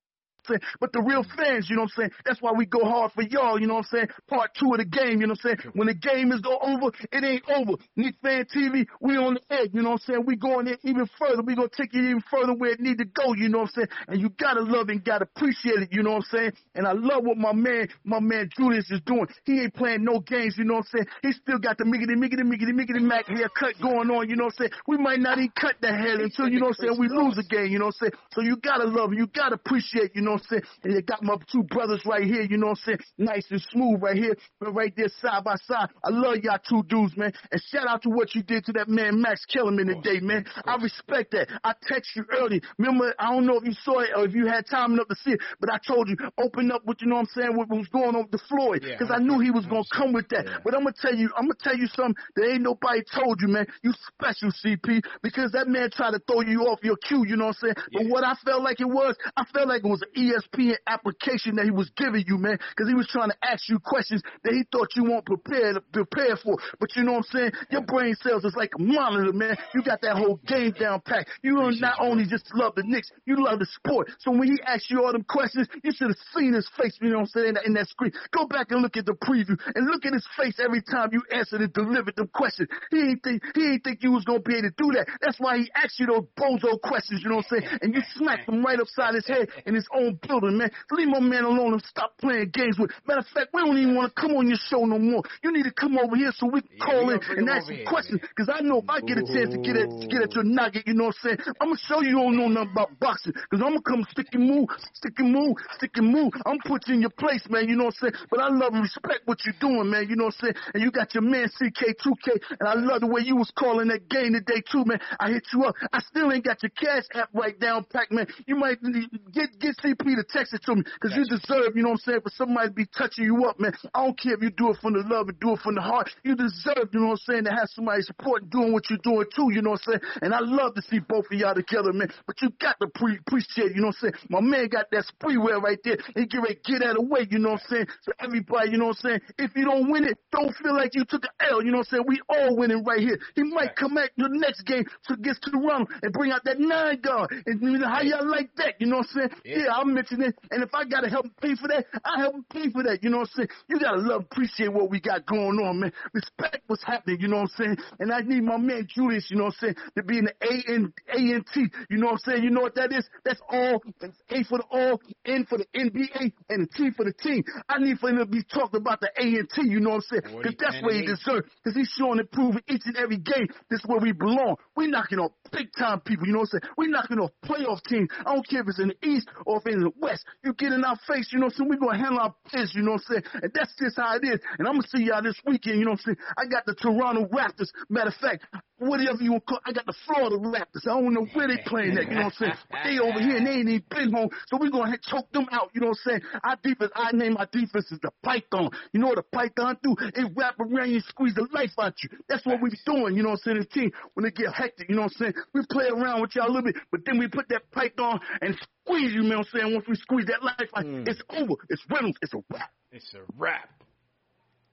Saying? But the real fans, you know what I'm saying? That's why we go hard for y'all, you know what I'm saying? Part two of the game, you know what I'm saying? When the game is over, it ain't over. Nick Fan TV, we on the edge, you know what I'm saying? We going there even further. We gonna take it even further where it need to go, you know what I'm saying? And you gotta love and gotta appreciate it, you know what I'm saying? And I love what my man, my man Julius is doing. He ain't playing no games, you know what I'm saying? He still got the miggity, miggity, miggity, miggity, mac haircut going on, you know what I'm saying? We might not even cut the head until, you know what I'm saying, we lose a game, you know what I'm saying? So you gotta love you gotta appreciate, you know what I'm saying? And you got my two brothers right here, you know what I'm saying? Nice and smooth right here, but right there side by side. I love y'all two dudes, man. And shout out to what you did to that man Max Kellerman today, man. I respect that. I text you early. Remember, I don't know if you saw it or if you had time enough to see it, but I told you, open up what you know what I'm saying, what was going on with the Floyd. Because I knew he was gonna come with that. But I'm gonna tell you, I'm gonna tell you something that ain't nobody told you, man. You special CP because that man tried to throw you off your cue, you know what I'm saying? But what I felt like it was, I felt like it was an ESPN application that he was giving you, man, because he was trying to ask you questions that he thought you weren't prepared prepared for. But you know what I'm saying? Your brain cells is like a monitor, man. You got that whole game down pat. You don't not only just love the Knicks, you love the sport. So when he asked you all them questions, you should have seen his face, you know what I'm saying, in that, in that screen. Go back and look at the preview and look at his face every time you answered and delivered them questions. He ain't think he ain't think you was gonna be able to do that. That's why he asked you those bozo questions, you know what I'm saying? And you smacked him right upside his head in his own building, man. Leave my man alone and stop playing games with. Matter of fact, we don't even want to come on your show no more. You need to come over here so we can call in and ask you questions. Because I know if I get a chance to get at to get at your nugget, you know what I'm saying? I'm gonna show you don't know nothing about boxing. Because I'm gonna come stick and move, stick and move, stick and move. I'm put you in your place, man. You know what I'm saying? But I love and respect what you're doing, man. You know what I'm saying? And you got your man CK2K, and I love the way you was calling that game today too, man. I hit you up. I still ain't got your cash app right down, Pac man. You might need- get get CP to text it to me because you deserve, you know what I'm saying, for somebody to be touching you up, man. I don't care if you do it from the love and do it from the heart. You deserve, you know what I'm saying, to have somebody supporting doing what you're doing too, you know what I'm saying. And I love to see both of y'all together, man. But you got to pre- appreciate, it, you know what I'm saying. My man got that spreeware right there. He get ready to get out of the way, you know what I'm saying. So everybody, you know what I'm saying. If you don't win it, don't feel like you took an L, you know what I'm saying. We all winning right here. He might come back the next game to get to the run and bring out that nine guard. And you know, how y'all like that, you know what I'm saying? Yeah, I'll mention it. And if I gotta help him pay for that, I help him pay for that. You know what I'm saying? You gotta love, appreciate what we got going on, man. Respect what's happening. You know what I'm saying? And I need my man Julius. You know what I'm saying? To be in the A N A N T. You know what I'm saying? You know what that is? That's all. That's A for the all, N for the NBA, and the T for the team. I need for him to be talking about the A and T. You know what I'm saying? Because that's where he deserves. Because he's showing and proving each and every game. This is where we belong. We're knocking off big time people. You know what I'm saying? We're knocking off playoff teams. I don't care if it's in the East or if it's in the West. You get in our face. You know what I'm saying? We gonna handle our business. You know what I'm saying? And that's just how it is. And I'm gonna see y'all this weekend. You know what I'm saying? I got the Toronto Raptors. Matter of fact, whatever you want to call. I got the Florida Raptors. I don't know where they playing at. You know what I'm saying? They over here and they ain't even been home, so we're gonna choke them out. You know what I'm saying? Our defense, I name our defense is the Python. You know what the Python do? It wrap around you and squeeze the life out you. That's what we be doing. You know what I'm saying? The team when they get hectic. You know what I'm saying? We play around with y'all a little bit, but then we put that Python and squeeze you. You know what I'm saying? Once we squeeze that life out, mm. it's over. It's Reynolds. It's a wrap. It's a wrap.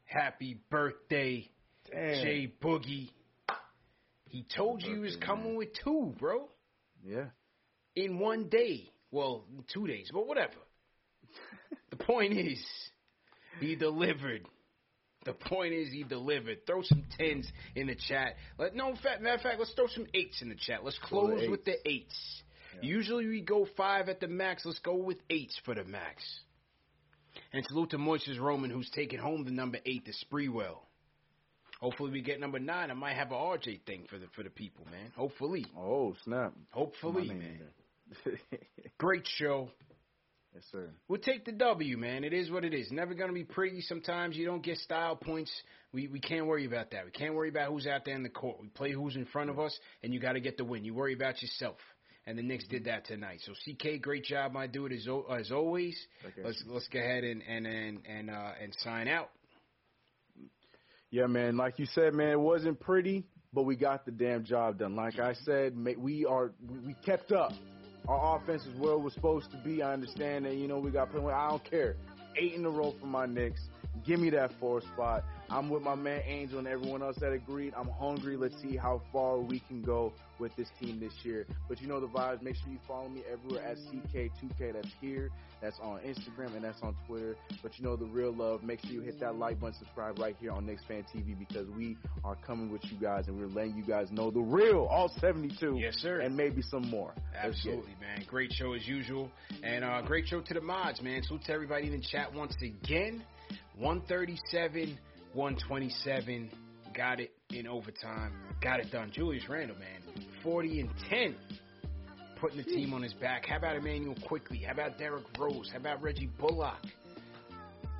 Happy birthday, Damn. Jay Boogie. He told you he was coming with two, bro. Yeah. In one day. Well, two days, but whatever. the point is, he delivered. The point is, he delivered. Throw some tens in the chat. Let no, in fact, matter of fact, let's throw some eights in the chat. Let's Throw the close with the eights. Usually we go five at the max. Let's go with eights for the max. And salute to Moises Roman, who's taking home the number eight, the Sprewell. Hopefully we get number nine. I might have a RJ thing for the for the people, man. Hopefully. Oh snap! Hopefully, man. Great show. Yes, sir. We'll take the W, man. It is what it is. Never gonna be pretty. Sometimes you don't get style points. We we can't worry about that. We can't worry about who's out there in the court. We play who's in front of us, and you got to get the win. You worry about yourself. And the Knicks did that tonight. So CK, great job, my dude, as as always. Okay. Let's let's go ahead and and and and uh, and sign out. Yeah, man. Like you said, man, it wasn't pretty, but we got the damn job done. Like I said, we are we kept up. Our offense is where it was supposed to be. I understand that. You know, we got plenty. I don't care. Eight in a row for my Knicks. Give me that fourth spot. I'm with my man Angel and everyone else that agreed. I'm hungry. Let's see how far we can go with this team this year. But you know the vibes. Make sure you follow me everywhere at CK2K. That's here. That's on Instagram and that's on Twitter. But you know the real love. Make sure you hit that like button, subscribe right here on Knicks Fan TV because we are coming with you guys and we're letting you guys know the real, all 72. Yes, sir. And maybe some more. Let's get it. Absolutely, man. Great show as usual. And uh, great show to the mods, man. Salute to everybody in the chat once again. 137, 127. Got it in overtime. Got it done. Julius Randle, man. 40 and 10. Putting the team on his back. How about Immanuel Quickley? How about Derrick Rose? How about Reggie Bullock?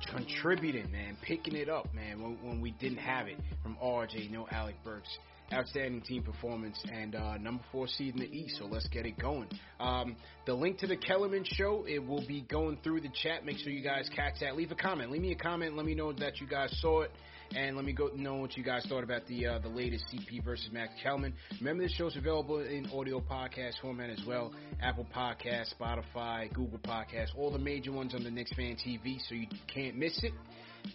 Contributing, man. Picking it up, man, when, when we didn't have it from RJ, no Alec Burks outstanding team performance and uh, number four seed in the East. So let's get it going. Um, the link to the Kellerman show it will be going through the chat. Make sure you guys catch that. Leave a comment. Leave me a comment. Let me know that you guys saw it. And let me go know what you guys thought about the uh, the latest CP versus Max Kellerman. Remember, this show's available in audio podcast format as well. Apple Podcast, Spotify, Google Podcast, all the major ones on the Knicks Fan TV, so you can't miss it.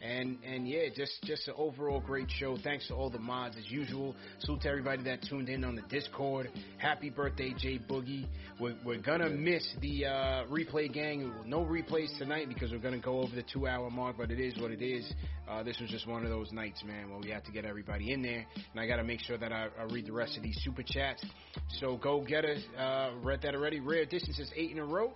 And and yeah, just just an overall great show. Thanks to all the mods as usual. Salute to everybody that tuned in on the Discord. Happy birthday, Jay Boogie. We're, we're gonna miss the uh, replay gang. No replays tonight because we're gonna go over the two hour mark. But it is what it is. Uh, this was just one of those nights, man, where we had to get everybody in there. And I gotta make sure that I, I read the rest of these super chats. So go get us. Uh, read that already. Rare Edition says eight in a row.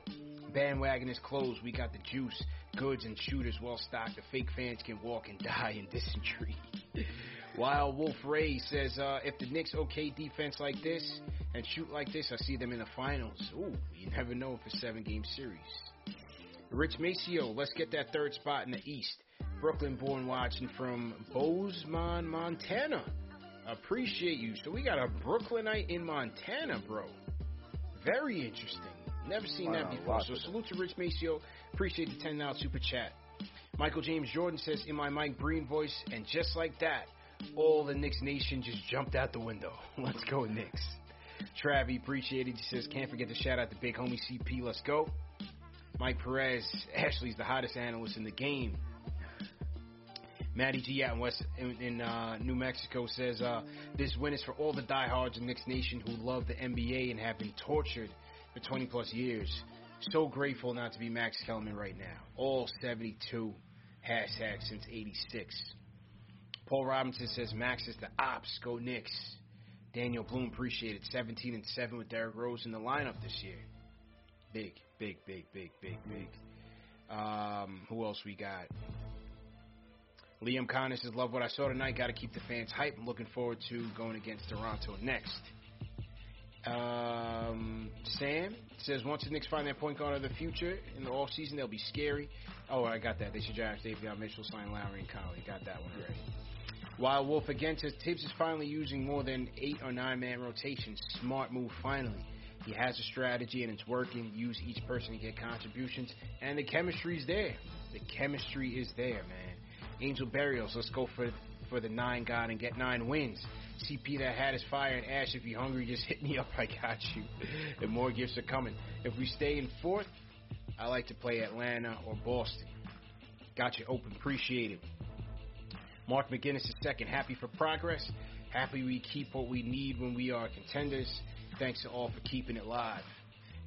Bandwagon is closed. We got the juice, goods, and shooters well stocked. The fake fans can walk and die in dysentery. Wild Wolf Ray says, uh, if the Knicks okay defense like this and shoot like this, I see them in the finals. Ooh, you never know if it's seven game series. Rich Maceo, let's get that third spot in the East. Brooklyn born watching from Bozeman, Montana. Appreciate you. So we got a Brooklynite in Montana, bro. Very interesting. Never seen that before. So salute to Rich Maceo. Appreciate the ten dollars super chat. Michael James Jordan says in my Mike Breen voice, and just like that, all the Knicks nation just jumped out the window. Let's go Knicks. Travi, appreciated. He says can't forget to shout out the big homie CP. Let's go. Mike Perez, Ashley's the hottest analyst in the game. Maddie G out in West in, in uh, New Mexico says uh, this win is for all the diehards in Knicks Nation who love the NBA and have been tortured for 20 plus years. So grateful not to be Max Kellerman right now. All 72 hashtags since 86. Paul Robinson says Max is the ops. Go Knicks. Daniel Bloom appreciated 17 and 7 with Derrick Rose in the lineup this year. Big, big, big, big, big, big. Um, who else we got? Liam Connor says, Love what I saw tonight. Got to keep the fans hype. I'm looking forward to going against Toronto next. Um, Sam says, Once the Knicks find their point guard of the future in the offseason, they'll be scary. Oh, I got that. They should draft Davion Mitchell, sign Lowry, and Conley. Got that one already. While Wolf again says Thibs is finally using more than eight or nine man rotations. Smart move finally. He has a strategy and it's working. Use each person to get contributions, and the chemistry's there. The chemistry is there, man. Angel Burials, let's go for for the nine god and get nine wins. CP that hat is fire and Ash. If you're hungry, just hit me up. I got you. And more gifts are coming. If we stay in fourth, I like to play Atlanta or Boston. Got you open. Appreciate it. Mark McGinnis is second. Happy for progress. Happy we keep what we need when we are contenders. Thanks to all for keeping it live.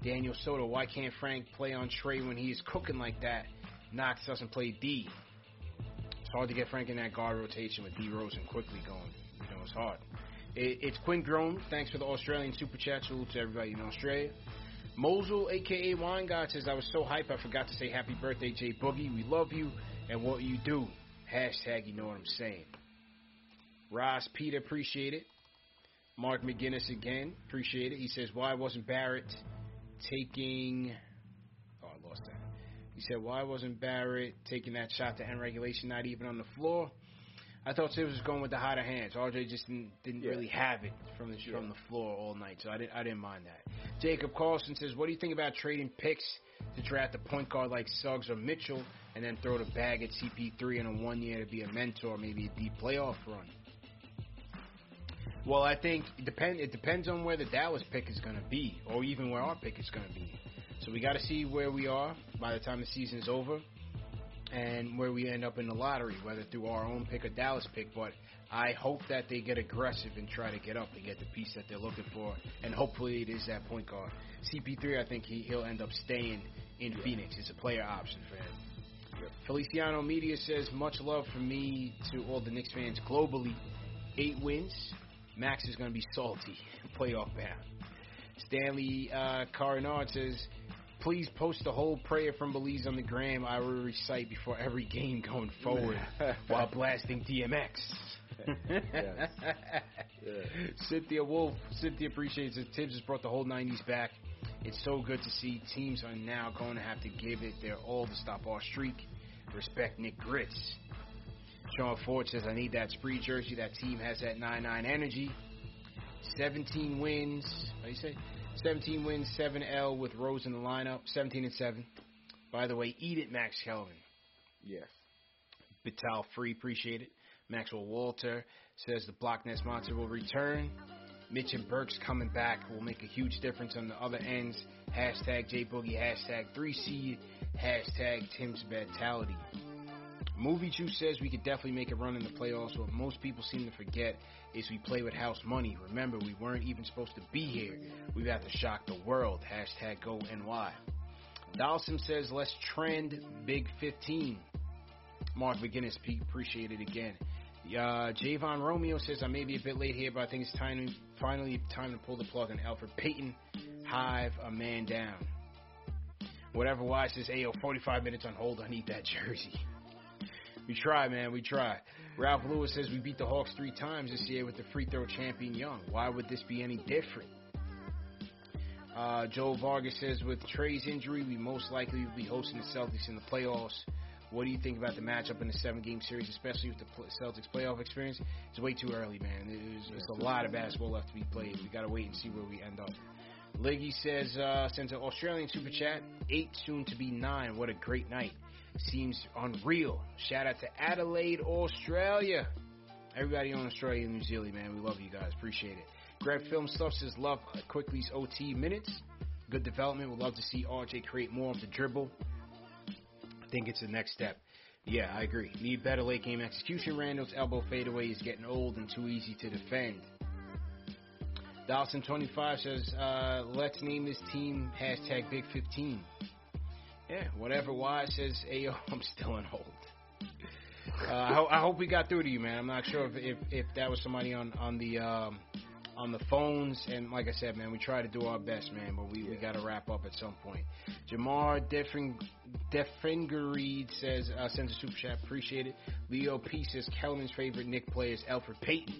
Daniel Soto, why can't Frank play on Trae when he is cooking like that? Knox doesn't play D. It's hard to get Frank in that guard rotation with D Rose and Quickley going. It's hard. It, it's Quinn Grown. Thanks for the Australian super chat. Salute to everybody in Australia. Mosul, aka Wine God, says, I was so hype I forgot to say happy birthday, Jay Boogie. We love you and what you do. Hashtag, you know what I'm saying. Ross Peter, appreciate it. Mark McGinnis again, appreciate it. He says, why wasn't Barrett taking. Oh, I lost that. He said, why wasn't Barrett taking that shot to end regulation, not even on the floor? I thought Thibs was going with the hotter hands. RJ just didn't, didn't Yeah. really have it from the from the floor all night, so I didn't I didn't mind that. Jacob Carlson says, "What do you think about trading picks to draft a point guard like Suggs or Mitchell, and then throw the bag at CP3 in a one year to be a mentor, maybe a deep playoff run?" Well, I think it depend. It depends on where the Dallas pick is going to be, or even where our pick is going to be. So we got to see where we are by the time the season is over, and where we end up in the lottery, whether through our own pick or Dallas pick. But I hope that they get aggressive and try to get up and get the piece that they're looking for, and hopefully it is that point guard. CP3, I think he, he'll end up staying in Phoenix. It's a player option for him. Feliciano Media says, much love from me to all the Knicks fans globally. Eight wins. Max is going to be salty, playoff bound. Stanley uh, Carinard says, please post the whole prayer from Belize on the gram. I will recite before every game going forward while blasting DMX. Yes. Cynthia Wolf, Cynthia appreciates it. Thibs has brought the whole 90s back. It's so good to see teams are now going to have to give it their all to stop our streak. Respect Nick Grits. Sean Ford says, I need that spree jersey. That team has that 9-9 energy. 17 wins. How do you say? 17 wins, 7L with Rose in the lineup. 17 and 7. By the way, eat it, Max Kellerman. Yes. Vital Free, appreciate it. Maxwell Walter says the Block Nest Monster will return. Mitch and Burks coming back will make a huge difference on the other ends. Hashtag J Boogie, hashtag 3C, hashtag Tim's Mentality. Movie Juice says we could definitely make a run in the playoffs. What most people seem to forget is we play with house money. Remember, we weren't even supposed to be here. We've got to shock the world. Hashtag Go NY. Dawson says let's trend Big 15. Mark McGinnis, appreciate it again. Uh, Javon Romeo says I may be a bit late here, but I think it's time, finally time to pull the plug on Elfrid Payton. Hive a man down. Whatever Wise says, Ayo, 45 minutes on hold. I need that jersey. We try, man. We try. Ralph Lewis says we beat the Hawks three times this year with the free throw champion Young. Why would this be any different? Uh, Joe Vargas says with Trae's injury, we most likely will be hosting the Celtics in the playoffs. What do you think about the matchup in the seven-game series, especially with the Celtics playoff experience? It's way too early, man. There's, there's a lot of basketball left to be played. We got to wait and see where we end up. Liggy says, uh, sends an Australian super chat. Eight, soon to be nine. What a great night. Seems unreal. Shout out to Adelaide, Australia. Everybody in Australia and New Zealand, man. We love you guys. Appreciate it. Grab Film Stuff says, love Quickley's OT minutes. Good development. Would love to see RJ create more of the dribble. I think it's the next step. Yeah, I agree. Need better late game execution. Randle's elbow fadeaway is getting old and too easy to defend. Dawson25 says, uh, let's name this team hashtag Big 15. Yeah, whatever Wise says, Ayo, I'm still on hold. Uh, I, ho- I hope we got through to you, man. I'm not sure if if, if that was somebody on on the um, on the phones, and like I said, man, we try to do our best, man, but we, we got to wrap up at some point. Jamar Defring, Defringereed says uh, sends a super chat, appreciate it. Leo P says Kellerman's favorite Knick player is Elfrid Payton.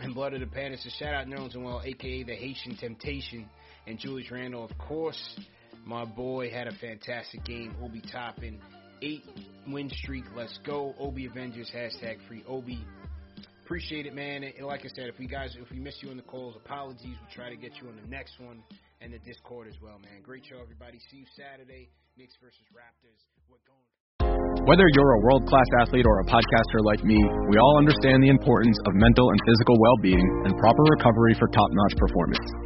And Blood of the Panda says shout out Nerlens Noel, aka the Haitian Temptation, and Julius Randle, of course. My boy had a fantastic game. Obi Toppin eight win streak. Let's go. Obi Avengers. Hashtag free Obi. appreciate it, man. And like I said, if we guys, if we miss you in the calls, apologies. We'll try to get you on the next one and the Discord as well, man. Great show, everybody. See you Saturday. Knicks versus Raptors. We're going. Whether you're a world class athlete or a podcaster like me, we all understand the importance of mental and physical well being and proper recovery for top notch performance.